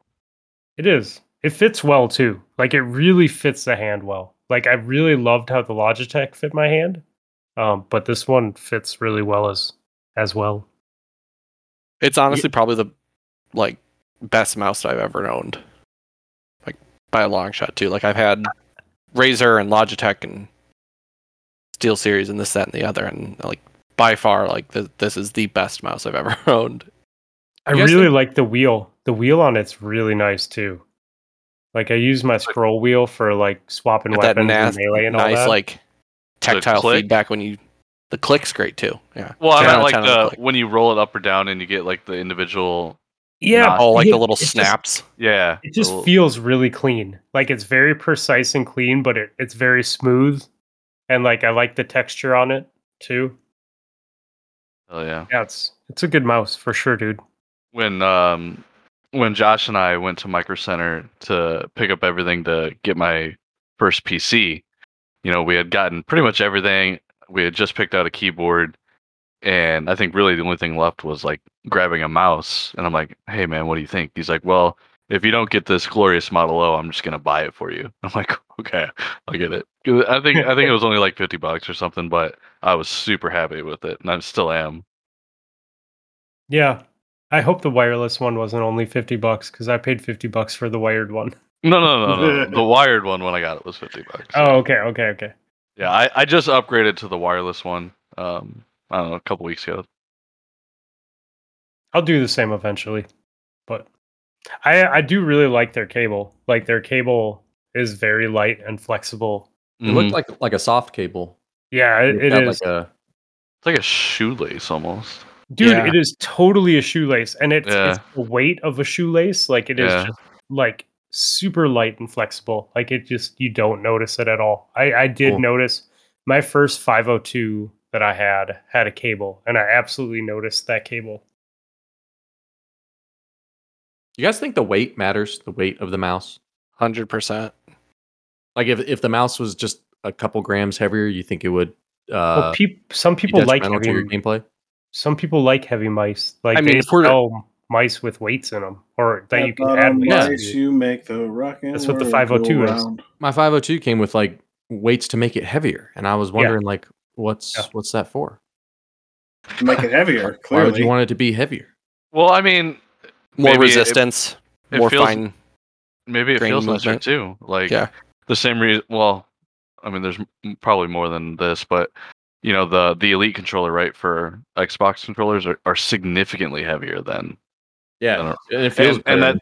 It is. It fits well too. Like it really fits the hand well. Like I really loved how the Logitech fit my hand. Um, but this one fits really well as as well. It's honestly probably the like best mouse I've ever owned. Like by a long shot too. Like I've had Razer and Logitech and Steel Series and this, that, and the other, and like by far, like th- this is the best mouse I've ever owned. I really think- like the wheel. The wheel on it's really nice too. Like I use my scroll wheel for like swapping With that weapons nas- and melee and all nice that. like tactile click? feedback when you. The click's great too. Yeah. Well, I Ten meant out of like the the click. when you roll it up or down and you get like the individual. yeah, not- Oh, like yeah, the little it just- snaps. Yeah. it just little- feels really clean. Like it's very precise and clean, but it, it's very smooth. And like I like the texture on it too. Oh yeah. Yeah, it's it's a good mouse for sure, dude. When um when Josh and I went to Micro Center to pick up everything to get my first PC, you know, we had gotten pretty much everything. We had just picked out a keyboard and I think really the only thing left was like grabbing a mouse and I'm like, "Hey man, what do you think?" He's like, "Well, if you don't get this glorious Model O, I'm just going to buy it for you." I'm like, "Okay, I'll get it." I think I think it was only like 50 bucks or something, but I was super happy with it and I still am. Yeah. I hope the wireless one wasn't only 50 bucks because I paid 50 bucks for the wired one. No, no, no, no. the wired one when I got it was 50 bucks. Oh, okay, okay, okay. Yeah, I, I just upgraded to the wireless one. Um, I don't know, a couple weeks ago. I'll do the same eventually. But I I do really like their cable. Like their cable is very light and flexible. It Mhm. looked like like a soft cable. Yeah, it, It's it got is. Like a, It's like a shoelace almost. Dude, Yeah. it is totally a shoelace. And it's, Yeah. it's the weight of a shoelace. Like it is Yeah. just like super light and flexible. Like it just you don't notice it at all. I, I did Cool. notice my first 502 that I had had a cable, and I absolutely noticed that cable. you guys think the weight matters? The weight of the mouse. Hundred percent. Like if if the mouse was just a couple grams heavier, you think it would well, uh, peop, some people like detrimental your gameplay? Some people like heavy mice. Like I mean, they if we're- sell mice with weights in them, or that you can add weights. you make the rockin' That's what the 502 is. My 502 came with like weights to make it heavier, and I was wondering like what's Yeah. what's that for? To make it heavier, Why would clearly. you want it to be heavier? Well, I mean, More Maybe it- resistance. it more feels- fine. maybe it Grain feels nicer too. Like Yeah. the same reason. Well, I mean, there's m- probably more than this, but you know, the the Elite controller, right, for Xbox controllers are, are significantly heavier than Yeah, don't- and it feels and, and that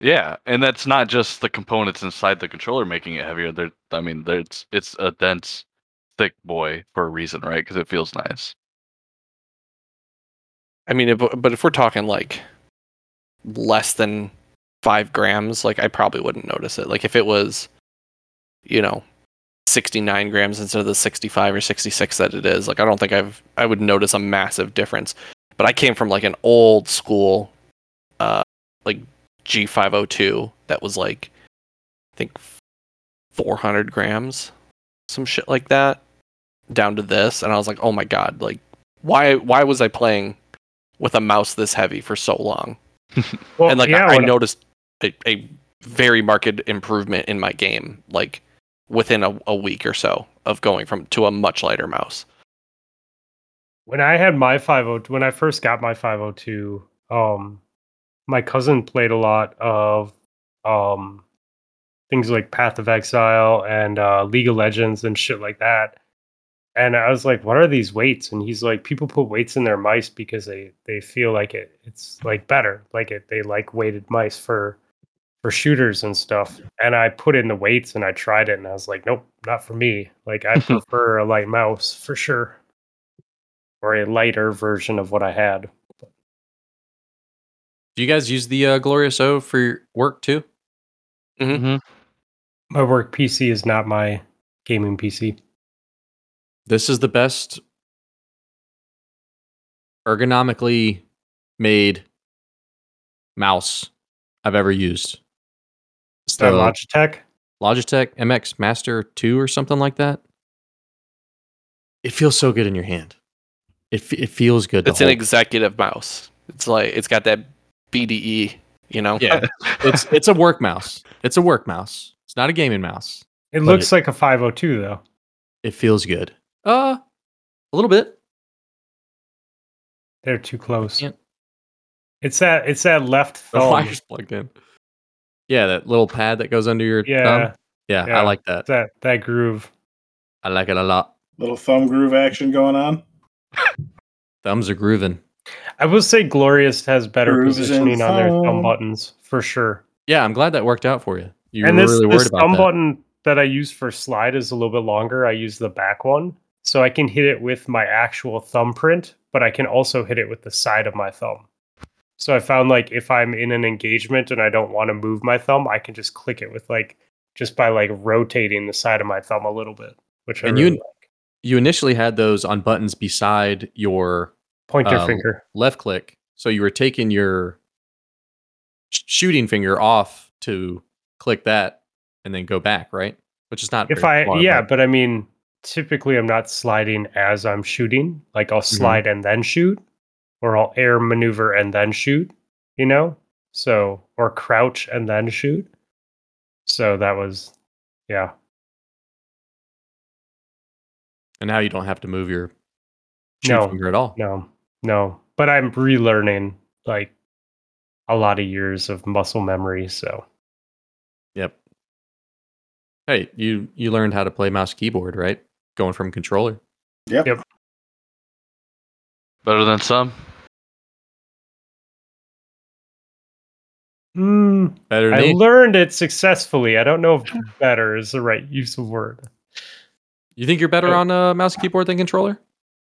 yeah and that's not just the components inside the controller making it heavier there i mean there's it's a dense thick boy for a reason right because it feels nice I mean, if, but if we're talking like less than five grams, like I probably wouldn't notice it. Like if it was, you know, 69 grams instead of the 65 or 66 that it is, like I don't think I've I would notice a massive difference. But I came from like an old school, uh, like G502 that was like, I think 400 grams, some shit like that, down to this, and I was like, oh my god, like why why was I playing with a mouse this heavy for so long. Well, and like yeah, I, I noticed a, a very marked improvement in my game, like within a, a week or so of going from to a much lighter mouse. when I had my 502 when I first got my 502 um my cousin played a lot of um things like Path of Exile and uh League of Legends and shit like that. And I was like, what are these weights? And he's like, people put weights in their mice because they they feel like it it's like better. Like it they like weighted mice for for shooters and stuff. And I put in the weights and I tried it and I was like, nope, not for me. Like I prefer a light mouse for sure or a lighter version of what I had. Do you guys use the uh, Glorious O for your work too? hmm My work PC is not my gaming PC. This is the best ergonomically made mouse I've ever used. Is that Logitech? Logitech MX Master 2 or something like that. It feels so good in your hand. It, fe- it feels good. to It's an hold. executive mouse. It's like it's got that BDE, you know. yeah. it's it's a work mouse. It's a work mouse. It's not a gaming mouse. It looks it- like a 502 though. It feels good. Uh a little bit. They're too close. It's that it's that left thumb. The thumb. wire's plugged in. Yeah, that little pad that goes under your Yeah, thumb. Yeah, yeah. I like that. that that groove. I like it a lot. Little thumb groove action going on. Thumbs are grooving. I will say Glorious has better Grooves positioning on their thumb thumb. buttons for sure. Yeah, I'm glad that worked out for you. You and were this, really this worried about thumb that. button that I use for slide is a little bit longer. I use the back one. So I can hit it with my actual thumbprint, but I can also hit it with the side of my thumb. So I found like if I'm in an engagement and I don't want to move my thumb, I can just click it with like just by like rotating the side of my thumb a little bit, which I And really you- like. You initially had those on buttons beside your Pointer um, finger. left click. So you were taking your sh- shooting finger off to click that and then go back, right? Which is not If I yeah, but- but I mean typically I'm not sliding as I'm shooting. Like I'll Mm-hmm. slide and then shoot, or I'll air maneuver and then shoot, you know? So or crouch and then shoot. So that was yeah. and now you don't have to move your shoot No. finger at all. No, no. But I'm relearning like a lot of years of muscle memory. So Yep. Hey, you you learned how to play mouse keyboard, right? Going from controller. Yep. Yep. Better than some. Mm, Better I me. learned it successfully. I don't know if better is the right use of word. you think you're better on a mouse keyboard than controller?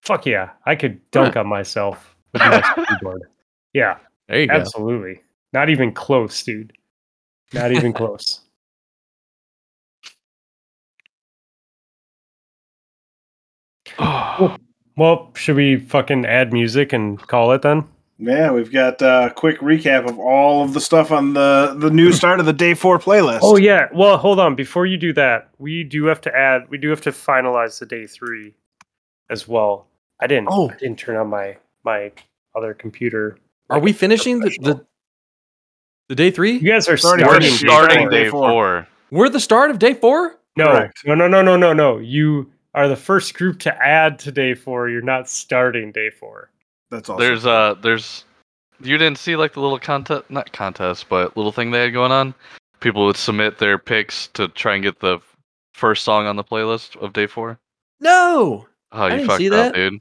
Fuck yeah. I could dunk on myself with my keyboard. Yeah, There you go. absolutely. Not even close, dude. Not even close. Well, should we fucking add music and call it then? Yeah, we've got uh, a quick recap of all of the stuff on the the new start of the day four playlist. Oh yeah. Well, hold on. Before you do that, we do have to add. We do have to finalize the day three, as well. I didn't. Oh. I didn't turn on my my other computer. Are we finishing the, the the day three? You guys are Starting starting. We're day starting four. day Day four. four. We're the start of day four? No, Correct. no, no, no, no, no, no. You are the first group to add to day four. You're not starting day four. That's all. There's uh there's you didn't see like the little contest not contest, but little thing they had going on? People would submit their picks to try and get the first song on the playlist of day four. No. Oh, I you didn't fucked see up, that. dude.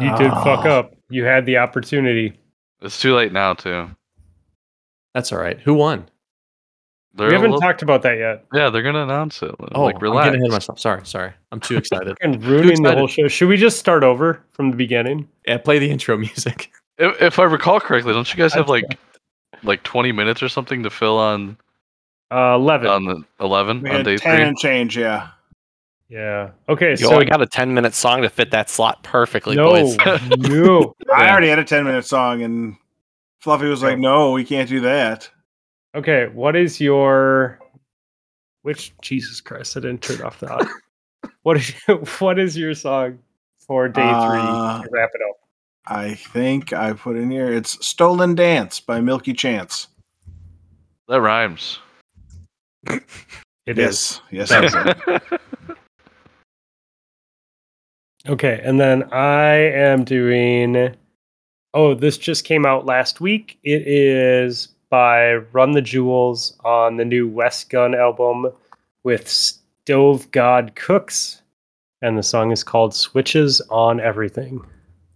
You did fuck up. You had the opportunity. It's too late now too. That's all right. Who won? They're we haven't little- talked about that yet. Yeah, they're gonna announce it. Oh, like I'm relax. getting ahead of myself. Sorry, sorry. I'm too excited. And ruining the whole show. Should we just start over from the beginning? yeah, play the intro music. If, if I recall correctly, don't you guys have like like 20 minutes or something to fill on Uh, Eleven. on the 11 we on had day ten three? and change. Yeah. yeah. Okay. Yo, so I got a 10 minute song to fit that slot perfectly, no, boys. no. I already had a ten minute song, and Fluffy was like, "No, we can't do that." Okay. What is your? Which Jesus Christ? I didn't turn off the. audio. what is what is your song for day Uh, three? To wrap it up. I think I put in here. It's "Stolen Dance" by Milky Chance. That rhymes. It is. yes, yes. it is. Okay, and then I am doing. Oh, this just came out last week. It is by Run the Jewels on the new West Gun album with Stove God Cooks, and the song is called "Switches on Everything."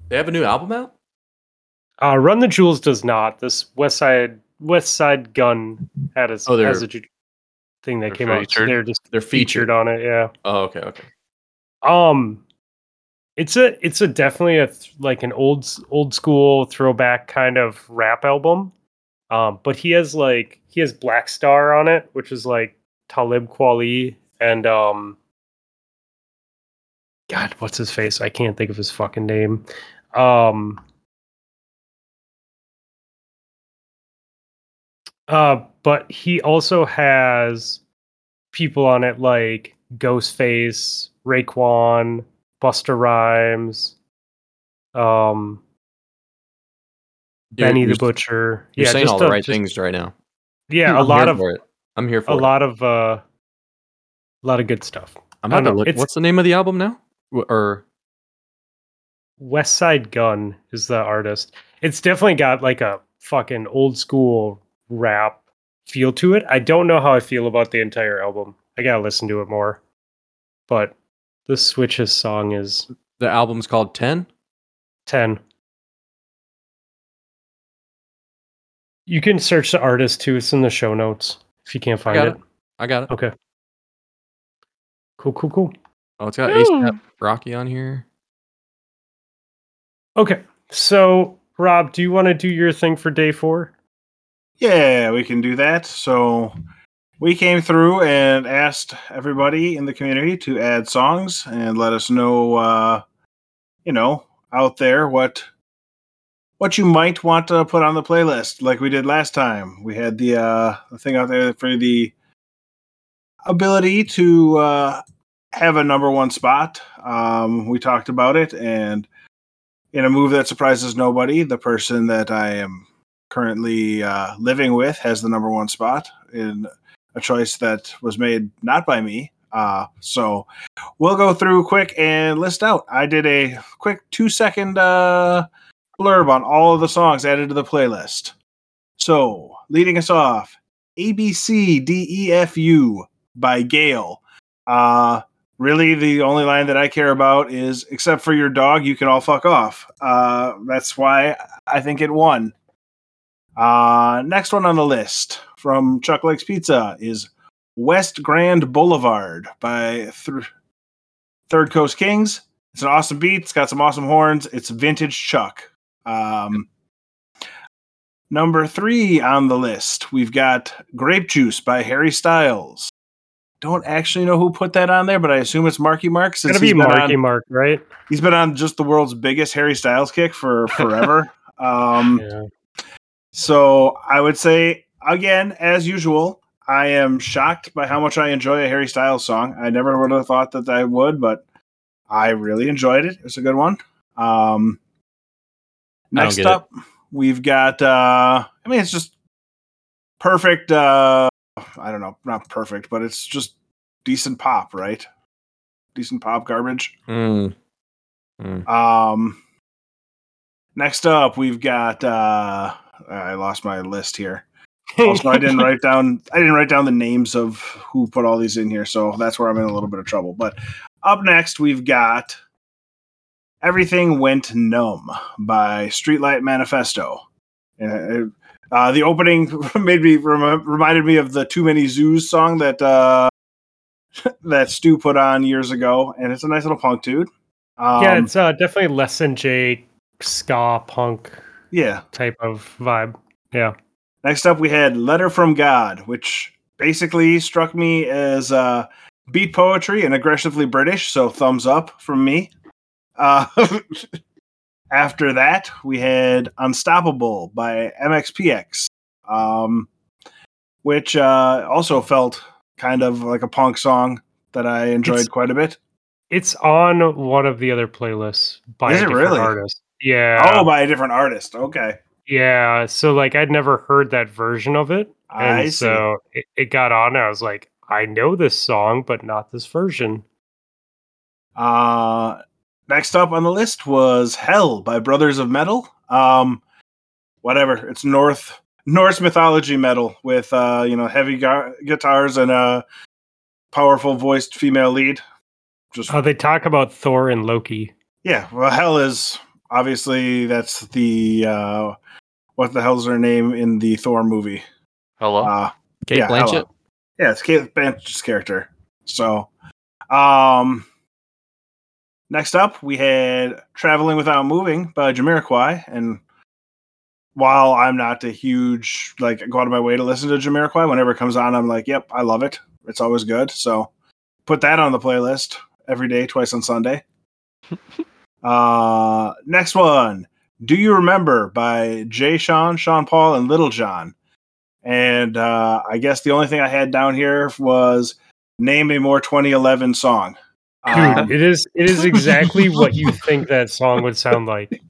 They have a new album out? Uh, Run the Jewels does not. This West Side Westside Gunn had a, Oh, has a thing that came out. So they're just They're featured featured. on it. Yeah. Oh, okay, okay. Um, it's a it's a definitely a th- like an old old school throwback kind of rap album, Um, but he has like he has Black Star on it, which is like Talib Kweli and um God, what's his face? I can't think of his fucking name. Um uh but he also has people on it like Ghostface, Raekwon, Busta Rhymes, um Benny you're the Butcher. You're saying just all the a- right just- things right now. Yeah, a I'm lot of it. I'm here for a it. lot of uh a lot of good stuff. I'm I about don't to know, look. it's- What's the name of the album now? Or Westside Gunn is the artist. It's definitely got like a fucking old school rap feel to it. I don't know how I feel about the entire album. I gotta listen to it more. But the Switches song is the album's called Ten. 10. You can search the artist too. It's in the show notes if you can't find got it. it. I got it. Okay. Cool, cool, cool. Oh, it's got ASAP Rocky on here. Okay. So, Rob, do you want to do your thing for day four? Yeah, we can do that. So we came through and asked everybody in the community to add songs and let us know, uh, you know, out there what what you might want to put on the playlist, like we did last time. We had the uh, thing out there for the ability to uh, have a number one spot. Um, we talked about it, and in a move that surprises nobody, the person that I am currently uh, living with has the number one spot in a choice that was made not by me. Uh, so we'll go through quick and list out. I did a quick two second uh, blurb on all of the songs added to the playlist. So leading us off, A B C D E F U by Gayle. Uh, really, the only line that I care about is "Except for your dog, you can all fuck off." Uh, that's why I think it won. Uh, next one on the list from Chuck Likes Pizza is West Grand Boulevard by Th- Third Coast Kings. It's an awesome beat. It's got some awesome horns. It's vintage Chuck. Um, number three on the list, we've got Grape Juice by Harry Styles. Don't actually know who put that on there, but I assume it's Marky Mark. It's Since gonna be Marky on- Mark, right? he's been on just the world's biggest Harry Styles kick for forever. um, Yeah. so I would say again, as usual, I am shocked by how much I enjoy a Harry Styles song. I never would have thought that I would, but I really enjoyed it. It's a good one. Um, next get it. up, we've got. Uh, I mean, it's just perfect. Uh, I don't know, not perfect, but it's just decent pop, right? Decent pop garbage. Mm. Um, next up, we've got. Uh, I lost my list here. Also, I didn't write down. I didn't write down the names of who put all these in here, so that's where I'm in a little bit of trouble. But up next, we've got "Everything Went Numb" by Streetlight Manifesto. And, uh, the opening made me rem- reminded me of the "Too Many Zoos" song that uh, that Stu put on years ago, and it's a nice little punk dude. Um, yeah, it's uh, definitely less than Jake ska punk yeah. type of vibe. Yeah. Next up, we had Letter from God, which basically struck me as uh, beat poetry and aggressively British, so thumbs up from me. Uh, after that, we had Unstoppable by MXPX, um, which uh, also felt kind of like a punk song that I enjoyed It's- quite a bit. It's on one of the other playlists by Is a it different really? artist. Yeah. Oh, by a different artist. Okay. yeah. So like I'd never heard that version of it. And I see. so it, it got on and I was like, I know this song, but not this version. Uh, next up on the list was Hell by Brothers of Metal. Um, whatever. It's North Norse mythology metal with uh, you know heavy gu- guitars and a powerful voiced female lead. Just Oh, they talk about Thor and Loki. yeah. Well, Hell is obviously that's the uh, what the hell's her name in the Thor movie? Hello. Uh, Cate Yeah, Blanchett. hello. yeah, it's Cate Blanchett's character. So, um, next up we had "Traveling Without Moving" by Jamiroquai, and while I'm not a huge like go out of my way to listen to Jamiroquai, whenever it comes on, I'm like, yep, I love it. It's always good. So put that on the playlist every day, twice on Sunday. uh, next one, "Do You Remember" by Jay Sean, Sean Paul, and Lil Jon. And uh, I guess the only thing I had down here was name a more 2011 song. Dude, Um, it is it is exactly what you think that song would sound like.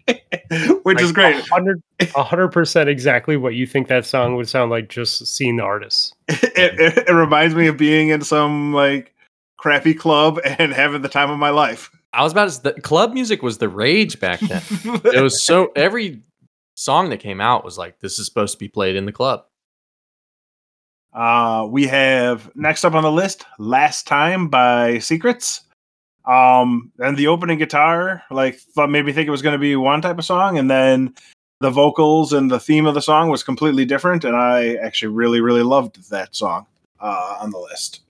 which is great. a hundred percent exactly what you think that song would sound like just seeing the artist. it, it, it reminds me of being in some like crappy club and having the time of my life. I was about to. s- The club music was the rage back then. it was so every song that came out was like this is supposed to be played in the club. Uh, we have next up on the list, "Last Time" by Secrets. Um, and the opening guitar, like, thought made me think it was going to be one type of song, and then the vocals and the theme of the song was completely different, and I actually really, really loved that song uh, on the list.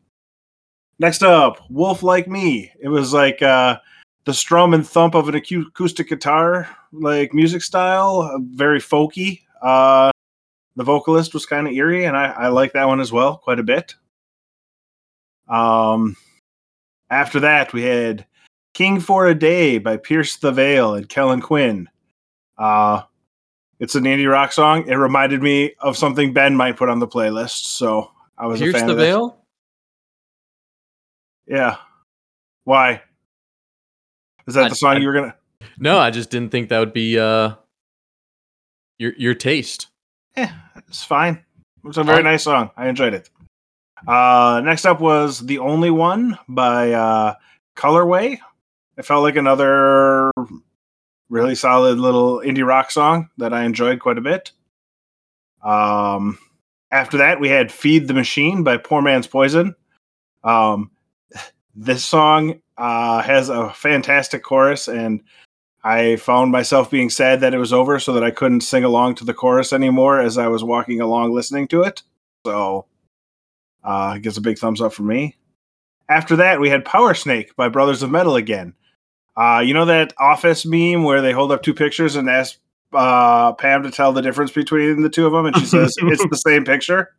Next up, "Wolf Like Me." It was like uh, the strum and thump of an acoustic guitar, like music style, uh, very folky. Uh, the vocalist was kind of eerie, and I, I like that one as well quite a bit. Um, after that, we had "King for a Day" by Pierce the Veil and Kellin Quinn. Uh, it's an indie rock song. It reminded me of something Ben might put on the playlist, so I was a Pierce fan the of veil. Yeah. Why? Is that I- the song I- you were gonna? No, I just didn't think that would be uh your your taste. Yeah, it's fine. It's a very Oh. nice song. I enjoyed it. Uh, next up was "The Only One" by uh, Colorway. It felt like another really solid little indie rock song that I enjoyed quite a bit. Um, after that, we had "Feed the Machine" by Poor Man's Poison. Um, this song uh, has a fantastic chorus, and I found myself being sad that it was over so that I couldn't sing along to the chorus anymore as I was walking along listening to it. So, uh, gets a big thumbs up from me. After that, we had Power Snake by Brothers of Metal again. Uh, you know that office meme where they hold up two pictures and ask uh, Pam to tell the difference between the two of them, and she says it's the same picture.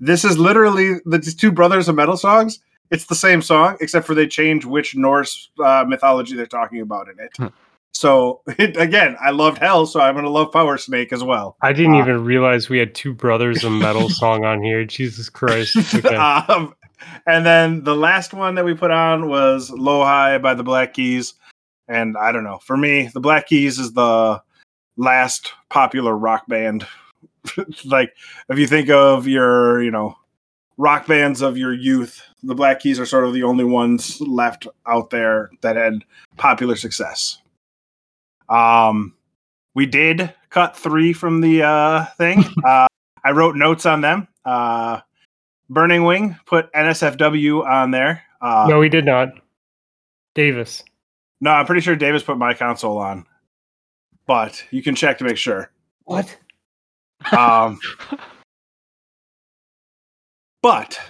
This is literally the two Brothers of Metal songs. It's the same song, except for they change which Norse uh, mythology they're talking about in it. So again, I loved Hell, so I'm gonna love Power Snake as well. I didn't Uh, even realize we had two brothers of metal song on here. Jesus Christ. Okay. um, and then the last one that we put on was Low High by the Black Keys. And I don't know. For me, the Black Keys is the last popular rock band. like if you think of your, you know, rock bands of your youth, the Black Keys are sort of the only ones left out there that had popular success. Um we did cut three from the uh thing. uh I wrote notes on them. Uh Burning Wing put NSFW on there. Uh, no, he did not. Davis. no, I'm pretty sure Davis put my console on, but you can check to make sure. What? Um, but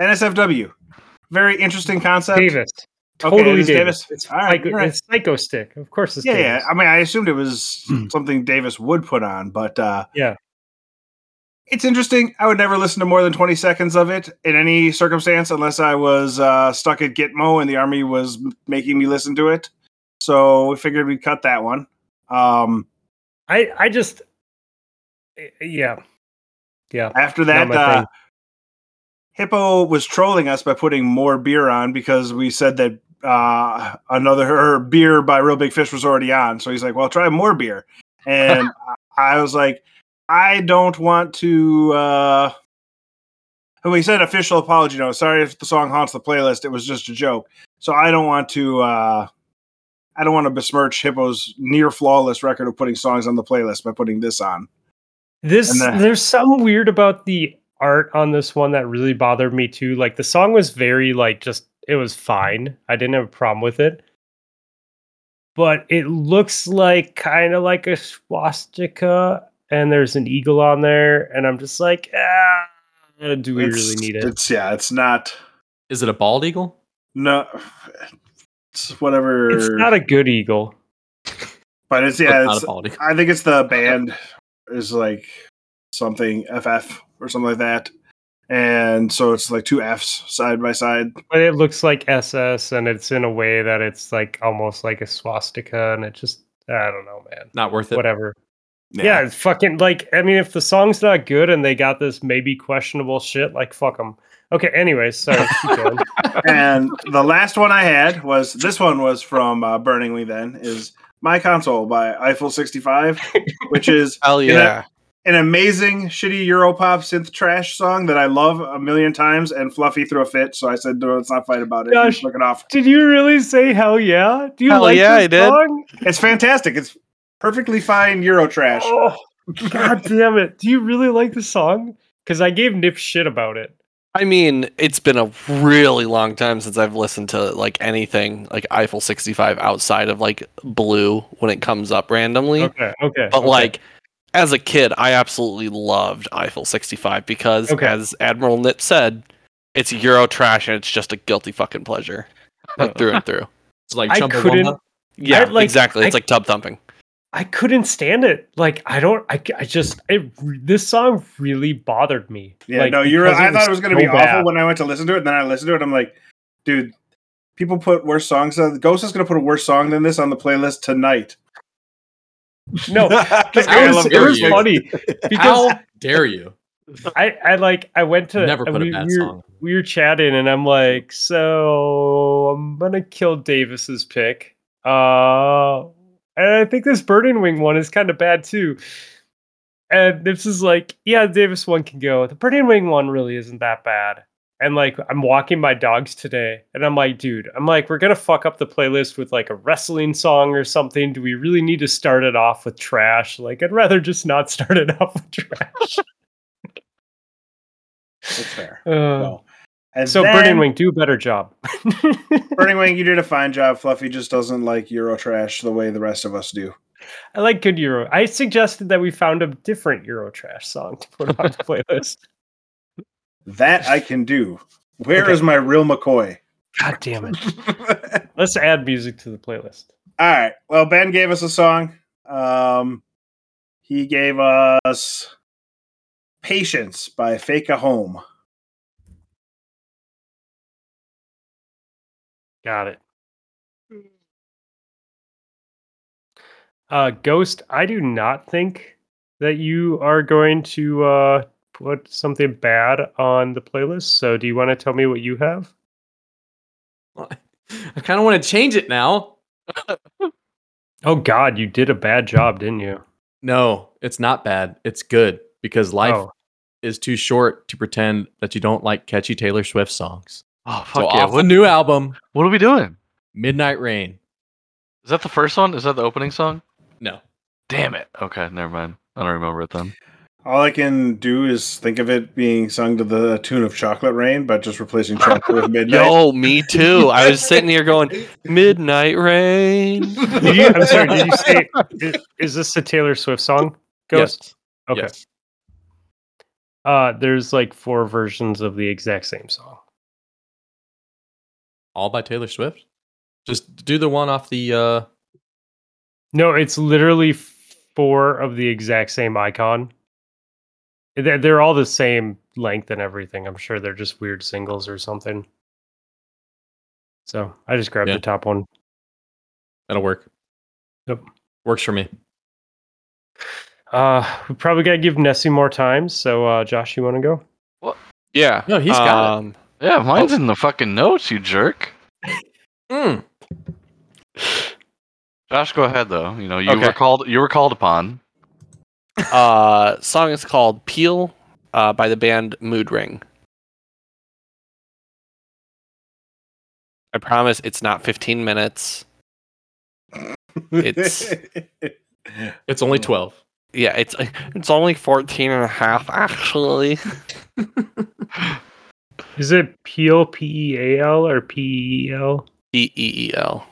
NSFW, very interesting concept. Davis. Okay, Totally is Davis. Davis. It's, All right, psycho, right. it's Psychostick. Of course it's Yeah, yeah. I mean, I assumed it was something Davis would put on, but uh, Yeah. it's interesting. I would never listen to more than 20 seconds of it in any circumstance unless I was uh, stuck at Gitmo and the army was m- making me listen to it. So we figured we'd cut that one. Um, I I just eh, yeah. Yeah. after that, uh. Hippo was trolling us by putting more beer on because we said that uh, another beer by Reel Big Fish was already on. So he's like, well, try more beer. And I was like, I don't want to. Uh, and we said official apology note. Sorry if the song haunts the playlist. It was just a joke. So I don't want to. Uh, I don't want to besmirch Hippo's near flawless record of putting songs on the playlist by putting this on. This the- there's something weird about the art on this one that really bothered me too. Like the song was very like just it was fine. I didn't have a problem with it. But it looks like kind of like a swastika and there's an eagle on there and I'm just like, ah, do we really It's- need it? It's yeah. It's not. Is it a bald eagle? No. It's whatever. It's not a good eagle. But it's yeah. not It's, eagle. I think it's the band is like something FF or something like that. And so it's like two Fs side by side. But it looks like SS, and it's in a way that it's like almost like a swastika, and it just I don't know, man. Not worth it. Whatever. Yeah. it's fucking like I mean, if the song's not good and they got this maybe questionable shit, like fuck them. Okay. Anyways, sorry. and the last one I had was this one was from uh, Burning Wing. Then is My Console by Eiffel 65, which is Hell You know- yeah. An amazing shitty Europop synth trash song that I love a million times. And Fluffy threw a fit, so I said, "No, let's not fight about it. Gosh. Look it off. Did you really say hell yeah? Do you Hell like yeah, this I did. song? It's fantastic. It's perfectly fine Euro trash. Oh, god damn it! Do you really like the song? Because I gave Nip shit about it. I mean, it's been a really long time since I've listened to like anything like Eiffel 65 outside of like Blue when it comes up randomly. Okay, okay. But okay. like as a kid, I absolutely loved Eiffel 65 because Okay. as Admiral Nip said, it's Euro trash and it's just a guilty fucking pleasure. Like, through and through. It's like I Chumbawamba. couldn't- Yeah, like- exactly. It's I- like tub thumping. I couldn't stand it. Like I don't. I, I just. It, this song really bothered me. Yeah, like, no, you're. because I thought it was going to so be awful bad. when I went to listen to it. And then I listened to it. I'm like, dude, people put worse songs. On, Ghost is going to put a worse song than this on the playlist tonight. No, Because it I was, love it was funny because How dare you? I, I like I went to Never put we, a bad we were, song. we were chatting and I'm like, so I'm gonna kill Davis's pick. Uh and I think this Burning Wing one is kind of bad too. And this is like, yeah, Davis one can go. The Burning Wing one really isn't that bad. And like I'm walking my dogs today, and I'm like, dude, I'm like, we're gonna fuck up the playlist with like a wrestling song or something. Do we really need to start it off with trash? Like, I'd rather just not start it off with trash. That's fair. Uh, Well, so then- Burning Wing, do a better job. Burning Wing, you did a fine job. Fluffy just doesn't like Euro trash the way the rest of us do. I like good Euro. I suggested that we found a different Euro trash song to put on the playlist. That I can do. Where is Okay. my real McCoy? God damn it. Let's add music to the playlist. All right. Well, Ben gave us a song. Um, he gave us "Patience" by Fake a Home. Got it. Uh, Ghost, I do not think that you are going to uh, put something bad on the playlist. So, do you want to tell me what you have? I kind of want to change it now. Oh God, you did a bad job, didn't you? No, it's not bad. It's good because life Oh. is too short to pretend that you don't like catchy Taylor Swift songs. Oh So fuck yeah! off the What, new album, what are we doing? Midnight Rain. Is that the first one? Is that the opening song? No. Damn it. Okay, never mind. I don't remember it then. All I can do is think of it being sung to the tune of "Chocolate Rain," but just replacing chocolate with midnight. Yo, me too. I was sitting here going, Midnight Rain. Did you, I'm sorry. Did you say is, is this a Taylor Swift song? Ghost. Okay. Yes. Uh, there's like four versions of the exact same song. All by Taylor Swift. Just do the one off the uh No, it's literally four of the exact same icon. They're, they're all the same length and everything. I'm sure they're just weird singles or something. So I just grabbed Yeah. the top one. that'll work. Yep. Works for me. Uh, we probably got to give Nessie more time. So, uh, Josh, you want to go? Yeah. No, he's got it. um, Yeah, mine's in the fucking notes, you jerk. Mm. Josh, go ahead though. You know, you Okay. were called you were called upon. Uh, song is called Peel uh, by the band Mood Ring. I promise it's not 15 minutes. It's- It's only 12. Yeah, it's it's only 14 and a half actually. Is it Peel, P E A L, or P E L? E E E L.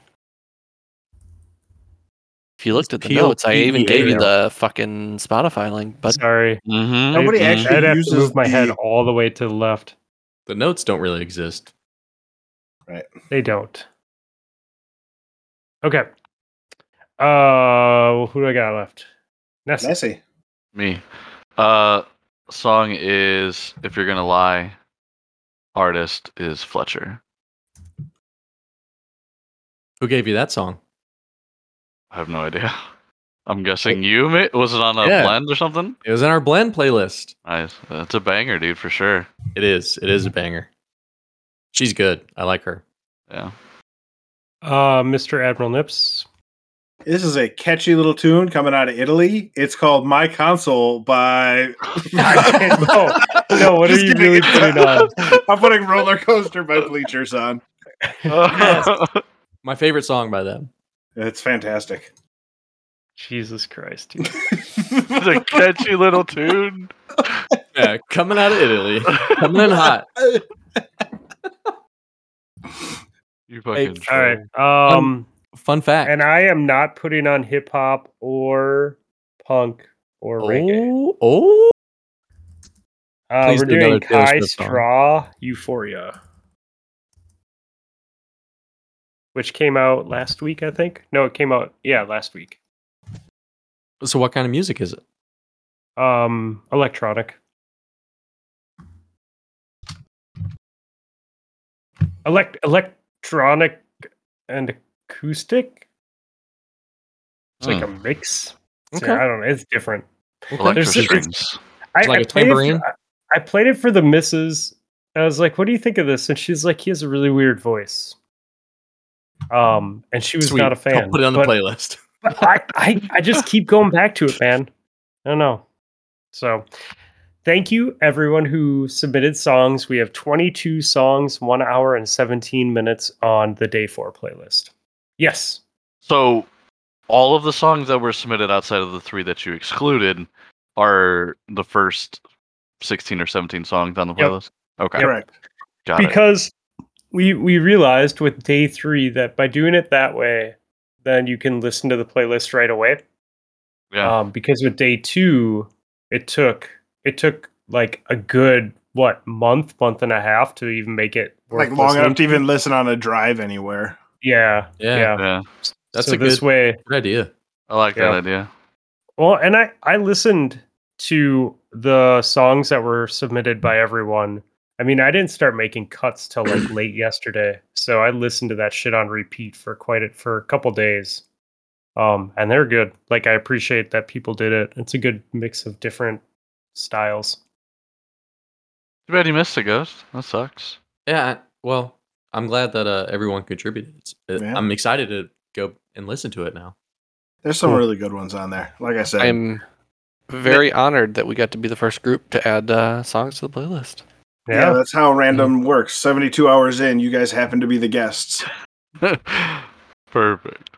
If you looked at the Peel, notes, I even gave you the fucking Spotify link, but Sorry. Mm-hmm. Nobody I- actually I'd have to move my head all the way to the left. The notes don't really exist. Right. They don't. Okay. Uh, who do I got left? Nessie. Nessie. Me. Uh, song is "If You're Gonna Lie." Artist is Fletcher. Who gave you that song? I have no idea. I'm guessing you. ma- Was it on a Yeah. blend or something? It was in our blend playlist. Nice. That's a banger, dude, for sure. It is. It is a banger. She's good. I like her. Yeah. Uh, Mr. Admiral Nips. This is a catchy little tune coming out of Italy. It's called "My Console" by. no, no, what are Just you kidding. really putting on? I'm putting "Roller Coaster" by Bleachers on. My favorite song by them. It's fantastic. Jesus Christ, dude. it's a catchy little tune. Yeah, coming out of Italy. Coming in hot. You fucking. All right. Um, Fun fact. and I am not putting on hip hop or punk or reggae. oh, oh. Uh, please we're do another doing Taylor Kai Swift song. Straw Euphoria, which came out last week, I think. No, it came out yeah last week. So what kind of music is it? Um, electronic. Elect electronic and acoustic. It's like a mix. So, Okay. I don't know. It's different. Electro There's just-. I, like I a played it for- I, I played it for the missus. I was like, "What do you think of this?" And she's like, "He has a really weird voice." Um, and she was Sweet. not a fan. I'll put it on the playlist. but I, I, I just keep going back to it, man. I don't know. So, thank you everyone who submitted songs. We have 22 songs, one hour and 17 minutes on the day four playlist. Yes. So, all of the songs that were submitted outside of the three that you excluded are the first 16 or 17 songs on the Yep. playlist? Okay. Correct. Got it. Because we we realized with day three that by doing it that way, then you can listen to the playlist right away. Yeah. Um, because with day two, it took it took like a good what month, month and a half to even make it worth Like long listening enough to even listen on a drive anywhere. Yeah, Yeah. yeah. yeah. That's so a this good, way. good idea. I like Yeah. that idea. Well, and I I listened to the songs that were submitted by everyone. I mean, I didn't start making cuts till like late yesterday, so I listened to that shit on repeat for quite a, for a couple days. Um, and they're good. Like I appreciate that people did it. It's a good mix of different styles. Too bad you missed it, Ghost. That sucks. Yeah. Well, I'm glad that uh, everyone contributed. It's, it, I'm excited to go and listen to it now. There's some Cool. really good ones on there. Like I said, I'm very honored that we got to be the first group to add uh, songs to the playlist. Yeah. Yeah, that's how random works. 72 hours in, you guys happen to be the guests. Perfect.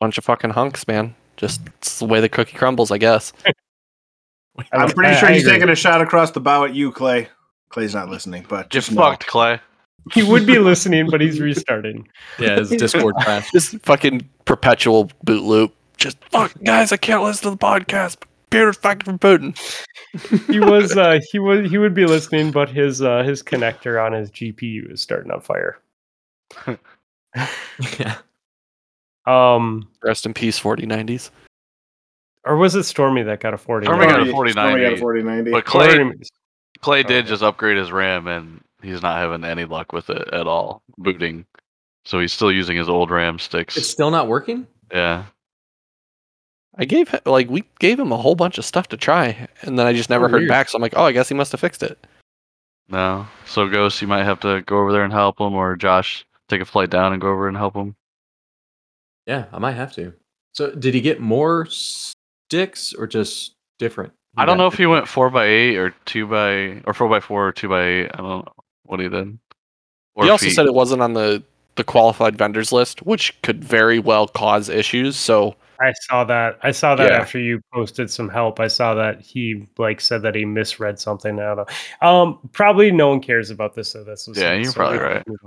Bunch of fucking hunks, man. Just it's the way the cookie crumbles, I guess. I- I'm pretty I- sure I he's agree. taking a shot across the bow at you, Clay. Clay's not listening, but just know. fucked, Clay. He would be listening, but he's restarting. Yeah, his Discord crashed. Just fucking perpetual boot loop. Just fuck, guys, I can't listen to the podcast. Computer's fucking Putin. He was uh he was he would be listening, but his uh his connector on his GPU is starting on fire. yeah. Um Rest in peace, 4090s. or was it Stormy that got a 40? Stormy got a 4090. Stormy got a 4090. But Clay, Clay did Okay. just upgrade his RAM, and he's not having any luck with it at all booting. So he's still using his old RAM sticks. It's still not working? yeah. I gave hi- like we gave him a whole bunch of stuff to try, and then I just never Oh, heard weird. back. So I'm like, oh, I guess he must have fixed it. No. So Ghost, you might have to go over there and help him, or Josh take a flight down and go over and help him. Yeah, I might have to. So, did he get more sticks or just different? I don't know if he went four by eight or two by or four by four or two by eight. I don't know what he did. Or he if also said it wasn't on the the qualified vendors list, which could very well cause issues. So I saw that. I saw that Yeah. after you posted some help. I saw that he like said that he misread something. I don't know. Um, probably no one cares about this. So this was Yeah, you're probably right. move.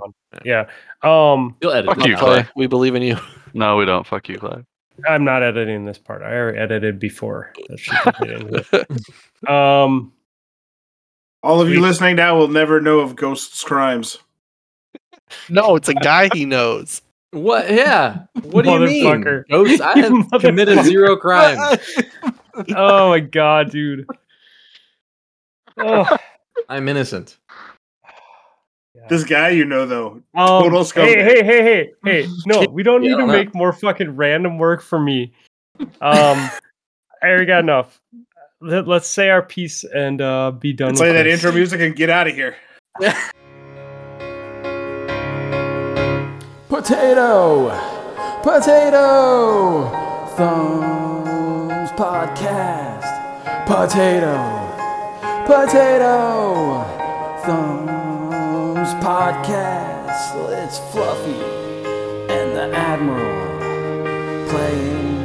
Yeah. Um, He'll edit Fuck you. Clay. we believe in you. No, we don't. Fuck you, Clay. I'm not editing this part. I already edited before. That should be put in here. Um, All of you listening now will never know of Ghost's crimes. no, it's a guy he knows. What? Yeah. What do you mean? Motherfucker. Ghost, I have committed zero crime. oh my god, dude. Oh, I'm innocent. This guy, you know, though, um, Total hey, scumbag. hey, hey, hey, hey! No, we don't need Yeah, to no. make more fucking random work for me. Um, I already got enough. Let, us say our piece and uh, be done. play with that this. intro music and get out of here. Potato! Potato! Thumbs Podcast. Potato! Potato! Thumbs Podcast. It's Fluffy and the Admiral playing